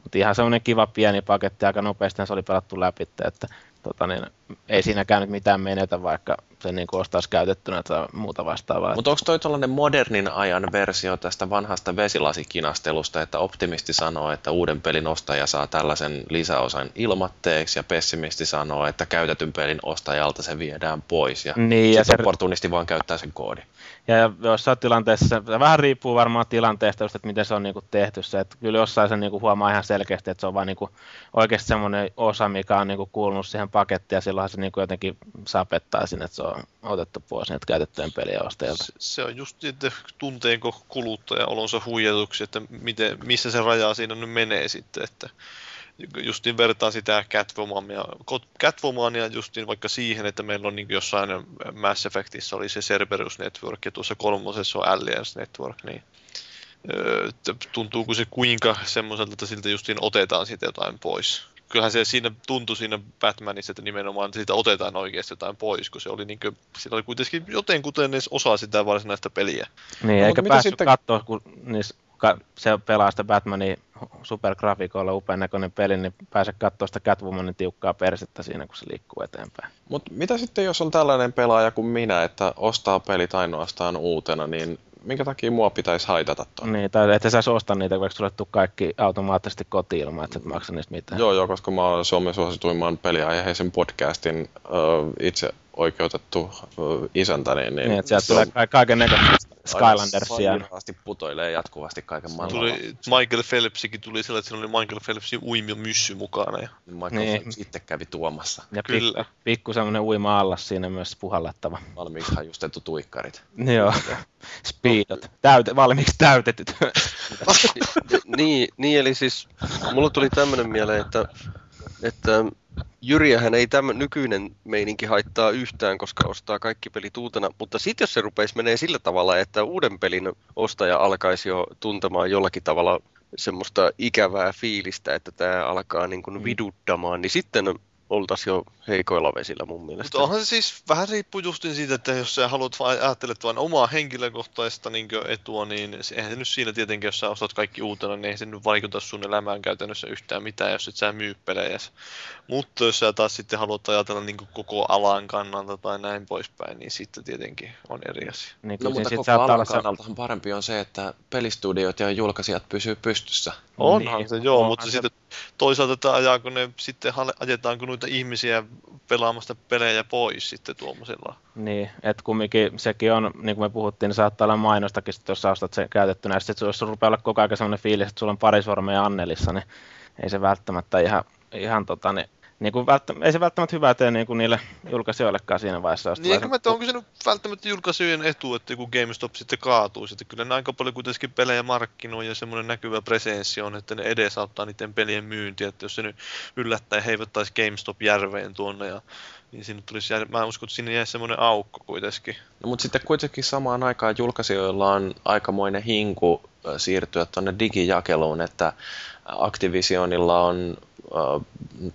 mutta ihan semmoinen kiva pieni paketti, aika nopeasti se oli pelattu läpi, että tota niin, ei siinä käynyt mitään menetä, vaikka se niin kuin ostaisi käytettynä tai muuta vastaavaa. Mutta onko toi tuollainen modernin ajan versio tästä vanhasta vesilasikinastelusta, että optimisti sanoo, että uuden pelin ostaja saa tällaisen lisäosan ilmatteeksi ja pessimisti sanoo, että käytetyn pelin ostajalta se viedään pois ja, Niin, ja sitten se- opportunisti vaan käyttää sen koodin. Ja jossain tilanteessa, se vähän riippuu varmaan tilanteesta, just, että miten se on niinku tehty se, että kyllä jossain sen niinku huomaa ihan selkeästi, että se on vaan niinku oikeasti semmoinen osa, mikä on niinku kuulunut siihen pakettiin, ja silloinhan se niinku jotenkin sapettaa sinne, että se on otettu pois niitä käytettyjen pelien ostajilta. Se, se on just, että tunteeko kuluttaja olonsa huijatuksi, että miten, missä se raja siinä nyt menee sitten, että justiin vertaan sitä Catwomania, Catwomania justiin vaikka siihen, että meillä on niin jossain Mass Effectissä oli se Cerberus Network ja tuossa kolmosessa on Alliance Network, niin öö, tuntuuko se kuinka semmoiselta, että siltä justiin otetaan siitä jotain pois. Kyllähän se siinä tuntui siinä Batmanissa, että nimenomaan siitä otetaan oikeasti jotain pois, kun se oli niin kuin, siinä oli kuitenkin jotenkuten edes osa sitä varsinaista peliä. Niin, No, eikä päässyt sitten- katsoa, kun niissä, se pelaa sitä Batmanin supergrafiikoilla upean näköinen peli, niin pääse katsoa sitä Catwomanin tiukkaa persettä siinä, kun se liikkuu eteenpäin. Mutta mitä sitten, jos on tällainen pelaaja kuin minä, että ostaa pelit ainoastaan uutena, niin minkä takia mua pitäisi haitata tuon? Niin, tai että sä osta niitä, vaikka sulle tuu kaikki automaattisesti kotiin ilman, että et maksa niistä mitään. Joo, joo, koska mä oon Suomen suosituimman peliaiheisen podcastin ö, itse oikeutettu ö, isäntä, niin, Niin, että sieltä se tulee on ka- kaiken näköistä Skylandersia. sairaasti putoilee jatkuvasti kaiken maailman. Tuli, Michael Phelpsikin tuli sillä, että siinä oli Michael Phelpsin uimio myssy mukana. Ja, Michael Niin. Phelps itse kävi tuomassa Ja Kyllä. pikku, pikku semmoinen uima allas siinä myös puhallettava. valmiiksi hajustettu tuikkarit. Joo, speedot. Täyte, valmiiksi täytetyt. niin, niin, eli siis mulla tuli tämmöinen mieleen, että, että Jyriähän ei tämä nykyinen meininki haittaa yhtään, koska ostaa kaikki pelit uutena, mutta sitten jos se rupeisi menee sillä tavalla, että uuden pelin ostaja alkaisi jo tuntemaan jollakin tavalla semmoista ikävää fiilistä, että tämä alkaa niin kuin viduttamaan, niin sitten oltaisiin jo heikoilla vesillä mun mielestä. Mutta onhan se siis vähän riippuu justin siitä, että jos sä haluat vain, ajattelet vain omaa henkilökohtaista niin etua, niin eihän se nyt siinä tietenkin, jos sä ostat kaikki uutena, niin ei se nyt vaikuta sun elämään käytännössä yhtään mitään, jos et sä myy pelejä. Mutta jos sä taas sitten haluat ajatella niin koko alan kannalta tai näin poispäin, niin sitten tietenkin on eri asia. Niin, no mutta koko alan kannaltahan parempi on se, että pelistudiot ja julkaisijat pysyy pystyssä. Onhan niin, se, joo, onhan mutta se... sitten toisaalta tämä ajaa, kun ne sitten ajetaanko noita ihmisiä pelaamasta pelejä pois sitten tuommoisella. Niin, että kumminkin sekin on, niin kuin me puhuttiin, niin saattaa olla mainostakin, sitten, jos ostat sen käytettynä, ja sitten jos rupeaa olla koko ajan sellainen fiilis, että sulla on pari sormea Annelissa, niin ei se välttämättä ihan, ihan tota, niin niin kuin välttä, ei se välttämättä hyvää tee niin kuin niille julkaisijoillekaan siinä vaiheessa. Niin, eikä mä onko se nyt välttämättä julkaisijoiden etu, että joku GameStop sitten kaatuu. Sitten kyllä ne aika paljon kuitenkin pelejä markkinoi ja semmoinen näkyvä presenssi on, että ne edesauttaa niiden pelien myyntiä. Että jos se nyt yllättäen heivottaisi GameStop järveen tuonne ja niin sinne tulisi, jär... mä uskon, että sinne jäisi semmoinen aukko kuitenkin. No, mutta sitten kuitenkin samaan aikaan julkaisijoilla on aikamoinen hinku siirtyä tuonne digijakeluun, että Activisionilla on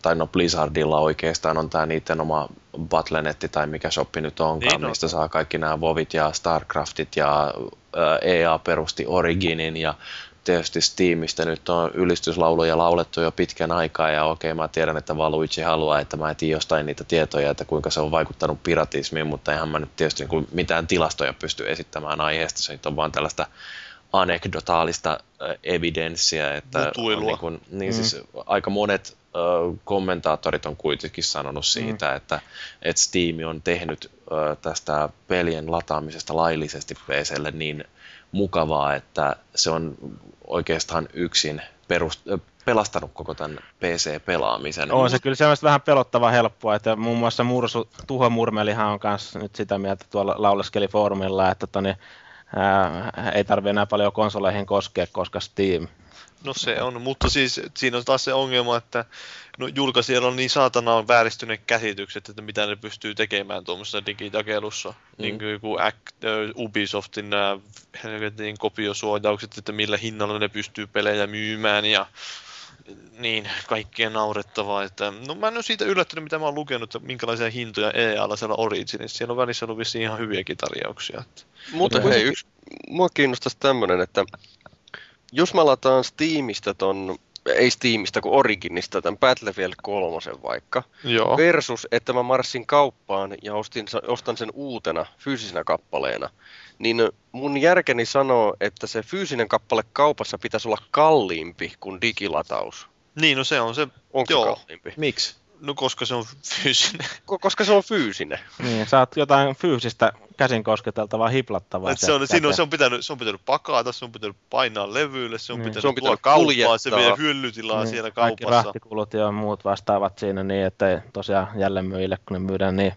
tai no Blizzardilla oikeastaan on tämä niiden oma Battlenetti tai mikä shoppi nyt onkaan, niin mistä saa kaikki nämä Vovit ja Starcraftit ja EA perusti Originin ja tietysti Steamista nyt on ylistyslauluja laulettu jo pitkän aikaa ja okei mä tiedän, että Valuigi haluaa, että mä etin jostain niitä tietoja, että kuinka se on vaikuttanut piratismiin, mutta eihän mä nyt tietysti niin mitään tilastoja pysty esittämään aiheesta, se on vaan tällaista anekdotaalista evidenssiä, että on niin, kuin, niin mm. siis aika monet kommentaattorit on kuitenkin sanonut siitä, mm. että, että Steam on tehnyt tästä pelien lataamisesta laillisesti PClle niin mukavaa, että se on oikeastaan yksin perust, pelastanut koko tämän PC-pelaamisen. On se kyllä semmoista vähän pelottava helppoa, että muun muassa Mursu, Tuho Murmelihan on kanssa nyt sitä mieltä tuolla lauleskeli foorumilla, että toni, ää, ei tarvi enää paljon konsoleihin koskea, koska Steam. No se on, mutta siis siinä on taas se ongelma, että no, julkaisijalla on niin saatana on vääristyneet käsitykset, että mitä ne pystyy tekemään tuommoisessa digijakelussa. Mm. Niin kuin joku Ubisoftin nämä helvetin kopiosuojaukset, että millä hinnalla ne pystyy pelejä myymään ja niin, kaikkien naurettavaa. Että, no mä en ole siitä yllättynyt, mitä mä oon lukenut, että minkälaisia hintoja EA-alla siellä Originissa. Siellä on välissä ollut vissiin ihan hyviäkin tarjouksia. Että. Mutta hei, yksi, mua kiinnostaisi tämmöinen, että jos mä lataan Steamista ton, ei Steamista kuin Originista, tämän Battlefield 3 vaikka, Joo. versus että mä marssin kauppaan ja ostin, ostan sen uutena fyysisenä kappaleena, niin mun järkeni sanoo, että se fyysinen kappale kaupassa pitäisi olla kalliimpi kuin digilataus. Niin, no se on se. Onko Joo. se kalliimpi? Miksi? No koska se on fyysinen. koska se on fyysinen. Niin, saat jotain fyysistä käsin kosketeltavaa, hiplattavaa. Et se, on, siinä on, se, on pitänyt, se on pitänyt pakata, se on pitänyt painaa levyille, se on niin. pitänyt, se on pitänyt kauppaa, se vie hyllytilaa niin, siellä kaupassa. Kaikki rahtikulut ja muut vastaavat siinä niin, että tosiaan jälleen myyjille, kun ne myydään niin,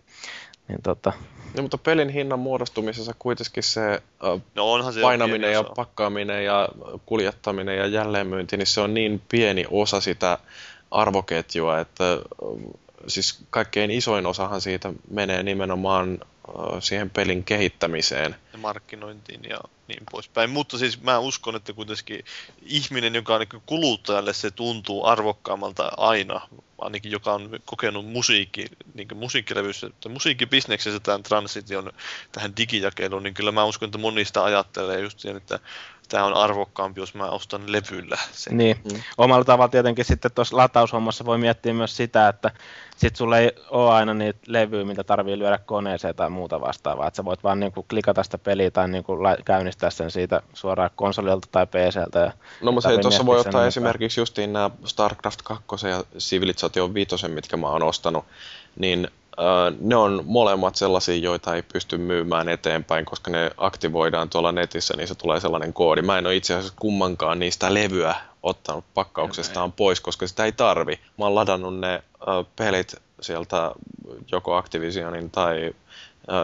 niin tota, No, mutta pelin hinnan muodostumisessa kuitenkin se, äh, no onhan se painaminen ja osa. pakkaaminen ja kuljettaminen ja jälleenmyynti, niin se on niin pieni osa sitä arvoketjua, että siis kaikkein isoin osahan siitä menee nimenomaan siihen pelin kehittämiseen. Ja markkinointiin ja niin poispäin. Mutta siis mä uskon, että kuitenkin ihminen, joka on niin kuluttajalle se tuntuu arvokkaammalta aina, ainakin joka on kokenut musiikki, niin musiikkilevyssä, musiikkibisneksessä tämän transition tähän digijakeluun, niin kyllä mä uskon, että monista ajattelee just siihen, että tämä on arvokkaampi, jos mä ostan levyllä sen. Niin, mm. omalla tavalla tietenkin sitten tuossa lataushommassa voi miettiä myös sitä, että sit sulla ei ole aina niitä levyjä, mitä tarvii lyödä koneeseen tai muuta vastaavaa, että sä voit vaan niinku klikata sitä peliä tai niinku käynnistää sen siitä suoraan konsolilta tai PCltä. Ja no mutta tuossa voi ottaa esimerkiksi justiin nämä StarCraft 2 ja Civilization 5, mitkä mä oon ostanut, niin ne on molemmat sellaisia, joita ei pysty myymään eteenpäin, koska ne aktivoidaan tuolla netissä, niin se tulee sellainen koodi. Mä en ole itse asiassa kummankaan niistä levyä ottanut pakkauksestaan pois, koska sitä ei tarvi. Mä oon ladannut ne pelit sieltä joko Activisionin tai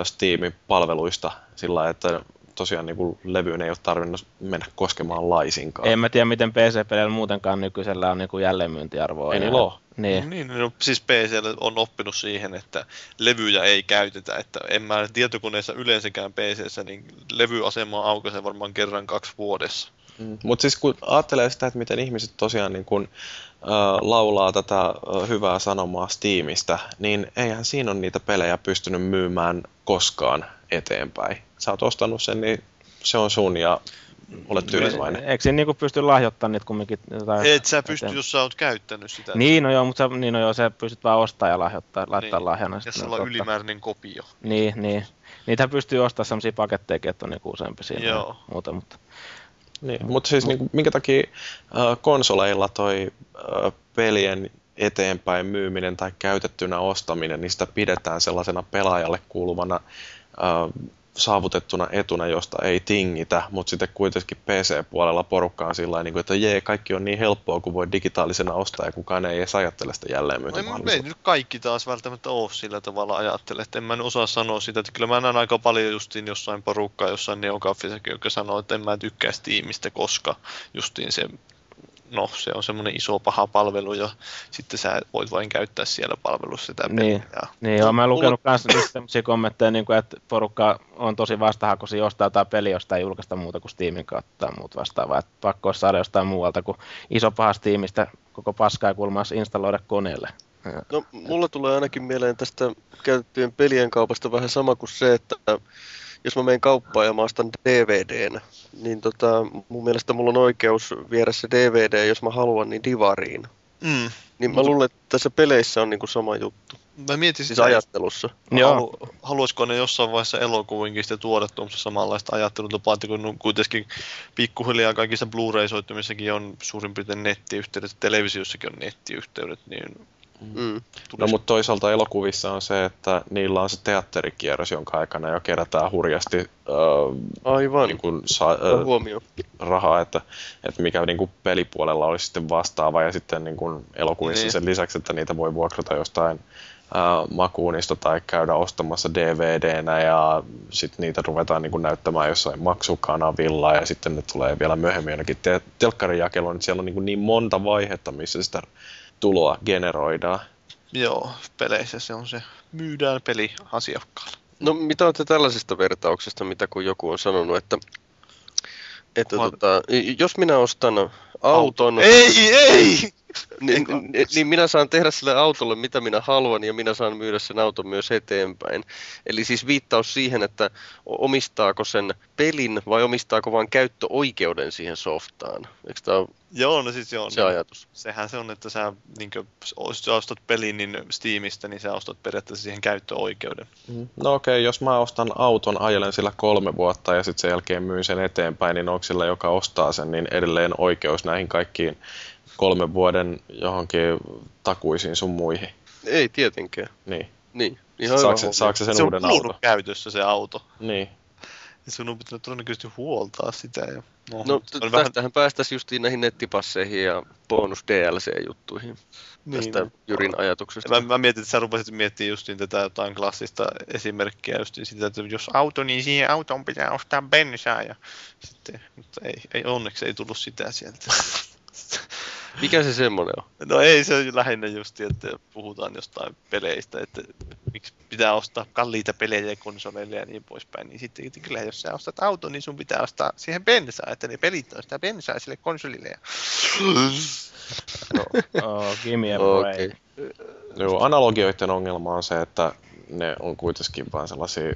Steamin palveluista sillä että tosiaan niin levyyn ei ole tarvinnut mennä koskemaan laisinkaan. En mä tiedä, miten PC-peleillä muutenkaan nykyisellä on niin jälleenmyyntiarvoa. Ei niillä ole. Niin. niin no, siis PC on oppinut siihen, että levyjä ei käytetä. Että en mä tietokoneessa yleensäkään PCssä, niin levyasema aukaisee varmaan kerran kaksi vuodessa. Mm. Mutta siis kun ajattelee sitä, että miten ihmiset tosiaan niin kun, äh, laulaa tätä äh, hyvää sanomaa Steamista, niin eihän siinä ole niitä pelejä pystynyt myymään koskaan eteenpäin. Sä oot ostanut sen, niin se on sun ja olet tyytyväinen. Eikö siinä niinku pysty lahjoittamaan niitä kumminkin? Jotain Et sä pysty, eteen- jos sä oot käyttänyt sitä. Niin, no joo, mutta sä, niin no joo, sä pystyt vaan ostaa ja lahjoittaa, laittaa Niin. lahjana. Ja sulla on totta. ylimääräinen kopio. Niin, niin. Niitähän pystyy ostamaan sellaisia paketteja, että on niinku useampi siinä Joo. ja muuta, mutta Niin, mutta siis niin, minkä takia äh, konsoleilla toi äh, pelien eteenpäin myyminen tai käytettynä ostaminen, niin sitä pidetään sellaisena pelaajalle kuuluvana äh, saavutettuna etuna, josta ei tingitä, mutta sitten kuitenkin PC-puolella porukka on sillä niin että jee, kaikki on niin helppoa, kun voi digitaalisena ostaa ja kukaan ei edes ajattele sitä No ei, ei jälleenmyyntimahdollisuutta. nyt kaikki taas välttämättä ole sillä tavalla ajattele, että en mä osaa sanoa sitä, että kyllä mä näen aika paljon justiin jossain porukkaa, jossain neokaffissakin, joka sanoo, että en mä tykkää Steamista, koska justiin se, no se on semmoinen iso paha palvelu ja sitten sä voit vain käyttää siellä palvelussa sitä peliä. Niin. Ja, Niin joo, mä Mulla- lukenut myös sellaisia kommentteja, niin kuin, että porukka on tosi vastahakoisia ostaa jotain peliä, josta ei julkaista muuta kuin Steamin kautta tai muut vastaavaa. Että pakko olisi saada jostain muualta kuin iso paha Steamista koko paskaa kulmaa installoida koneelle. No, mulla tulee ainakin mieleen tästä käytettyjen pelien kaupasta vähän sama kuin se, että jos mä menen kauppaan ja mä ostan DVDn, niin tota, mun mielestä mulla on oikeus viedä se DVD, jos mä haluan, niin divariin. mm. Niin mä Mut- luulen, että tässä peleissä on niinku sama juttu, Mä mietin siis sitä, ajattelussa. Joo. Halu, haluaisiko ne jossain vaiheessa elokuvinkin sitten tuoda tuommoista samanlaista ajattelutapaa, että kun nu- kuitenkin pikkuhiljaa kaikissa Blu-ray-soittimissakin on suurin piirtein nettiyhteydet, televisiossakin on nettiyhteydet, niin Mm. No mutta toisaalta elokuvissa on se, että niillä on se teatterikierros, jonka aikana jo kerätään hurjasti äh, Aivan. niin kuin sa, Ota äh, huomioon. rahaa, että, että mikä niin kuin pelipuolella olisi sitten vastaava ja sitten niin kuin elokuvissa Niin. sen lisäksi, että niitä voi vuokrata jostain ää, makuunista tai käydä ostamassa DVDnä ja sitten niitä ruvetaan niin kuin näyttämään jossain maksukanavilla ja sitten ne tulee vielä myöhemmin jonnekin te- telkkarijakeluun, että siellä on niin, kuin niin monta vaihetta, missä sitä tuloa generoidaan. joo, peleissä se on se, myydään peli asiakkaalle. No mitä olette tällaisesta vertauksesta, mitä kun joku on sanonut, että, että Mä- tota, jos minä ostan auton, Ei, ei! Niin, niin, niin minä saan tehdä sille autolle mitä minä haluan ja minä saan myydä sen auton myös eteenpäin. Eli siis viittaus siihen, että omistaako sen pelin vai omistaako vain käyttöoikeuden siihen softaan. Eikö tämä ole Joo, no siis joo. se niin, ajatus? Sehän se on, että sä, niin kuin, jos sä ostat pelin niin Steamista, niin sä ostat periaatteessa siihen käyttöoikeuden. No okei, okay, jos mä ostan auton, ajelen sillä kolme vuotta ja sitten sen jälkeen myyn sen eteenpäin, niin onko sillä, joka ostaa sen, niin edelleen oikeus näihin kaikkiin kolmen vuoden johonkin takuisiin sun muihin. Ei tietenkään. Niin. Niin. Ihan Saako se, saako se sen se on uuden auton? käytössä se auto. Niin. Ja sun on pitänyt todennäköisesti huoltaa sitä. Ja, no, No se t- on vähän, tästähän päästäisiin justiin näihin nettipasseihin ja bonus DLC-juttuihin. Tästä niin, Jyrin ajatuksesta. Mä, mä mietin, että sä rupesit miettimään justiin tätä jotain klassista esimerkkiä, justiin sitä, että jos auto, niin siihen autoon pitää ostaa bensaa. Ja sitten, mutta ei, ei, onneksi ei tullut sitä sieltä. Mikä se semmoinen on? No ei se lähinnä just, että puhutaan jostain peleistä, että miksi pitää ostaa kalliita pelejä ja konsoleille ja niin poispäin. Niin sitten kyllä jos sä ostat auton, niin sun pitää ostaa siihen bensaa, että ne pelit on sitä bensaa sille konsolille. Ja... No, Oh, gimme a okei. break. Joo, analogioiden ongelma on se, että ne on kuitenkin vain sellaisia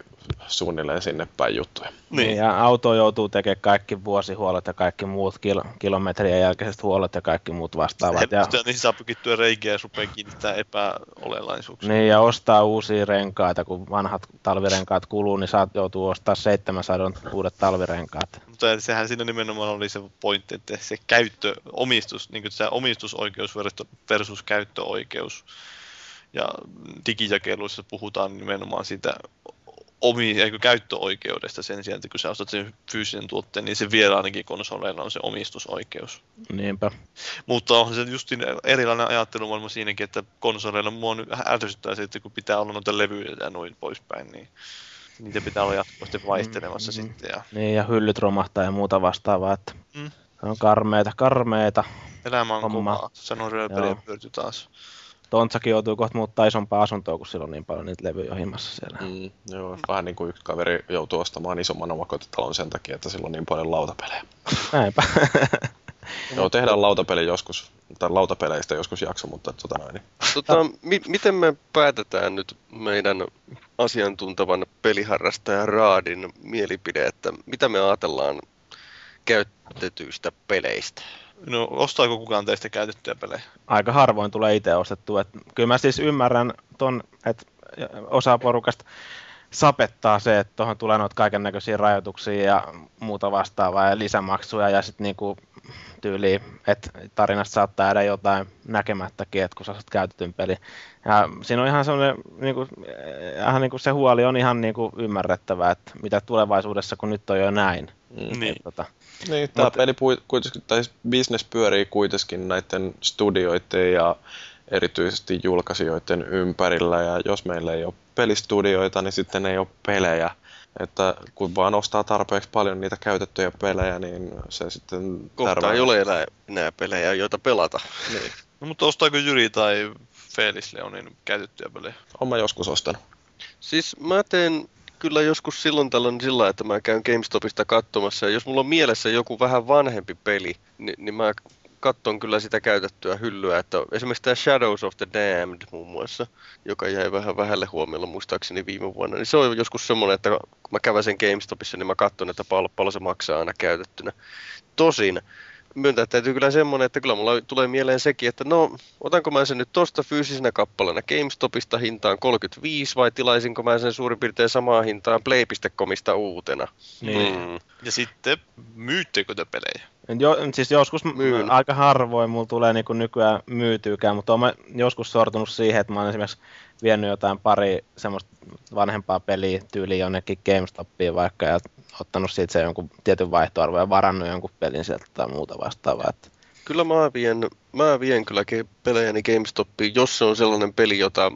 suunnilleen sinne päin juttuja. Niin. Ja auto joutuu tekemään kaikki vuosihuollot ja kaikki muut kil- kilometrien jälkeiset huollot ja kaikki muut vastaavat. Ja, Ja... Niin saa pykittyä reikiä ja rupeaa kiinnittää epäolenlaisuuksia. niin, ja ostaa uusia renkaita, kun vanhat talvirenkaat kuluu, niin saat joutuu ostaa 700 uudet talvirenkaat. Mutta sehän siinä nimenomaan oli se pointti, että se käyttö, omistus, niin kuin se omistusoikeus versus käyttöoikeus. Ja digijakeluissa puhutaan nimenomaan siitä omi, eikö, käyttöoikeudesta sen sijaan, että kun sä ostat sen fyysisen tuotteen, niin se vielä ainakin konsoleilla on se omistusoikeus. Niinpä. Mutta on se justin erilainen ajattelumaailma siinäkin, että konsoleilla mua nyt ärsyttää se, että kun pitää olla noita levyjä ja noin poispäin, niin niitä pitää olla jatkuvasti vaihtelemassa Mm. sitten. Ja Niin, ja hyllyt romahtaa ja muuta vastaavaa. Että Mm. Se on karmeita, karmeita. elämä on Homma. kovaa, sanoi Rööpeli ja pyörtyi taas. Tontsakin joutuu kohta muuttaa isompaa asuntoa, kun silloin on niin paljon niitä levyjä himmassa siellä. Mm, joo, vähän niin kuin yksi kaveri joutuu ostamaan isomman omakotitalon sen takia, että sillä on niin paljon lautapelejä. Näinpä. joo, tehdään lautapeli joskus, tai lautapeleistä joskus jakso, mutta tota noin. Niin. Tota, mi- miten me päätetään nyt meidän asiantuntevan peliharrastajan Raadin mielipide, että mitä me ajatellaan käytetyistä peleistä? No, ostaako kukaan teistä käytettyjä pelejä? Aika harvoin tulee itse ostettua. Et kyllä mä siis ymmärrän ton, että osa porukasta sapettaa se, että tuohon tulee noita kaiken näköisiä rajoituksia ja muuta vastaavaa ja lisämaksuja ja sitten niinku tyyli, että tarinasta saattaa jäädä jotain näkemättäkin, että kun sä saat käytetyn peli. Ja siinä on ihan semmoinen, niinku, ihan niinku se huoli on ihan niinku ymmärrettävää, että mitä tulevaisuudessa, kun nyt on jo näin. Mm. Niin. Et, tota, Niin, tämä peli kuitenkin, tai siis business pyörii kuitenkin näiden studioiden ja erityisesti julkaisijoiden ympärillä, ja jos meillä ei ole pelistudioita, niin sitten ei ole pelejä. Että kun vaan ostaa tarpeeksi paljon niitä käytettyjä pelejä, niin se sitten Kohta ei ole enää, enää pelejä, joita pelata. Niin. No, mutta ostaako Jyri tai Felis Leonin käytettyjä pelejä? Olen mä joskus ostanut. Siis mä teen kyllä joskus silloin tällöin sillä, että mä käyn GameStopista katsomassa, ja jos mulla on mielessä joku vähän vanhempi peli, niin, niin mä katson kyllä sitä käytettyä hyllyä, että esimerkiksi tämä Shadows of the Damned muun muassa, joka jäi vähän vähälle huomiolle muistaakseni viime vuonna, niin se on joskus semmoinen, että kun mä kävän sen GameStopissa, niin mä katson, että paljon se maksaa aina käytettynä. Tosin myöntää täytyy kyllä semmoinen, että kyllä mulla tulee mieleen sekin, että no, otanko mä sen nyt tosta fyysisenä kappaleena GameStopista hintaan 35 vai tilaisinko mä sen suurin piirtein samaa hintaan Play.comista uutena. Niin. Mm. Ja sitten myyttekö te pelejä? Jo, siis joskus Myyn. Aika harvoin mulla tulee niinku nykyään myytyykään, mutta olen joskus sortunut siihen, että mä oon esimerkiksi vienyt jotain pari semmoista vanhempaa peliä tyyliin jonnekin GameStopiin vaikka ja ottanut siitä se jonkun tietyn vaihtoarvon ja varannut jonkun pelin sieltä tai muuta vastaavaa. Että Kyllä mä vien, mä vien kyllä pelejäni GameStopiin, jos se on sellainen peli, jota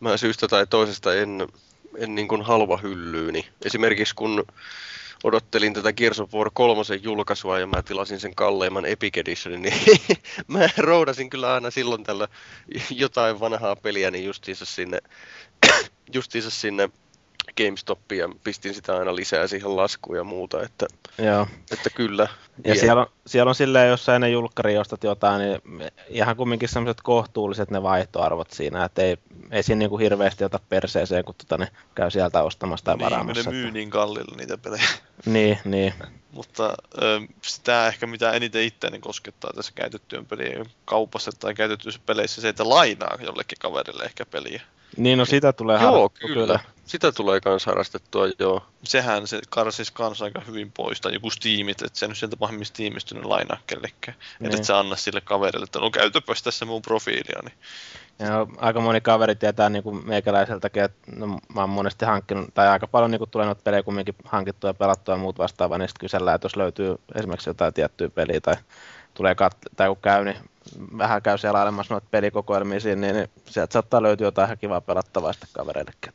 mä syystä tai toisesta en, en niin kuin halva hyllyyni. Esimerkiksi kun odottelin tätä Gears of War 3 julkaisua ja mä tilasin sen kalleimman Epic Editionin, niin mä roudasin kyllä aina silloin tällä jotain vanhaa peliä niin justiinsa sinne, justiinsa sinne GameStopiin ja pistin sitä aina lisää siihen laskuun ja muuta, että, joo. että kyllä. Ja siellä on, siellä on silleen, jos sä ennen julkkari ostat jotain, niin ihan kumminkin semmoiset kohtuulliset ne vaihtoarvot siinä, että ei, ei siinä niinku hirveästi ota perseeseen, kun tota, ne käy sieltä ostamassa tai Niin, varaamassa. ne myy niin kalliilla niitä pelejä. Niin, niin. Mutta ö, sitä ehkä mitä eniten itseäni koskettaa tässä käytettyjen pelien kaupassa tai käytettyissä peleissä se, että lainaa jollekin kaverille ehkä peliä. Niin, no sitä tulee Joo, harrastettua kyllä. Sitä tulee kans harrastettua, joo. Sehän se karsisi kanssa aika hyvin pois, tai joku Steamit, että se nyt sieltä pahimmista Steamista nyt lainaa kellekään. Niin. Että et sä anna sille kaverille, että no käytäpäs tässä mun profiilia. Niin. Ja aika moni kaveri tietää niin kuin meikäläiseltäkin, että no, mä oon monesti hankkinut, tai aika paljon niin kuin tulee noita pelejä kumminkin hankittua ja pelattua ja muut vastaavaa, niin sitten kysellään, että jos löytyy esimerkiksi jotain tiettyä peliä tai tulee kat- tai kun käy, niin vähän käy selailemassa noita pelikokoelmia siinä, niin, niin sieltä saattaa löytyä jotain ihan kivaa pelattavaa sitten kavereillekin.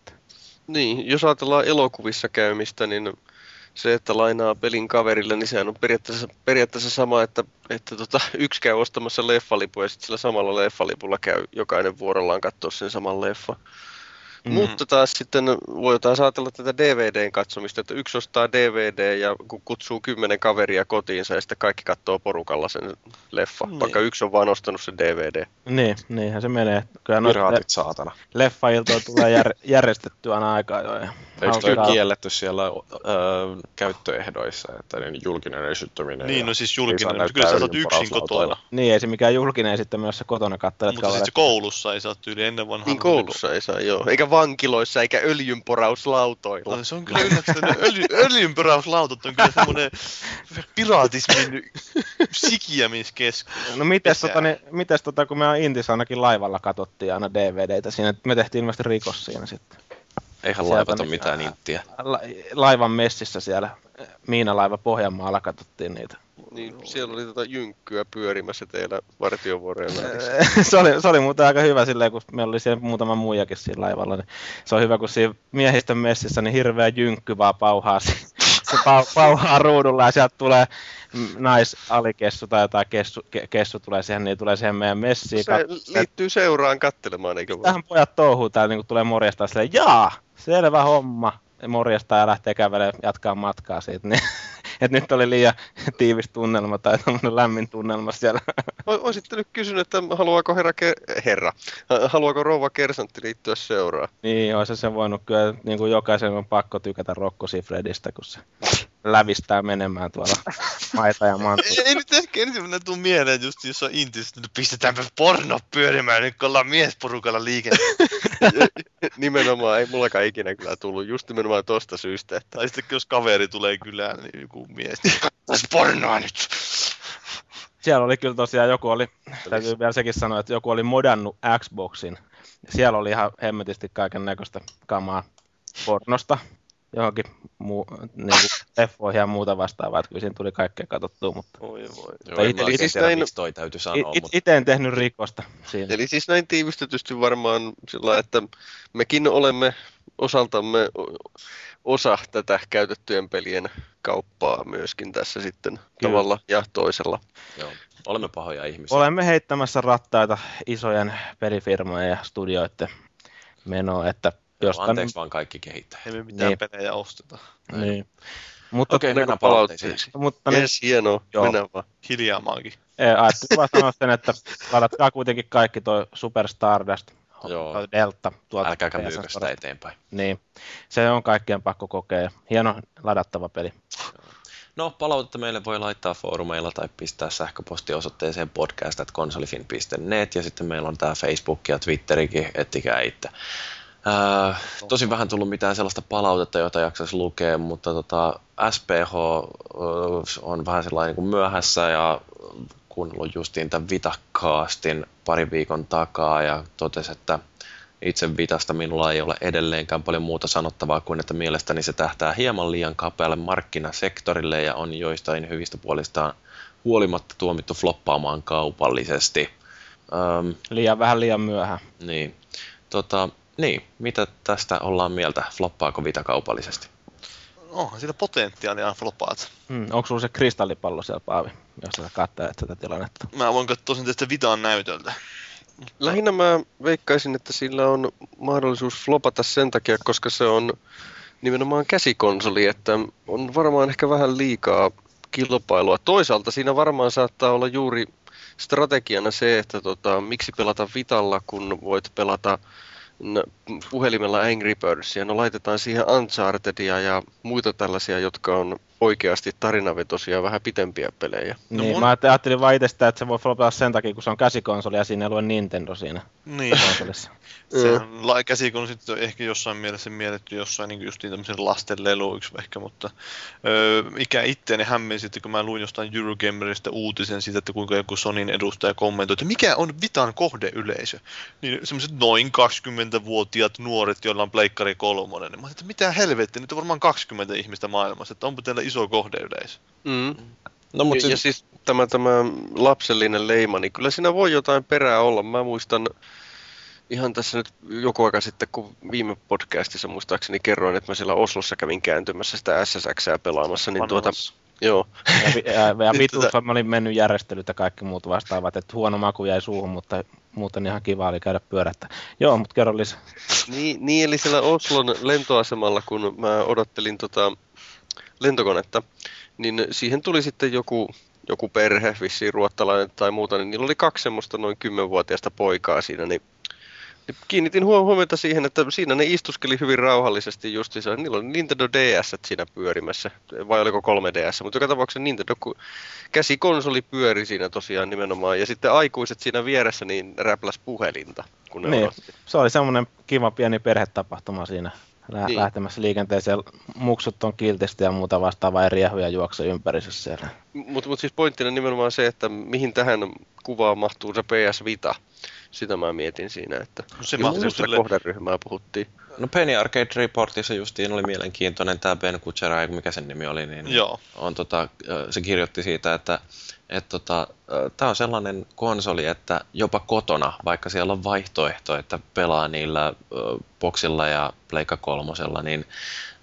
Niin, jos ajatellaan elokuvissa käymistä, niin se, että lainaa pelin kaverille, niin sehän on periaatteessa, periaatteessa sama, että, että tota, yksi käy ostamassa leffalipun ja sitten sillä samalla leffalipulla käy jokainen vuorollaan katsoa sen saman leffa. Mm. Mutta taas sitten voi taas ajatella tätä DVDn katsomista, että yksi ostaa DVD ja kun kutsuu kymmenen kaveria kotiinsa ja sitten kaikki katsoo porukalla sen leffa, Niin. vaikka yksi on vaan ostanut sen DVD. Niin, niinhän se menee. Kyllä noita le- Piraatit saatana. leffailtoja tulee jär- järjestettyä aina aikaa jo. Ja Eikö toi kielletty siellä ö, käyttöehdoissa, että niin julkinen esittyminen Niin, no siis julkinen, mutta kyllä sä saat yksin kotona. Niin, ei se mikään julkinen sitten myös se kotona kattelet Mutta sitten koulussa ei saa tyyli ennen vanhaa. Niin koulussa ei saa, joo. Eikä vankiloissa, eikä öljynporauslautoilla. No, se on kyllä yllättävän. Öljy, öljynpyräyslautat on kyllä semmoinen piraatismin sikiämiskeskus. No mites, tota, niin, mites tota, kun me Intis ainakin laivalla katsottiin aina DVDtä siinä, että me tehtiin ilmeisesti rikos siinä sitten. Eihän Sieltä laivat ole mi- mitään inttiä. La- laivan messissä siellä, Miinalaiva Pohjanmaalla katsottiin niitä. Niin, siellä oli tota jynkkyä pyörimässä teillä vartiovuorojen välissä. se, oli, se oli muuten aika hyvä silleen, kun meillä oli siellä muutama muijakin siinä laivalla. Niin se on hyvä, kun siinä miehistön messissä niin hirveä jynkky vaan pauhaa se pau, pauhaa ruudulla ja sieltä tulee naisalikessu tai jotain kessu, ke, kessu tulee siihen, niin tulee siihen meidän messiin. Se liittyy seuraan kattelemaan, eikö vaan? Tähän pojat touhuu täällä, niin tulee morjastaa silleen, jaa, selvä homma. Morjastaa ja lähtee kävelemään, jatkaa matkaa siitä. Niin, että nyt oli liian tiivis tunnelma tai lämmin tunnelma siellä. Oisitte nyt kysynyt, että haluaako herra, ke- herra, haluaako rouva Kersantti liittyä seuraan? Niin, olisi se voinut kyllä, niin kuin jokaisen on pakko tykätä Rokko Sifredistä, kun se lävistää menemään tuolla maita ja mantua. Ei, ei nyt ehkä ensimmäinen tuu mieleen just jos on intis, että pistetäänpä porno pyörimään nyt kun ollaan miesporukalla liikenteessä. nimenomaan, ei mullakaan ikinä kyllä tullut, just nimenomaan tosta syystä. Että... Tai sitten jos kaveri tulee kylään, niin joku mies, tässä pornoa nyt. Siellä oli kyllä tosiaan joku oli, täytyy vielä sekin sanoa, että joku oli modannut Xboxin. Siellä oli ihan hemmetisti kaiken näköistä kamaa pornosta johonkin muu, niin kuin leffoihin ja muuta vastaavaa, että kyllä siinä tuli kaikkea katsottua, mutta... Oi voi. Joo, eli siis näin- toi täytyy sanoa, It, mutta itse en tehnyt rikosta siinä. Eli siis näin tiivistetysti varmaan sillä, että mekin olemme osaltamme osa tätä käytettyjen pelien kauppaa myöskin tässä sitten tavalla ja toisella. joo, olemme pahoja ihmisiä. Olemme heittämässä rattaita isojen pelifirmojen ja studioiden menoa, että jostain... Anteeksi vaan kaikki kehittäjät. Ei me mitään Niin. pelejä osteta. Niin. Mutta, Okei, Tuleeko mennään palautteisiin. mutta niin, Yes, hienoa. Joo. Mennään vaan. Hiljaa maankin. ajattelin vaan sanoa sen, että ladatkaa kuitenkin kaikki toi Super Stardust, Joo. Delta tuolta. Älkääkä myykö sitä eteenpäin. Niin, se on kaikkien pakko kokea. Hieno ladattava peli. No, palautetta meille voi laittaa foorumeilla tai pistää sähköpostiosoitteeseen podcast.konsolifin.net ja sitten meillä on tämä Facebook ja Twitterikin, ettikää itse. Tosi vähän tullut mitään sellaista palautetta, jota jaksaisi lukea, mutta tota, SPH ö, on vähän sellainen kuin myöhässä ja kuunnellut justiin tämän Vitakaastin pari viikon takaa ja totesi, että itse Vitasta minulla ei ole edelleenkään paljon muuta sanottavaa kuin, että mielestäni se tähtää hieman liian kapealle markkinasektorille ja on joistain hyvistä puolistaan huolimatta tuomittu floppaamaan kaupallisesti. Öm, Liian vähän liian myöhään. niin. Tota, niin, mitä tästä ollaan mieltä? Floppaako Vita kaupallisesti? Onhan siitä potentiaalia flopaat. Hmm, onko sulla se kristallipallo siellä, Paavi, jos sä katselet tätä tilannetta? Mä voin katsoa sen tästä Vitaan näytöltä. Lähinnä mä veikkaisin, että sillä on mahdollisuus flopata sen takia, koska se on nimenomaan käsikonsoli, että on varmaan ehkä vähän liikaa kilpailua. Toisaalta siinä varmaan saattaa olla juuri strategiana se, että tota, miksi pelata Vitalla, kun voit pelata n- puhelimella Angry Birdsia. No laitetaan siihen Unchartedia ja muita tällaisia, jotka on oikeasti tarinavetosia, vähän pitempiä pelejä. No niin, mun- Mä ajattelin vaan itsestä, että se voi flopata sen takia, kun se on käsikonsoli ja siinä ei lue Nintendo siinä Niin. konsolissa. Sehän la- käsikon sitten on ehkä jossain mielessä mielletty jossain niin justiin tämmöisen lasten leluiksi ehkä, mutta öö, mikä itteeni hämmensi sitten, kun mä luin jostain Eurogamerista uutisen siitä, että kuinka joku Sonin edustaja kommentoi, että mikä on Vitan kohdeyleisö. Niin semmoiset noin 20-vuotiaat nuoret, joilla on pleikkari kolmonen. Niin mä ajattelin, että mitä helvettiä, nyt on varmaan 20 ihmistä maailmassa, että onpa teillä iso kohdeyleisö. Mm. No, Mut mutta ja, ja siis, tämä, tämä lapsellinen leima, niin kyllä siinä voi jotain perää olla. Mä muistan ihan tässä nyt joku aika sitten, kun viime podcastissa muistaakseni kerroin, että mä siellä Oslossa kävin kääntymässä sitä SSXää pelaamassa, niin tuota, joo. Ja, ja, ja Niin vitussa tota- mä olin mennyt järjestelyt ja kaikki muut vastaavat, että huono maku jäi suuhun, mutta muuten ihan kiva oli käydä pyörättä. Joo, mutta kerro lisää. Niin, niin, eli siellä Oslon lentoasemalla, kun mä odottelin tota lentokonetta, niin siihen tuli sitten joku, joku perhe, vissiin ruottalainen tai muuta, niin niillä oli kaksi semmoista noin kymmenvuotiaista poikaa siinä, niin niin kiinnitin huom- huomiota siihen, että siinä ne istuskeli hyvin rauhallisesti justiinsa. Niillä oli Nintendo DS siinä pyörimässä, vai oliko 3DS, mutta joka tapauksessa Nintendo käsikonsoli pyöri siinä tosiaan nimenomaan. Ja sitten aikuiset siinä vieressä niin räpläs puhelinta, kun ne Niin. odotti. Se oli semmoinen kiva pieni perhetapahtuma siinä lä- Niin. lähtemässä liikenteeseen. Muksut on kiltisti ja muuta vastaavaa ja riehuja juokse ympärissä siellä. Mutta mut siis pointtina nimenomaan se, että mihin tähän kuvaan mahtuu se PS Vita. Sitä mä mietin siinä, että No se muusta sille- kohderyhmää puhuttiin. no Penny Arcade Reportissa justiin oli mielenkiintoinen tämä Ben Kuchera, mikä sen nimi oli, niin Joo. on tota, se kirjoitti siitä, että et tota, tämä on sellainen konsoli, että jopa kotona, vaikka siellä on vaihtoehto, että pelaa niillä boksilla ja pleikka kolmosella, niin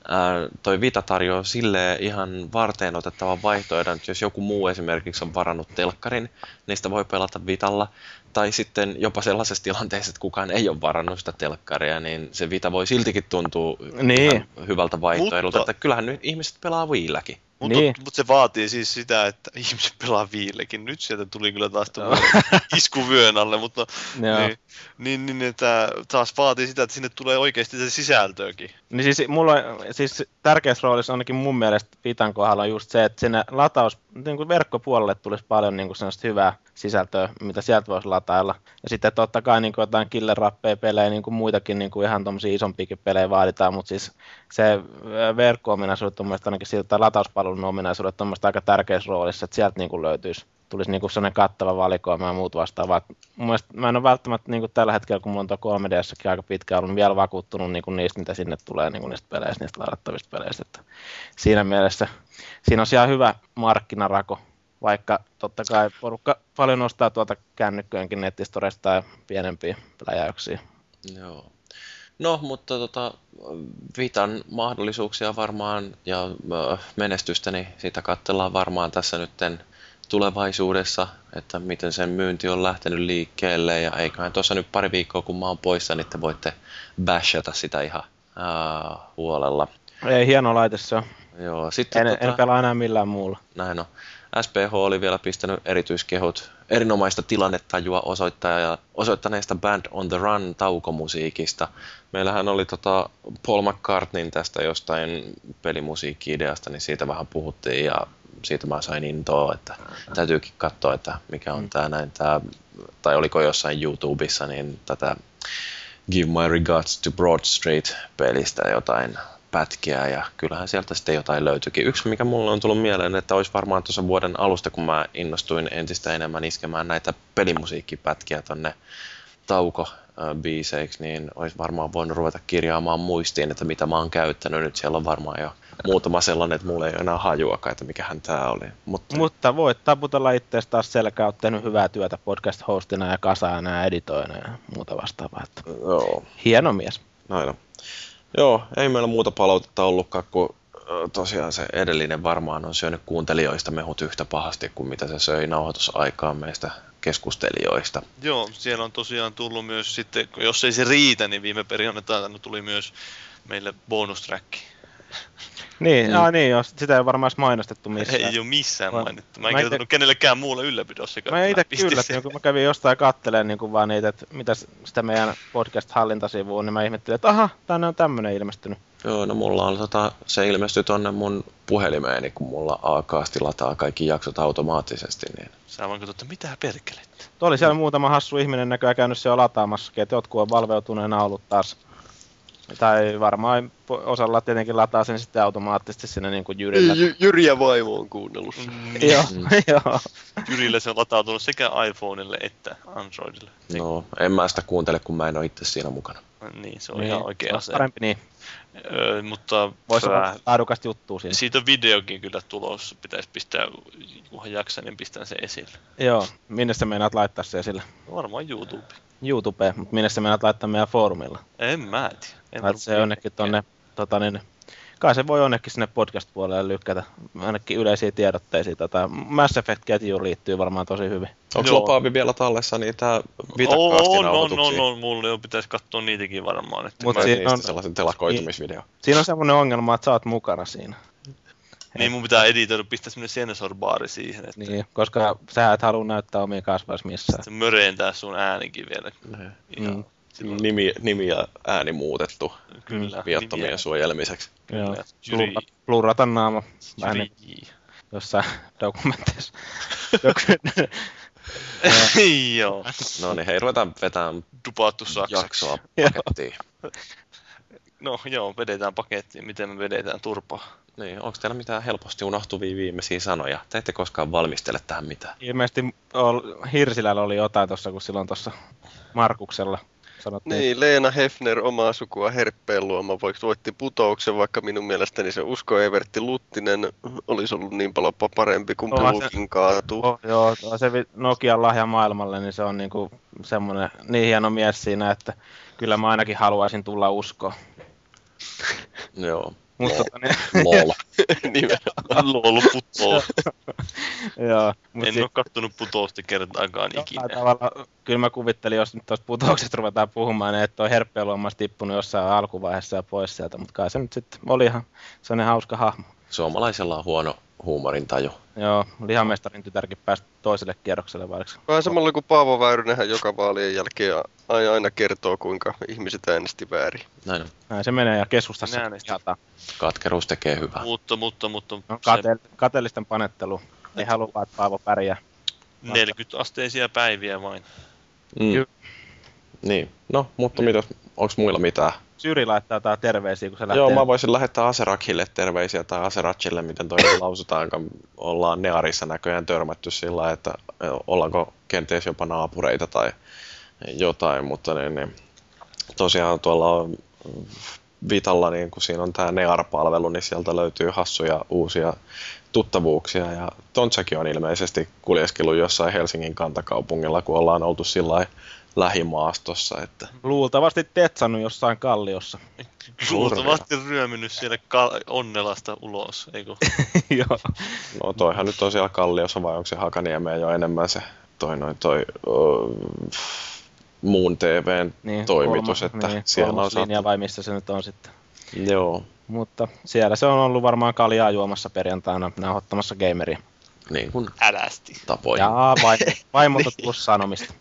ää, toi Vita tarjoaa sille ihan varteen otettavan vaihtoehdon, että jos joku muu esimerkiksi on varannut telkkarin, niin sitä voi pelata Vitalla. Tai sitten jopa sellaisessa tilanteessa, että kukaan ei ole varannut sitä telkkaria, niin se Vita voi siltikin tuntua Niin. hyvältä vaihtoehdolta. Mutta- Että kyllähän nyt ihmiset pelaa Viilläkin. Mutta Niin. mut se vaatii siis sitä, että ihmiset pelaa viillekin. Nyt sieltä tuli kyllä taas isku vyön alle, mutta Joo. niin, niin, niin, että taas vaatii sitä, että sinne tulee oikeasti se sisältöäkin. Niin siis mulla on, siis tärkeässä roolissa ainakin mun mielestä Vitan kohdalla on just se, että sinne lataus, niin kuin verkkopuolelle tulisi paljon niin kuin sellaista hyvää sisältöä, mitä sieltä voisi latailla. Ja sitten totta kai niin kuin jotain killer pelejä, niin kuin muitakin niin kuin ihan tommosia isompiakin pelejä vaaditaan, mutta siis se ö, verkko-ominaisuudet on mielestäni ainakin siltä, latauspalvelun ominaisuudet on aika tärkeässä roolissa, että sieltä niin kuin löytyisi tulisi niinku sellainen kattava valikoima ja muut vastaavaa. Mun mielestä mä en ole välttämättä niinku tällä hetkellä, kun mulla on tuo 3 ds aika pitkään ollut, niin vielä vakuuttunut niinku niistä, mitä sinne tulee niinku niistä peleistä, niistä ladattavista peleistä. Että siinä mielessä siinä on ihan hyvä markkinarako, vaikka totta kai porukka paljon ostaa tuolta kännykköjenkin nettistoresta tai pienempiä pläjäyksiä. Joo. No, mutta tota, Vitan mahdollisuuksia varmaan ja menestystä, niin sitä katsellaan varmaan tässä nytten tulevaisuudessa, että miten sen myynti on lähtenyt liikkeelle ja eiköhän tuossa nyt pari viikkoa kun mä oon poissa, niin te voitte bashata sitä ihan ää, huolella. Ei hieno laite se on. Joo, sitten En, en pelaa enää millään muulla. näin on. SPH oli vielä pistänyt erityiskehut erinomaista tilannetajua osoittaneesta Band on the Run taukomusiikista. Meillähän oli tota Paul McCartneyn tästä jostain pelimusiikki-ideasta, niin siitä vähän puhuttiin ja siitä mä sain intoa, että täytyykin katsoa, että mikä on tää näin, tää, tai oliko jossain YouTubessa, niin tätä Give My Regards to Broad Street-pelistä jotain pätkiä ja kyllähän sieltä sitten jotain löytyikin. Yksi, mikä mulle on tullut mieleen, että olisi varmaan tuossa vuoden alusta, kun mä innostuin entistä enemmän iskemään näitä pelimusiikkipätkiä tonne tauko biiseiksi, niin olisi varmaan voinut ruveta kirjaamaan muistiin, että mitä mä oon käyttänyt. Nyt siellä on varmaan jo muutama sellainen, että mulla ei ole enää hajuakaan, että mikähän tää oli. Mutta, Mutta voit taputella itseäsi taas selkää, oot tehnyt hyvää työtä podcast-hostina ja kasaajana ja editoina ja muuta vastaavaa. Että joo, hieno mies. Noin on. Joo, ei meillä muuta palautetta ollutkaan, kun ö, tosiaan se edellinen varmaan on syönyt kuuntelijoista mehut yhtä pahasti kuin mitä se söi nauhoitusaikaan meistä keskustelijoista. Joo, siellä on tosiaan tullut myös sitten, jos ei se riitä, niin viime perjantaina tuli myös meille bonustrack. Niin, Mm. ah, niin jos, sitä ei ole varmaan edes mainostettu missään. Ei ole missään Mä- mainittu. Mä en mä ite- kertonut kenellekään muulle ylläpidossa. Mä itse kyllä, sen. kun mä kävin jostain kattelemaan niin vaan niitä, että mitä sitä meidän podcast-hallintasivuun, niin mä ihmettelin, että aha, tänne on tämmönen ilmestynyt. Joo, no mulla on tota, se ilmestyi tonne mun puhelimeeni, kun mulla Aakaasti lataa kaikki jaksot automaattisesti, niin Sä vaan katsot, että mitä perkelet. Tuo oli siellä muutama hassu ihminen näköjään käynyt siellä lataamassakin, että jotkut on valveutuneena ollut taas. Tai varmaan osalla tietenkin lataa sen sitten automaattisesti sinne niin kuin jyrillä. Jy- Jyri ja vaimo on kuunnellut. Mm, Joo, Mm. joo. Jyrille se on latautunut sekä iPhoneille että Androidille. no, en mä sitä kuuntele, kun mä en ole itse siinä mukana. Niin, se on niin, ihan oikea asia. Parempi niin. Öö, mutta Voisi olla laadukasta juttua siinä. siitä on videokin kyllä tulossa. Pitäisi pistää, kunhan jaksan, niin pistän sen esille. Joo, minne sä meinaat laittaa se esille? Varmaan YouTube. YouTubeen, mutta minne sä meinaat laittaa meidän foorumilla? En mä tiedä. En Laitat se jonnekin tonne, tota niin, kai se voi jonnekin sinne podcast-puolelle lykkätä, ainakin yleisiä tiedotteisia. Tota, Mass Effect-ketjuun liittyy varmaan tosi hyvin. Onko. Lopaavi vielä tallessa niitä On, vitakaasti on, on, nauhoituksia? on, mulle jo pitäisi katsoa niitäkin varmaan. Että Mut mä, siinä niistä on- sellaisen telakoitumisvideo? Siinä on semmoinen ongelma, että sä oot mukana siinä. Niin mun pitää editoida, pistää semmonen sensorbaari siihen, että Niin, koska sä et halua näyttää omia kasvais missään. se möreentää sun äänikin vielä. Ihan, Mm. silloin, Nimi, nimi ja ääni muutettu kyllä. viattomien nimiä. suojelemiseksi. Joo. Blurrata naama vähän niin jossain dokumenteissa. Joo, No niin, hei, ruvetaan vetämään dupaattu saksaksi. jaksoa pakettiin. No joo, vedetään pakettiin. Miten me vedetään turpaa? Niin, onko teillä mitään helposti unohtuvia viimeisiä sanoja? Te ette koskaan valmistele tähän mitään. Ilmeisesti ol, Hirsilällä oli jotain tuossa, kun silloin tuossa Markuksella sanottiin. Niin, Leena Hefner, omaa sukua Herppeen luoma, voiko voitti putouksen, vaikka minun mielestäni se Usko Evertti Luttinen olisi ollut niin paljon parempi, Onhan se- Plukin kaatuu. Oh, joo, se Nokian lahja maailmalle, niin se on niinku semmoinen niin hieno mies siinä, että kyllä mä ainakin haluaisin tulla uskoon. Joo. Mutta tota, niin, Lol. Nimenomaan. Lol putoo. joo, mut En sit- oo kattonut putousta kertaakaan ikinä. tavalla, kyllä mä kuvittelin, jos nyt tuosta putouksesta ruvetaan puhumaan, niin että on myös tippunut jossain alkuvaiheessa ja pois sieltä, mutta kai se nyt sitten oli ihan sellainen hauska hahmo. Suomalaisella on huono huumorintaju. Joo, lihamestarin tytärkin pääsi toiselle kierrokselle vaikka. Vähän samalla kuin Paavo Väyrynenhän joka vaalien jälkeen aina aina kertoo, kuinka ihmiset äänesti väärin. Näin on. Näin se menee ja keskustassa jataa. Katkeruus tekee hyvää. Mutta, mutta, mutta No, se kate- kateellisten panettelu. Ei halua että Paavo pärjää. 40 asteisia päiviä vain. Mm. Kyllä. Niin. No, mutta mitä, onko muilla mitään? Syri laittaa jotain terveisiä, kun se lähtee. Joo, mä voisin lähettää Aserakille terveisiä tai Aserachille, miten toi lausutaankaan. Ollaan Nearissa näköjään törmätty sillä että ollaanko kenties jopa naapureita tai jotain, mutta niin, niin, tosiaan tuolla on Vitalla, niin kun siinä on tämä Near-palvelu, niin sieltä löytyy hassuja uusia tuttavuuksia. Ja Tontsakin on ilmeisesti kuljeskellut jossain Helsingin kantakaupungilla, kun ollaan oltu sillä lähimaastossa. Että Luultavasti tetsannut jossain kalliossa. Luultavasti ryöminyt siellä kal- Onnelasta ulos, eikö? Joo. No toihan nyt on siellä Kalliossa vai onko se Hakaniemeen jo enemmän se toi, noin, toi uh, muun TVn Niin, toimitus, kolmas- että niin, siellä on saatu... vai missä se nyt on sitten. Joo, Mutta siellä se on ollut varmaan kaljaa juomassa perjantaina nauhoittamassa gameria. niin kuin Älästi. tapoin. Ja vaimo, vaimolta plus sanomista.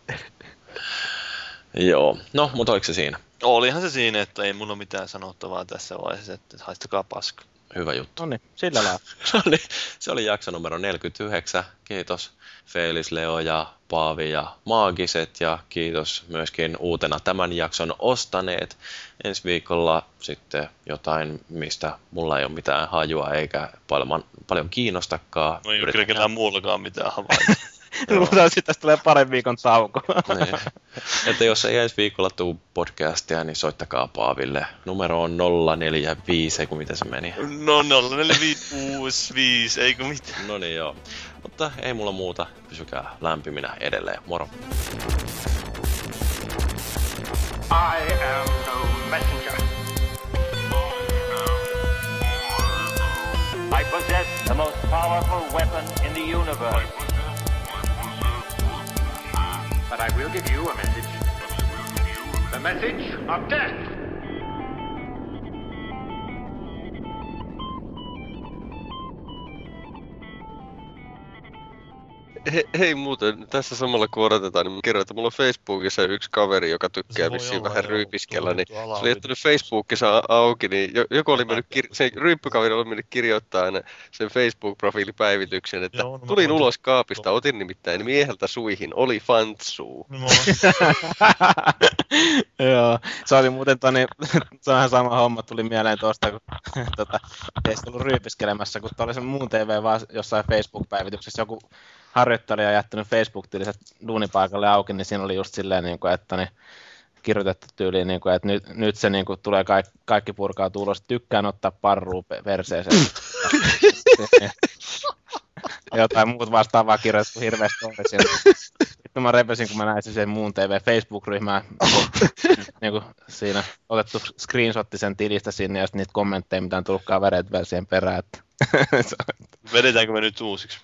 Joo, no, mutta oliko se siinä? Olihan se siinä, että ei mulla ole mitään sanottavaa tässä vaiheessa, että haistakaa paska. Hyvä juttu. No niin, sillä lailla. No niin, se oli jakso numero 49. Kiitos Felis, Leo ja Paavi ja Maagiset ja kiitos myöskin uutena tämän jakson ostaneet. Ensi viikolla sitten jotain, mistä mulla ei ole mitään hajua eikä paljon, paljon kiinnostakaan. No ei ole Yritetään- kyllä kellään muullakaan mitään havaita. Luultavasti sitten tästä tulee parin viikon tauko. Niin. Että jos ei ensi viikolla tuu podcastia, niin soittakaa Paaville. Numero on 045, ei kun mitä se meni. No 0465, eikö mitään. No niin joo. Mutta ei mulla muuta. Pysykää lämpiminä edelleen. Moro. I am no messenger. I possess the most powerful weapon in the universe. But I will give you a message. The message of death. He, hei muuten, tässä samalla kun odotetaan, niin mä kerron, että mulla on Facebookissa yksi kaveri, joka tykkää vissiin olla, vähän joo, ryypiskellä, niin se oli jättänyt Facebookissa auki, niin jo- joku oli mennyt, kir- se ryyppykaveri oli mennyt kirjoittaa aina sen Facebook-profiilipäivityksen, että Joo, no tulin voin- ulos kaapista, otin nimittäin mieheltä suihin, oli fantsuu. Nimenomaan. Joo, se oli muuten toni, se on ihan sama homma, tuli mieleen tuosta, kun tota, ei ollut ryypiskelemässä, kun oli se muun TV vaan jossain Facebook-päivityksessä, joku harjoittelija jättänyt Facebook-tiliset duunipaikalle auki, niin siinä oli just silleen, niin kuin, että niin, kirjoitettu tyyliin, niin kuin, että nyt, nyt se niin kuin, tulee kaikki, kaikki purkautuu ulos, tykkään ottaa parrua pe- perseeseen. Jotain muut vastaavaa kirjoitettu hirveästi oli. Sitten mä repesin, kun mä näin sen muun TV Facebook-ryhmää, niin kuin siinä otettu screenshotti sen tilistä sinne ja sitten niitä kommentteja, mitä on tullut kavereita vielä siihen perään. Vedetäänkö me nyt uusiksi?